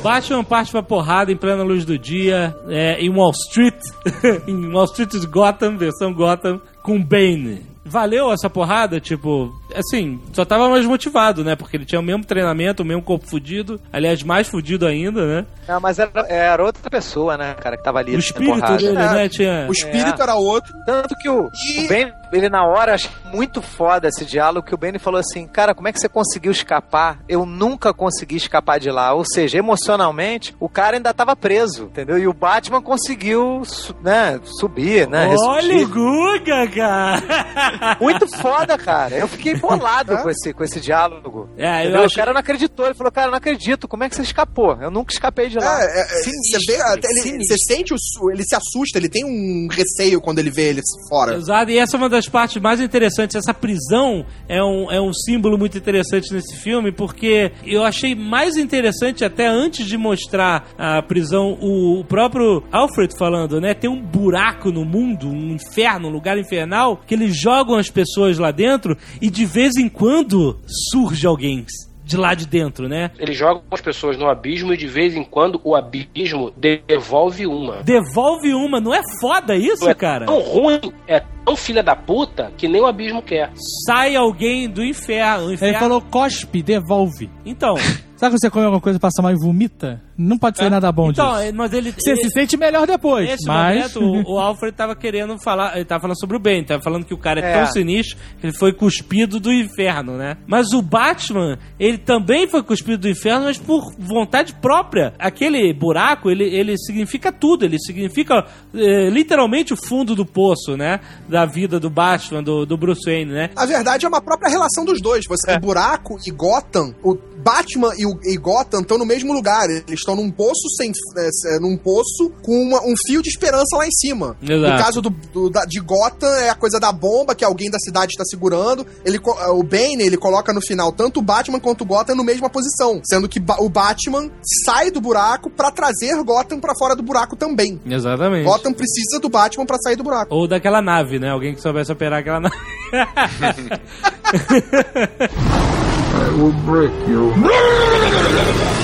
Batman parte pra porrada em plena luz do dia, é, em Wall Street, [laughs] em Wall Street de Gotham, versão Gotham, com Bane. Valeu essa porrada? Tipo, assim, só tava mais motivado, né? Porque ele tinha o mesmo treinamento, o mesmo corpo fudido. Aliás, mais fudido ainda, né? Não, mas era, era outra pessoa, né, cara, que tava ali. O espírito dele, né? Tinha... O espírito era outro. Tanto que o, o Ben, ele na hora, achei muito foda esse diálogo, que o Ben falou assim, cara, como é que você conseguiu escapar? Eu nunca consegui escapar de lá. Ou seja, emocionalmente, o cara ainda tava preso, entendeu? E o Batman conseguiu, né, subir, né? Olha ressurgir. o Guga, cara! Muito foda, cara. Eu fiquei bolado com esse, com esse diálogo. É, eu acho- O cara não acreditou. Ele falou, cara, não acredito. Como é que você escapou? Eu nunca escapei de lá. É, é, é, Sinistro, você vê, até ele, sinistro. você sente o, ele se assusta, ele tem um receio quando ele vê ele fora. Exato, e essa é uma das partes mais interessantes. Essa prisão é um, é um símbolo muito interessante nesse filme, porque eu achei mais interessante, até antes de mostrar a prisão, o, o próprio Alfred falando, né? Tem um buraco no mundo, um inferno, um lugar infernal, que eles jogam as pessoas lá dentro e de vez em quando surge alguém de lá de dentro, né? Eles jogam as pessoas no abismo e de vez em quando o abismo devolve uma. Devolve uma, não é foda isso, é cara? tão ruim, é tão filha da puta que nem o abismo quer. Sai alguém do inferno. inferno... Ele falou cospe, devolve. Então. [laughs] Sabe quando você come alguma coisa, passa mal e vomita? Não pode ser nada bom Então, disso. mas ele. Você ele- se sente melhor depois. Nesse mas... momento, o, o [laughs] Alfred tava querendo falar. Ele tava falando sobre o Ben, tava falando que o cara é, É. tão sinistro que ele foi cuspido do inferno, né? Mas o Batman, ele também foi cuspido do inferno, mas por vontade própria. Aquele buraco, ele, ele significa tudo. Ele significa eh, literalmente o fundo do poço, né? Da vida do Batman, do, do Bruce Wayne, né? Na verdade, é uma própria relação dos dois. Você, O buraco e Gotham, o Batman e, o, e Gotham estão no mesmo lugar. Eles estão num poço sem, é, é, num poço com uma- um fio de esperança lá em cima. Exato. No caso do, do- da- de Gotham, é a coisa da bomba que alguém da cidade está segurando. Ele, co- o Bane, ele coloca no final tanto o Batman quanto o Gotham na mesma posição. Sendo que ba- o Batman sai do buraco pra trazer Gotham pra fora do buraco também. Exatamente. Gotham precisa do Batman pra sair do buraco. Ou daquela nave, né? Alguém que soubesse operar aquela nave. [laughs] I will break you. [laughs]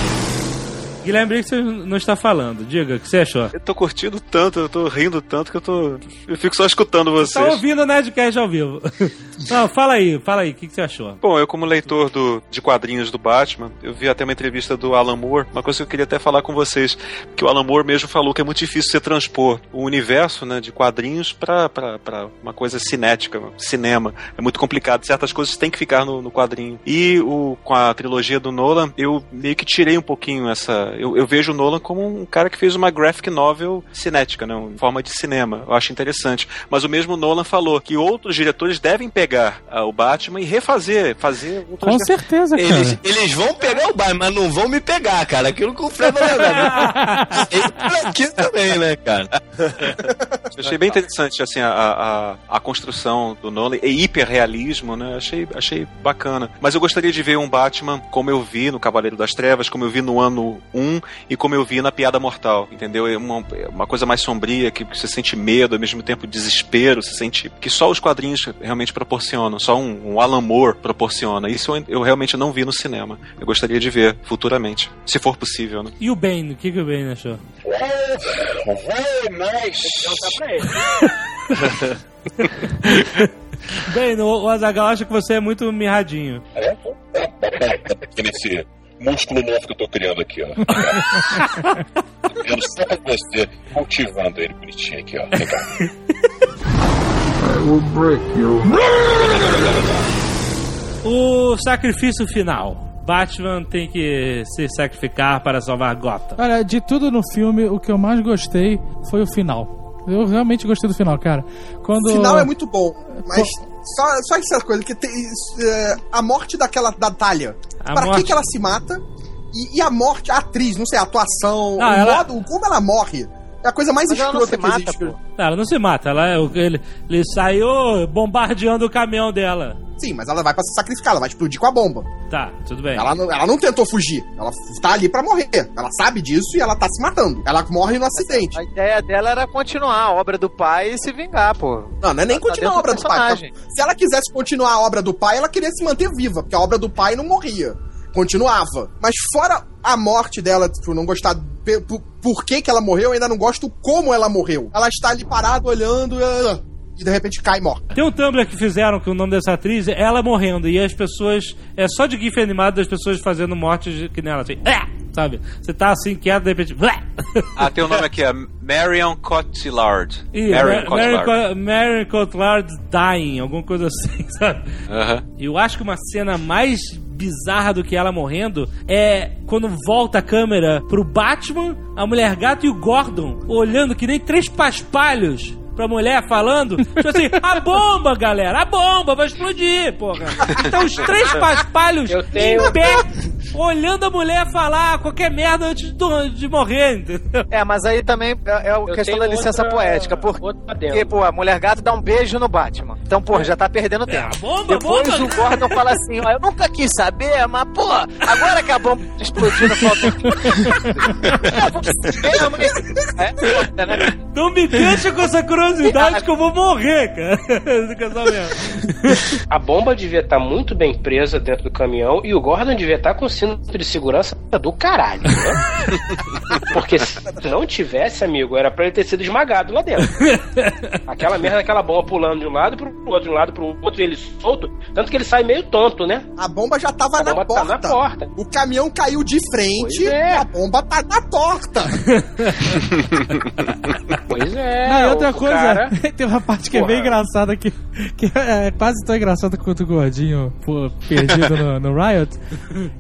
Guilherme Briggs não está falando. Diga, o que você achou? Eu tô curtindo tanto, eu tô rindo tanto que eu tô. Eu fico só escutando vocês. Tá ouvindo o Nerdcast ao vivo. [laughs] Não, fala aí, fala aí, o que, que você achou? Bom, eu como leitor do, de quadrinhos do Batman, eu vi até uma entrevista do Alan Moore, uma coisa que eu queria até falar com vocês, que o Alan Moore mesmo falou que é muito difícil você transpor o universo né, de quadrinhos pra uma coisa cinética, cinema. É muito complicado, certas coisas têm que ficar no, no quadrinho. E o, com a trilogia do Nolan, eu meio que tirei um pouquinho essa... Eu, eu vejo o Nolan como um cara que fez uma graphic novel cinética, né, em forma de cinema. Eu acho interessante. Mas o mesmo Nolan falou que outros diretores devem pegar ah, o Batman e refazer, fazer outras Com certeza, cara. Eles, eles vão pegar o Batman, mas não vão me pegar, cara. Aquilo que o Fred agora. [laughs] aqui também, né, cara? Eu achei bem interessante assim, a, a, a construção do Nolan e hiperrealismo, né? Achei, achei bacana. Mas eu gostaria de ver um Batman como eu vi no Cavaleiro das Trevas, como eu vi no ano 1 e como eu vi na Piada Mortal, entendeu? É uma, é uma coisa mais sombria, que você sente medo, ao mesmo tempo desespero, você sente que só os quadrinhos realmente proporcionam, só um, um Alan Moore proporciona. Isso eu, eu realmente não vi no cinema. Eu gostaria de ver futuramente, se for possível, né? E o Bane, o que, que o Bane achou? Oh, very nice. Bane, o, o Azagal acha que você é muito mirradinho. É? Tá aqui nesse músculo novo que eu tô criando aqui, ó. [laughs] Vendo só pra você, cultivando ele bonitinho aqui, ó. Legal. I will break you. O sacrifício final. Batman tem que se sacrificar para salvar Gotham. Olha, de tudo no filme, o que eu mais gostei foi o final. Eu realmente gostei do final, cara. Quando... O final é muito bom, mas só, só essa coisa, que tem, é, a morte daquela da Talia. A Pra que, que ela se mata? E, e a morte, a atriz, não sei, a atuação, Ah, o ela- modo, como ela morre. É a coisa mais Mas ela não escrota se que mata, existe. pô. Não, ela não se mata, ela, é ele, ele saiu bombardeando o caminhão dela. Sim, mas ela vai pra se sacrificar, ela vai explodir com a bomba. Tá, tudo bem. Ela não, ela não tentou fugir, ela tá ali pra morrer. Ela sabe disso e ela tá se matando. Ela morre no acidente. A ideia dela era continuar a obra do pai e se vingar, pô. Não, não é nem Ela tá continuar a dentro obra do do pai. personagem. Se ela quisesse continuar a obra do pai, ela queria se manter viva, porque a obra do pai não morria. Continuava. Mas fora a morte dela, tipo, não gostar por, por que, que ela morreu, eu ainda não gosto como ela morreu. Ela está ali parada, olhando, e de repente cai morta. Tem um Tumblr que fizeram que o nome dessa atriz é ela morrendo. E as pessoas. É só de GIF animado das pessoas fazendo mortes de- que nela, assim. "Ah!" Sabe? Você tá assim quieto, de repente. "Ah!" Ah, tem o nome aqui, é Marion Cotillard. E Marion Ma- Mary, Cotillard. Co- Mary Cotillard dying, alguma coisa assim, [laughs] sabe? Aham. Eu acho que uma cena mais bizarra do que ela morrendo é quando volta a câmera pro Batman, a mulher gato e o Gordon olhando que nem três paspalhos pra mulher falando, tipo assim, a bomba, galera, a bomba vai explodir, porra. Então os três paspalhos Eu tenho- em pé, olhando a mulher falar qualquer merda antes de, de morrer, entendeu? É, mas aí também é, é a questão da licença outra- poética. Porque, adendo. pô, a mulher gato dá um beijo no Batman. Então, pô, já tá perdendo tempo. a bomba, Depois bomba. o Gordon fala assim, ó, eu nunca quis saber, mas, pô, agora que a bomba explodiu, não falta... [laughs] É, É, né? Não me deixa com essa curiosidade que eu vou morrer, cara. [laughs] [laughs] A bomba devia estar muito bem presa dentro do caminhão e o Gordon devia estar com cinto de segurança do caralho, né? [laughs] Porque se não tivesse, amigo, era pra ele ter sido esmagado lá dentro. Aquela merda, aquela bomba pulando de um lado pro outro, de um lado pro outro, e ele solto. Tanto que ele sai meio tonto, né? A bomba já tava A na, bomba tá porta. na porta. O caminhão caiu de frente é. e a bomba tá na porta. Pois é. Não, e outra o coisa, cara- [laughs] tem uma parte que é bem Porra. engraçada que, que é quase tão engraçada quanto o gordinho pô, perdido no, no Riot,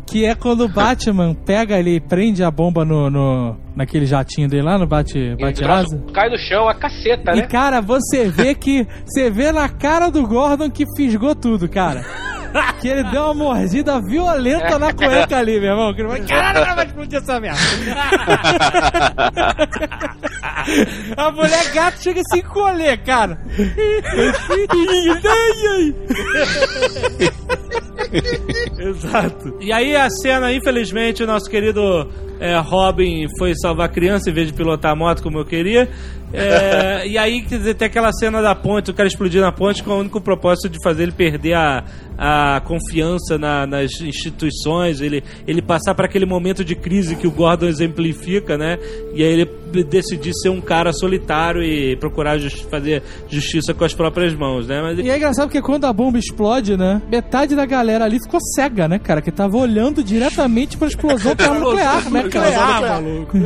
que é quando o Batman pega ali e prende a bomba no, no- naquele jatinho dele lá no bate, e bate asa. Cai no chão a caceta, E né? cara, você vê que você vê na cara do Gordon que fisgou tudo, cara. [laughs] Que ele deu uma mordida violenta na cueca ali, meu irmão. Que ele vai, caralho, vai explodir essa merda. [laughs] A mulher gato chega a se encolher, cara. [laughs] Exato. E aí a cena, infelizmente, o nosso querido é, Robin foi salvar criança em vez de pilotar a moto como eu queria. É, e aí, quer dizer, tem aquela cena da ponte, o cara explodir na ponte com o único propósito de fazer ele perder a, a confiança na- nas instituições, ele, ele passar para aquele momento de crise que o Gordon exemplifica, né? E aí ele decidir ser um cara solitário e procurar jus- fazer justiça com as próprias mãos, né? Mas E é engraçado porque quando a bomba explode, né? Metade da galera ali ficou cega, né, cara? Que tava olhando diretamente pra explosão termonuclear, [laughs] né, cara? Nuclear, maluco.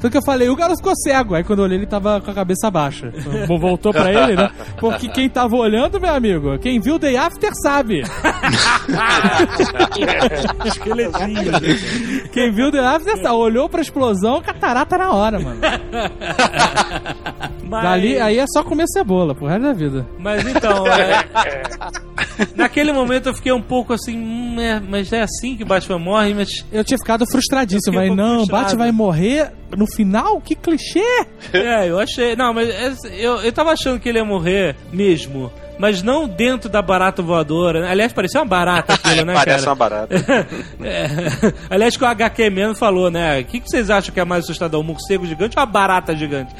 Tanto que eu falei, o garoto ficou cego. Aí quando eu olhei, ele tava com a cabeça baixa. Vo- Voltou pra ele, né? Porque quem tava olhando, meu amigo, quem viu Day After sabe. [laughs] Esqueletinho. Quem viu The After sabe. Olhou pra explosão, catarata na hora, mano. Mas- Dali, aí é só comer cebola pro resto da vida. Mas então, é, naquele momento eu fiquei um pouco assim, hum, é, mas é assim que Batman morre, mas Eu tinha ficado frustradíssimo. Aí, um não, frustrado. Batman vai morrer no final? Que clichê! [laughs] É, eu achei. Não, mas é- eu, eu tava achando que ele ia morrer mesmo. Mas não dentro da barata voadora. né? Aliás, parecia uma barata [laughs] aquilo, né, Parece cara? uma barata. [laughs] É. Aliás, que o HQ mesmo falou, né? O que, que vocês acham que é mais assustador? Um morcego gigante ou uma barata gigante?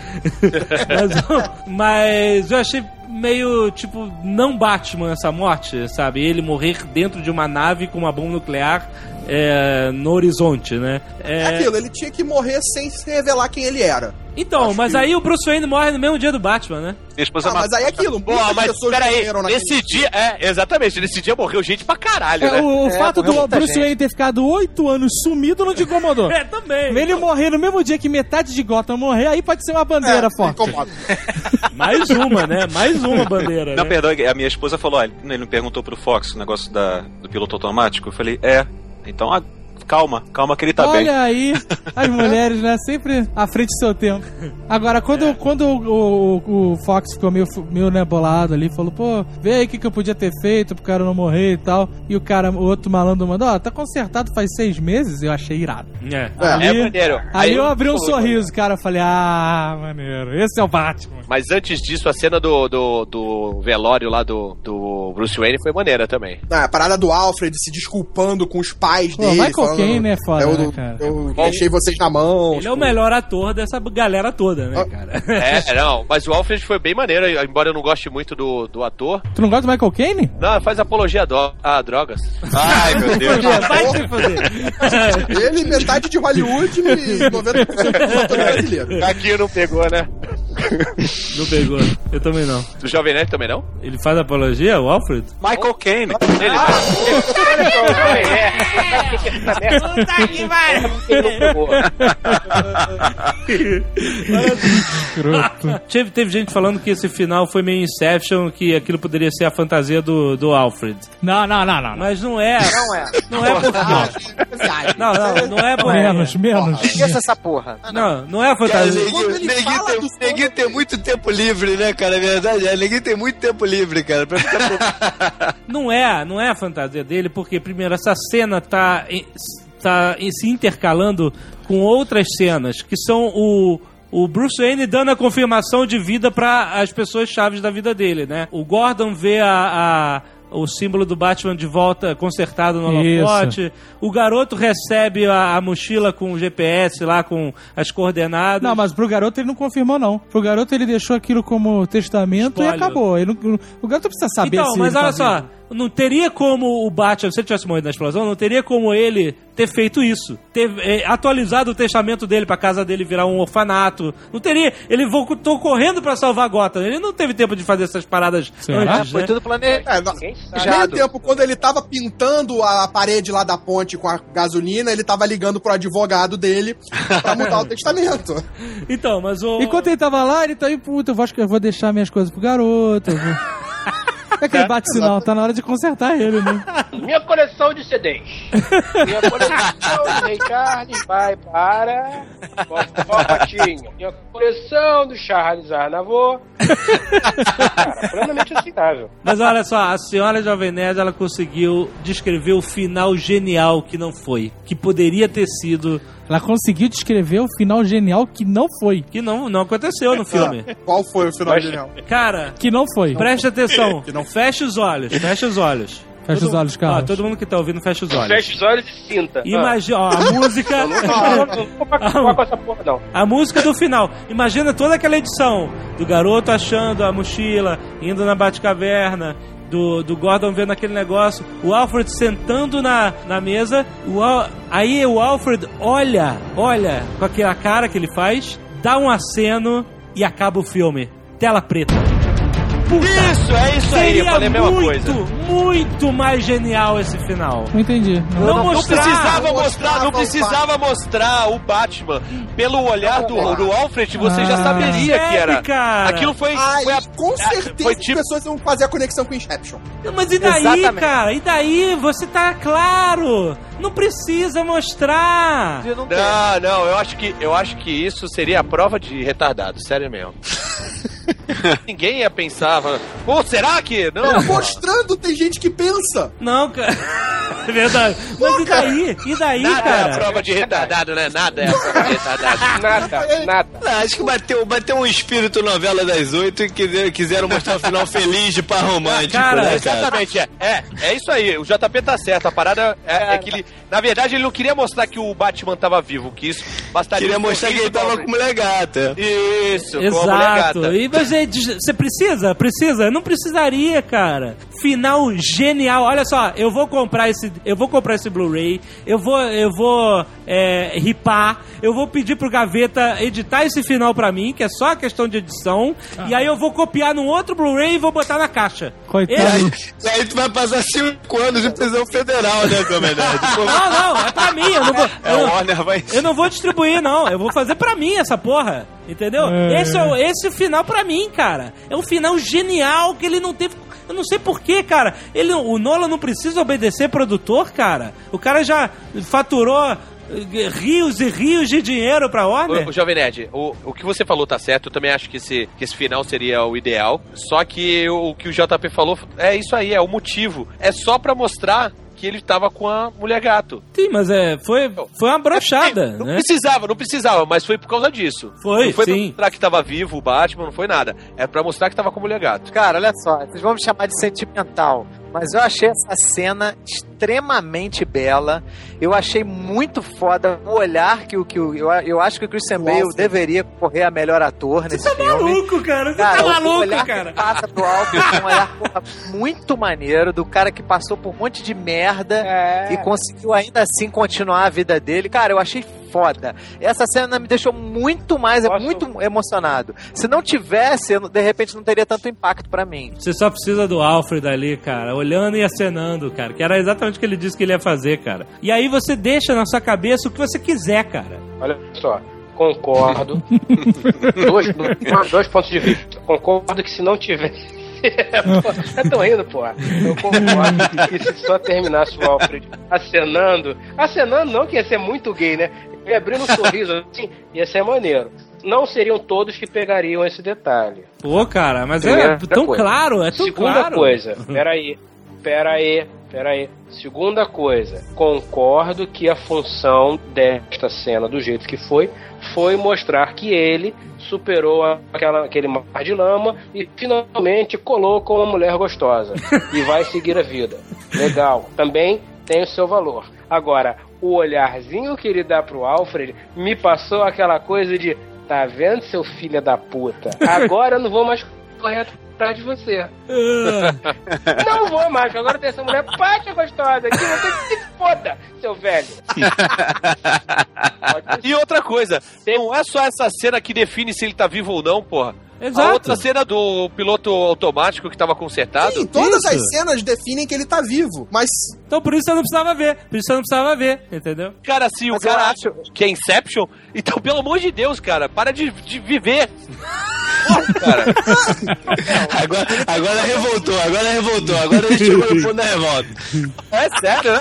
mas, mas eu achei meio, tipo, não Batman essa morte, sabe? Ele morrer dentro de uma nave com uma bomba nuclear é, no horizonte, né? É É, aquilo, ele tinha que morrer sem se revelar quem ele era. Então, Acho mas que- aí o Bruce Wayne morre no mesmo dia do Batman, né? Minha esposa Ah, mas aí é aquilo, muitas mas peraí, nesse dia, é, exatamente, nesse dia morreu gente pra caralho, É, né? o o É, fato do Bruce gente. Wayne ter ficado oito anos sumido não te incomodou. [laughs] É, também. Ele morrer no mesmo dia que metade de Gotham morrer, aí pode ser uma bandeira É, forte. incomoda. [laughs] Mais uma, né? Mais uma [laughs] bandeira. Não, né? perdão, a minha esposa falou, ele me perguntou pro Fox o negócio da, do piloto automático. Eu falei, é, então ah, calma, calma que ele tá Olha bem. aí, as [laughs] mulheres, né? Sempre à frente do seu tempo. Agora, quando, quando o, o- o Fox ficou meio, meio né, bolado ali, falou, pô, vê aí o que, que eu podia ter feito pro cara não morrer e tal. E o cara, o outro malandro mandou, ó, tá consertado faz seis meses, eu achei irado. É. É. É maneiro. Aí, eu eu- abri um sorriso, cara, eu falei, ah, maneiro, esse é o Batman. Mas antes disso, a cena do, do, do velório lá do, do Bruce Wayne foi maneira também. Ah, a parada do Alfred se desculpando com os pais Pô, dele. Michael falando, Caine é foda, eu, né, cara? Eu deixei vocês na mão. Ele é o tipo, melhor ator dessa galera toda, né, Ah. cara? [laughs] É, não, mas o Alfred foi bem maneiro, embora eu não goste muito do, do ator. Tu não gosta do Michael Caine? Não, faz apologia a, do- drogas. Ai, meu Deus. Vai se fazer. [laughs] Ele, metade de Hollywood e 90% do [laughs] brasileiro. Aqui não pegou, né? Não pegou. Eu também não. Do Jovem Nerd também não? Ele faz apologia, o Alfred? Michael Caine. Ele, Olha só, Puta que pegou. [laughs] Teve, teve gente falando que esse final foi meio Inception, que aquilo poderia ser a fantasia do, do Alfred. Não, não, não, não. não. Mas não é. Não é. Não é porque. Não, não, não é porque. Menos, menos. Esqueça essa porra. Não, não é a fantasia. Neguinho, tem, muito tempo livre, né, cara? É verdade. É, neguinho tem muito tempo livre, cara. Pra ficar [laughs] Não é, não é a fantasia dele, porque primeiro essa cena tá, tá se intercalando com outras cenas que são o o Bruce Wayne dando a confirmação de vida para as pessoas chaves da vida dele, né? O Gordon vê a, a- o símbolo do Batman de volta consertado no holofote. O garoto recebe a, a mochila com o GPS lá com as coordenadas. Não, mas pro garoto ele não confirmou, não. Pro garoto ele deixou aquilo como testamento Espólio. e acabou. Não- o garoto precisa saber Então, se mas olha tá só. Não teria como o Batman, se ele tivesse morrido na explosão, não teria como ele ter feito isso. Ter eh, atualizado o testamento dele pra casa dele virar um orfanato. Não teria. Ele voltou correndo pra salvar Gotham. Ele não teve tempo de fazer essas paradas Será? antes, Foi né? tudo planejado. É, ao mesmo tempo, quando ele tava pintando a parede lá da ponte com a gasolina, ele tava ligando pro advogado dele pra mudar o [laughs] testamento. Então, mas o. Enquanto ele tava lá, ele tá aí, puta, eu acho que eu vou deixar minhas coisas pro garoto. eu vou- [laughs] É aquele bate-sinal, tá na hora de consertar ele, né? [laughs] Minha coleção de CDs. Minha coleção de Charles vai para. Ó, Patinho. Minha coleção do Charles Arnavô. Cara, plenamente aceitável. Mas olha só, a senhora Jovem Nerd, ela conseguiu descrever o final genial que não foi. Que poderia ter sido. Ela conseguiu descrever o final genial que não foi. Que não, não aconteceu no filme. Qual foi o final Mas- genial? Cara, Que não foi. Preste atenção. [laughs] Que não- Feche os olhos, feche os olhos. Fecha Todo- os olhos, Carlos. Ó, todo mundo que tá ouvindo, fecha os olhos. Fecha os olhos e sinta. Imagina, ó, a música. Não, vou [laughs] com essa porra, não. A música do final. Imagina toda aquela edição do garoto achando a mochila, indo na Batcaverna, do, do Gordon vendo aquele negócio, o Alfred sentando na, na mesa, o Al- aí o Alfred olha, olha com aquela cara que ele faz, dá um aceno e acaba o filme. Tela preta. Isso, é isso aí, eu Seria falei a mesma muito, coisa. muito mais genial esse final. Não entendi. Não, Não, mostrar. precisava Não mostrar, não precisava mostrar o Batman. Pelo olhar do, do Alfred, você já Ah. saberia que era. Cara? Aquilo foi. Ai, foi a- com certeza foi as tipo. pessoas vão fazer a conexão com Inception. Mas e daí, Exatamente. cara? E daí? Você tá claro. Não precisa mostrar. Eu não. Não, não, eu acho que eu acho que isso seria a prova de retardado, sério mesmo. [laughs] [laughs] Ninguém ia pensar, pô, será que? Não, Mostrando, tem gente que pensa. Não, cara. [laughs] É verdade. Mas e daí? E daí, nada é a cara? prova de retardado, né? Nada é a prova de retardado. [laughs] Nada, nada. Não, acho que bateu, bateu um espírito novela das oito e quiser- quiseram mostrar o final feliz de par romântico, Cara, né, cara? Exatamente, é. é. É isso aí, o JP tá certo. A parada é, é que ele. Na verdade, ele não queria mostrar que o Batman tava vivo, que isso bastaria. Queria um mostrar que ele tava com mulher gata. Isso, com a mulher Exato. gata. E você, você precisa? Precisa? Não precisaria, cara. Final genial. Olha só, eu vou comprar esse, eu vou comprar esse Blu-ray. Eu vou, eu vou é, ripar. Eu vou pedir pro Gaveta editar esse final pra mim, que é só a questão de edição. E aí eu vou copiar num outro Blu-ray e vou botar na caixa. Coitado. E aí tu vai passar cinco anos de prisão federal, né, Comedade? [laughs] Não, não, é pra mim. Eu não vou, É, eu o não- vai... Eu não vou distribuir, não. Eu vou fazer pra mim essa porra. Entendeu? É. Esse, é o, esse é o final pra mim, cara. É um final genial que ele não teve. Eu não sei porquê, cara. Ele, o Nolan não precisa obedecer produtor, cara. O cara já faturou eh, rios e rios de dinheiro pra Warner. O, o Jovem Nerd, o, o que você falou tá certo, eu também acho que esse, que esse final seria o ideal. Só que o, o que o JP falou é isso aí, é o motivo. É só pra mostrar que ele tava com a mulher gato. Sim, mas é, foi, foi uma brochada, Não né? precisava, não precisava, mas foi por causa disso. Foi, não foi sim. pra mostrar que tava vivo o Batman, não foi nada. É pra mostrar que tava com a mulher gato. Cara, olha só, vocês vão me chamar de sentimental, mas eu achei essa cena extremamente bela. Eu achei muito foda o olhar que o que eu, eu acho que o Christian Bale Alfred. deveria correr a melhor ator nesse Tá filme. maluco, cara. Você Cara, tá o maluco, olhar cara. que passa pro é um olhar porra, muito maneiro do cara que passou por um monte de merda É. e conseguiu ainda assim continuar a vida dele. Cara, eu achei foda. Essa cena me deixou muito mais, Posso- muito emocionado. Se não tivesse, de repente não teria tanto impacto pra mim. Você só precisa do Alfred ali, cara, olhando e acenando, cara, que era exatamente o que ele disse que ele ia fazer, cara. E aí você deixa na sua cabeça o que você quiser, cara. Olha só, concordo. [laughs] dois, dois- dois pontos de vista. Concordo que se não tivesse. [laughs] Pô, Eu tô rindo, pô. Eu concordo que se só terminasse o Alfred acenando. Acenando não, que ia ser muito gay, né? Ele abrindo um sorriso assim, ia ser maneiro. Não seriam todos que pegariam esse detalhe. Pô, cara, mas é tão coisa. claro, é tão Segunda claro. coisa, [laughs] peraí, peraí, peraí. Segunda coisa, concordo que a função desta cena, do jeito que foi, foi mostrar que ele superou aquela, aquele mar de lama e finalmente colou com uma mulher gostosa e vai seguir a vida. [laughs] Legal, também tem o seu valor. Agora, o olharzinho que ele dá pro Alfred me passou aquela coisa de tá vendo, seu filho da puta? Agora eu não vou mais correr atrás de você. Ah, Não vou mais, agora tem essa mulher pacha gostosa aqui, você que se foda, seu velho. [laughs] E outra coisa, não é só essa cena que define se ele tá vivo ou não, porra. Exato. A outra cena do piloto automático que tava consertado. Sim, todas Isso. as cenas definem que ele tá vivo. Mas Então por isso você não precisava ver. Por isso você não precisava ver, entendeu? Cara, se o Mas eu cara acho- acha que é Inception, então pelo amor de Deus, cara, para de, de viver. Porra, cara. [laughs] Agora, agora revoltou, agora revoltou, agora ele chegou no ponto da revolta. É sério, né?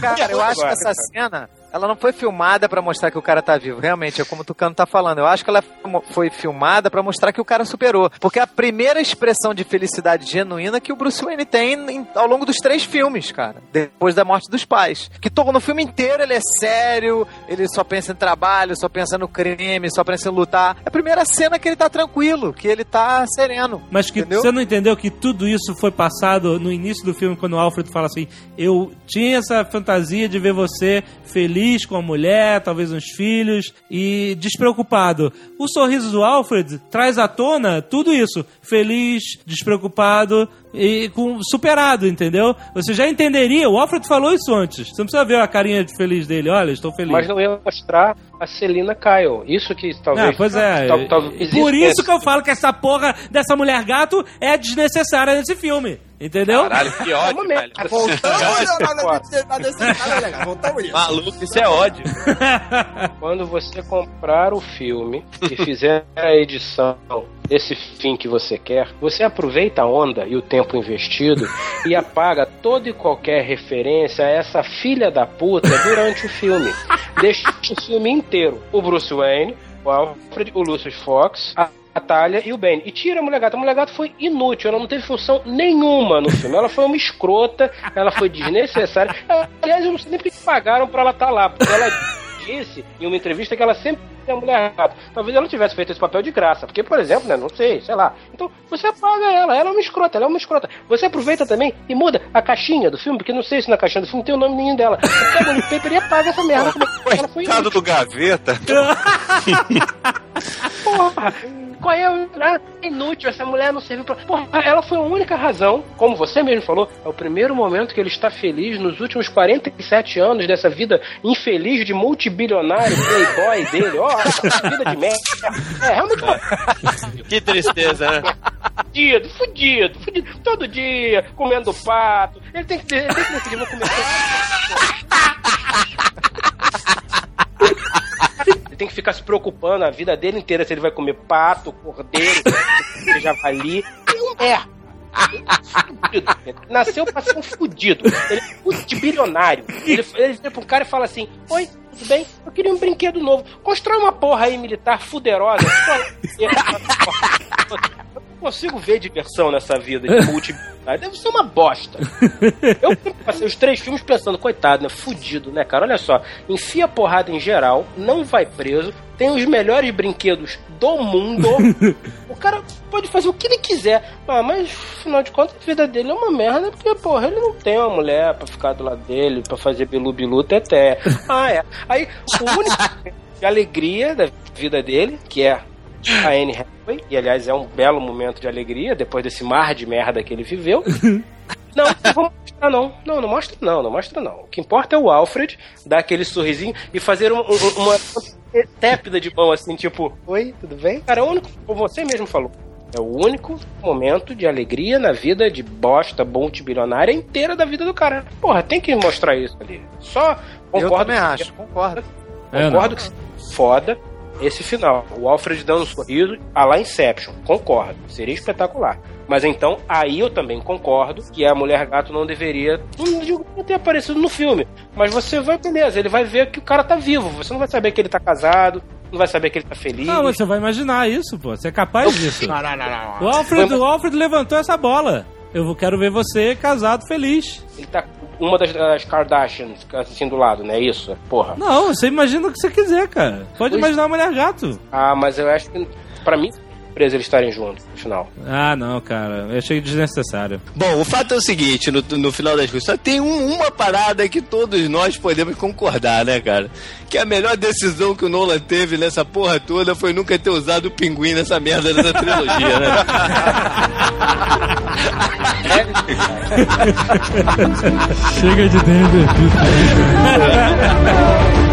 Cara, eu acho que essa cena Ela não foi filmada pra mostrar que o cara tá vivo. Realmente, é como o Tucano tá falando. Eu acho que ela foi filmada pra mostrar que o cara superou. Porque é a primeira expressão de felicidade genuína que o Bruce Wayne tem em- ao longo dos três filmes, cara. Depois da morte dos pais. Que todo no filme inteiro ele é sério, ele só pensa em trabalho, só pensa no crime, só pensa em lutar. É a primeira cena que ele tá tranquilo, que ele tá sereno. Mas que você não entendeu que tudo isso foi passado no início do filme, quando o Alfred fala assim: Eu tinha essa fantasia de ver você feliz com a mulher, talvez uns filhos, e despreocupado. O sorriso do Alfred traz à tona tudo isso: feliz, despreocupado e com, superado, entendeu? Você já entenderia, o Alfred falou isso antes. Você não precisa ver a carinha de feliz dele, olha, estou feliz. Mas não ia mostrar a Celina Kyle. Isso que talvez. Ah, pois é. tal- talvez Por isso que eu falo que essa porra dessa mulher gato é desnecessária nesse filme. Entendeu? Caralho, que ódio, velho. Voltamos. Voltamos nisso. Maluco, isso é ódio. [laughs] Quando você comprar o filme e fizer a edição desse fim que você quer, você aproveita a onda e o tempo investido [laughs] e apaga toda e qualquer referência a essa filha da puta durante o filme. Deixa o filme inteiro. O Bruce Wayne, o Alfred, o Lucius Fox, a a Talia e o Ben. E tira a mulher gata. A mulher gata foi inútil, ela não teve função nenhuma no filme. Ela foi uma escrota, ela foi desnecessária. Aliás, eu não sei nem porque pagaram pra ela estar lá, porque ela disse em uma entrevista que ela sempre é a mulher gata. Talvez ela tivesse feito esse papel de graça. Porque, por exemplo, né, não sei, sei lá. Então, você apaga ela, ela é uma escrota, ela é uma escrota. Você aproveita também e muda a caixinha do filme, porque não sei se na caixinha do filme tem o nome nenhum dela. Você pega o newspaper e apaga essa merda. Ela foi Coitado do gaveta. [laughs] Porra! Qual é o. Ah, inútil, essa mulher não serviu pra. Porra, ela foi a única razão, como você mesmo falou, é o primeiro momento que ele está feliz nos últimos 47 anos dessa vida infeliz de multibilionário playboy dele. Ó, essa vida de merda. É, realmente. [laughs] Que tristeza, né? Fudido, fudido, fudido. Todo dia, comendo pato. Ele tem que, ele tem que decidir, vou comer [laughs] Ele tem que ficar se preocupando a vida dele inteira se ele vai comer pato, cordeiro, [laughs] javali. É um. Nasceu pra ser um fudido. Ele é multibilionário. Ele, ele vira um cara e fala assim: Oi, tudo bem? Eu queria um brinquedo novo. Constrói uma porra aí militar fuderosa. [laughs] Consigo ver diversão nessa vida de multibilionário. Deve ser uma bosta. Eu passei os três filmes pensando, coitado, né? Fudido, né, cara? Olha só. Enfia porrada em geral, não vai preso, tem os melhores brinquedos do mundo. o cara pode fazer o que ele quiser. Ah, mas, afinal de contas, a vida dele é uma merda, porque, porra, ele não tem uma mulher pra ficar do lado dele, pra fazer bilu-bilu teté. Ah, é. Aí, o único [laughs] de alegria da vida dele, que é a Anne Hathaway, e aliás é um belo momento de alegria depois desse mar de merda que ele viveu. [laughs] Não, não vou mostrar não. Não, não mostra não, não mostra não. O que importa é o Alfred dar aquele sorrisinho e fazer um- um- uma tépida de mão assim, tipo, oi, tudo bem? Cara, é o único, como você mesmo falou, é o único momento de alegria na vida de bosta multibilionária inteira da vida do cara. Porra, tem que mostrar isso ali. Só concordo. Eu também que- acho, concordo. É, Concordo que foda esse final. O Alfred dando um sorriso a lá Inception. Concordo. Seria espetacular. Mas então, aí eu também concordo que a Mulher Gato não deveria. Não digo não ter aparecido no filme. Mas você vai, beleza, ele vai ver que o cara tá vivo. Você não vai saber que ele tá casado, não vai saber que ele tá feliz. Não, mas você vai imaginar isso, pô. Você é capaz disso. Não, não, não, não. O Alfred, o Alfred levantou essa bola. Eu quero ver você casado feliz. Ele tá uma das, das Kardashians assim do lado, né? Isso, porra. Não, você imagina o que você quiser, cara. Pode Pois- imaginar a mulher gato. Ah, mas eu acho que, pra mim, surpresa eles estarem juntos no final. Ah, não, cara. Eu achei desnecessário. Bom, o fato é o seguinte, no, no final das contas, só tem um- uma parada que todos nós podemos concordar, né, cara? Que a melhor decisão que o Nolan teve nessa porra toda foi nunca ter usado o pinguim nessa merda dessa trilogia, né? [laughs] Chega de Denver. [laughs]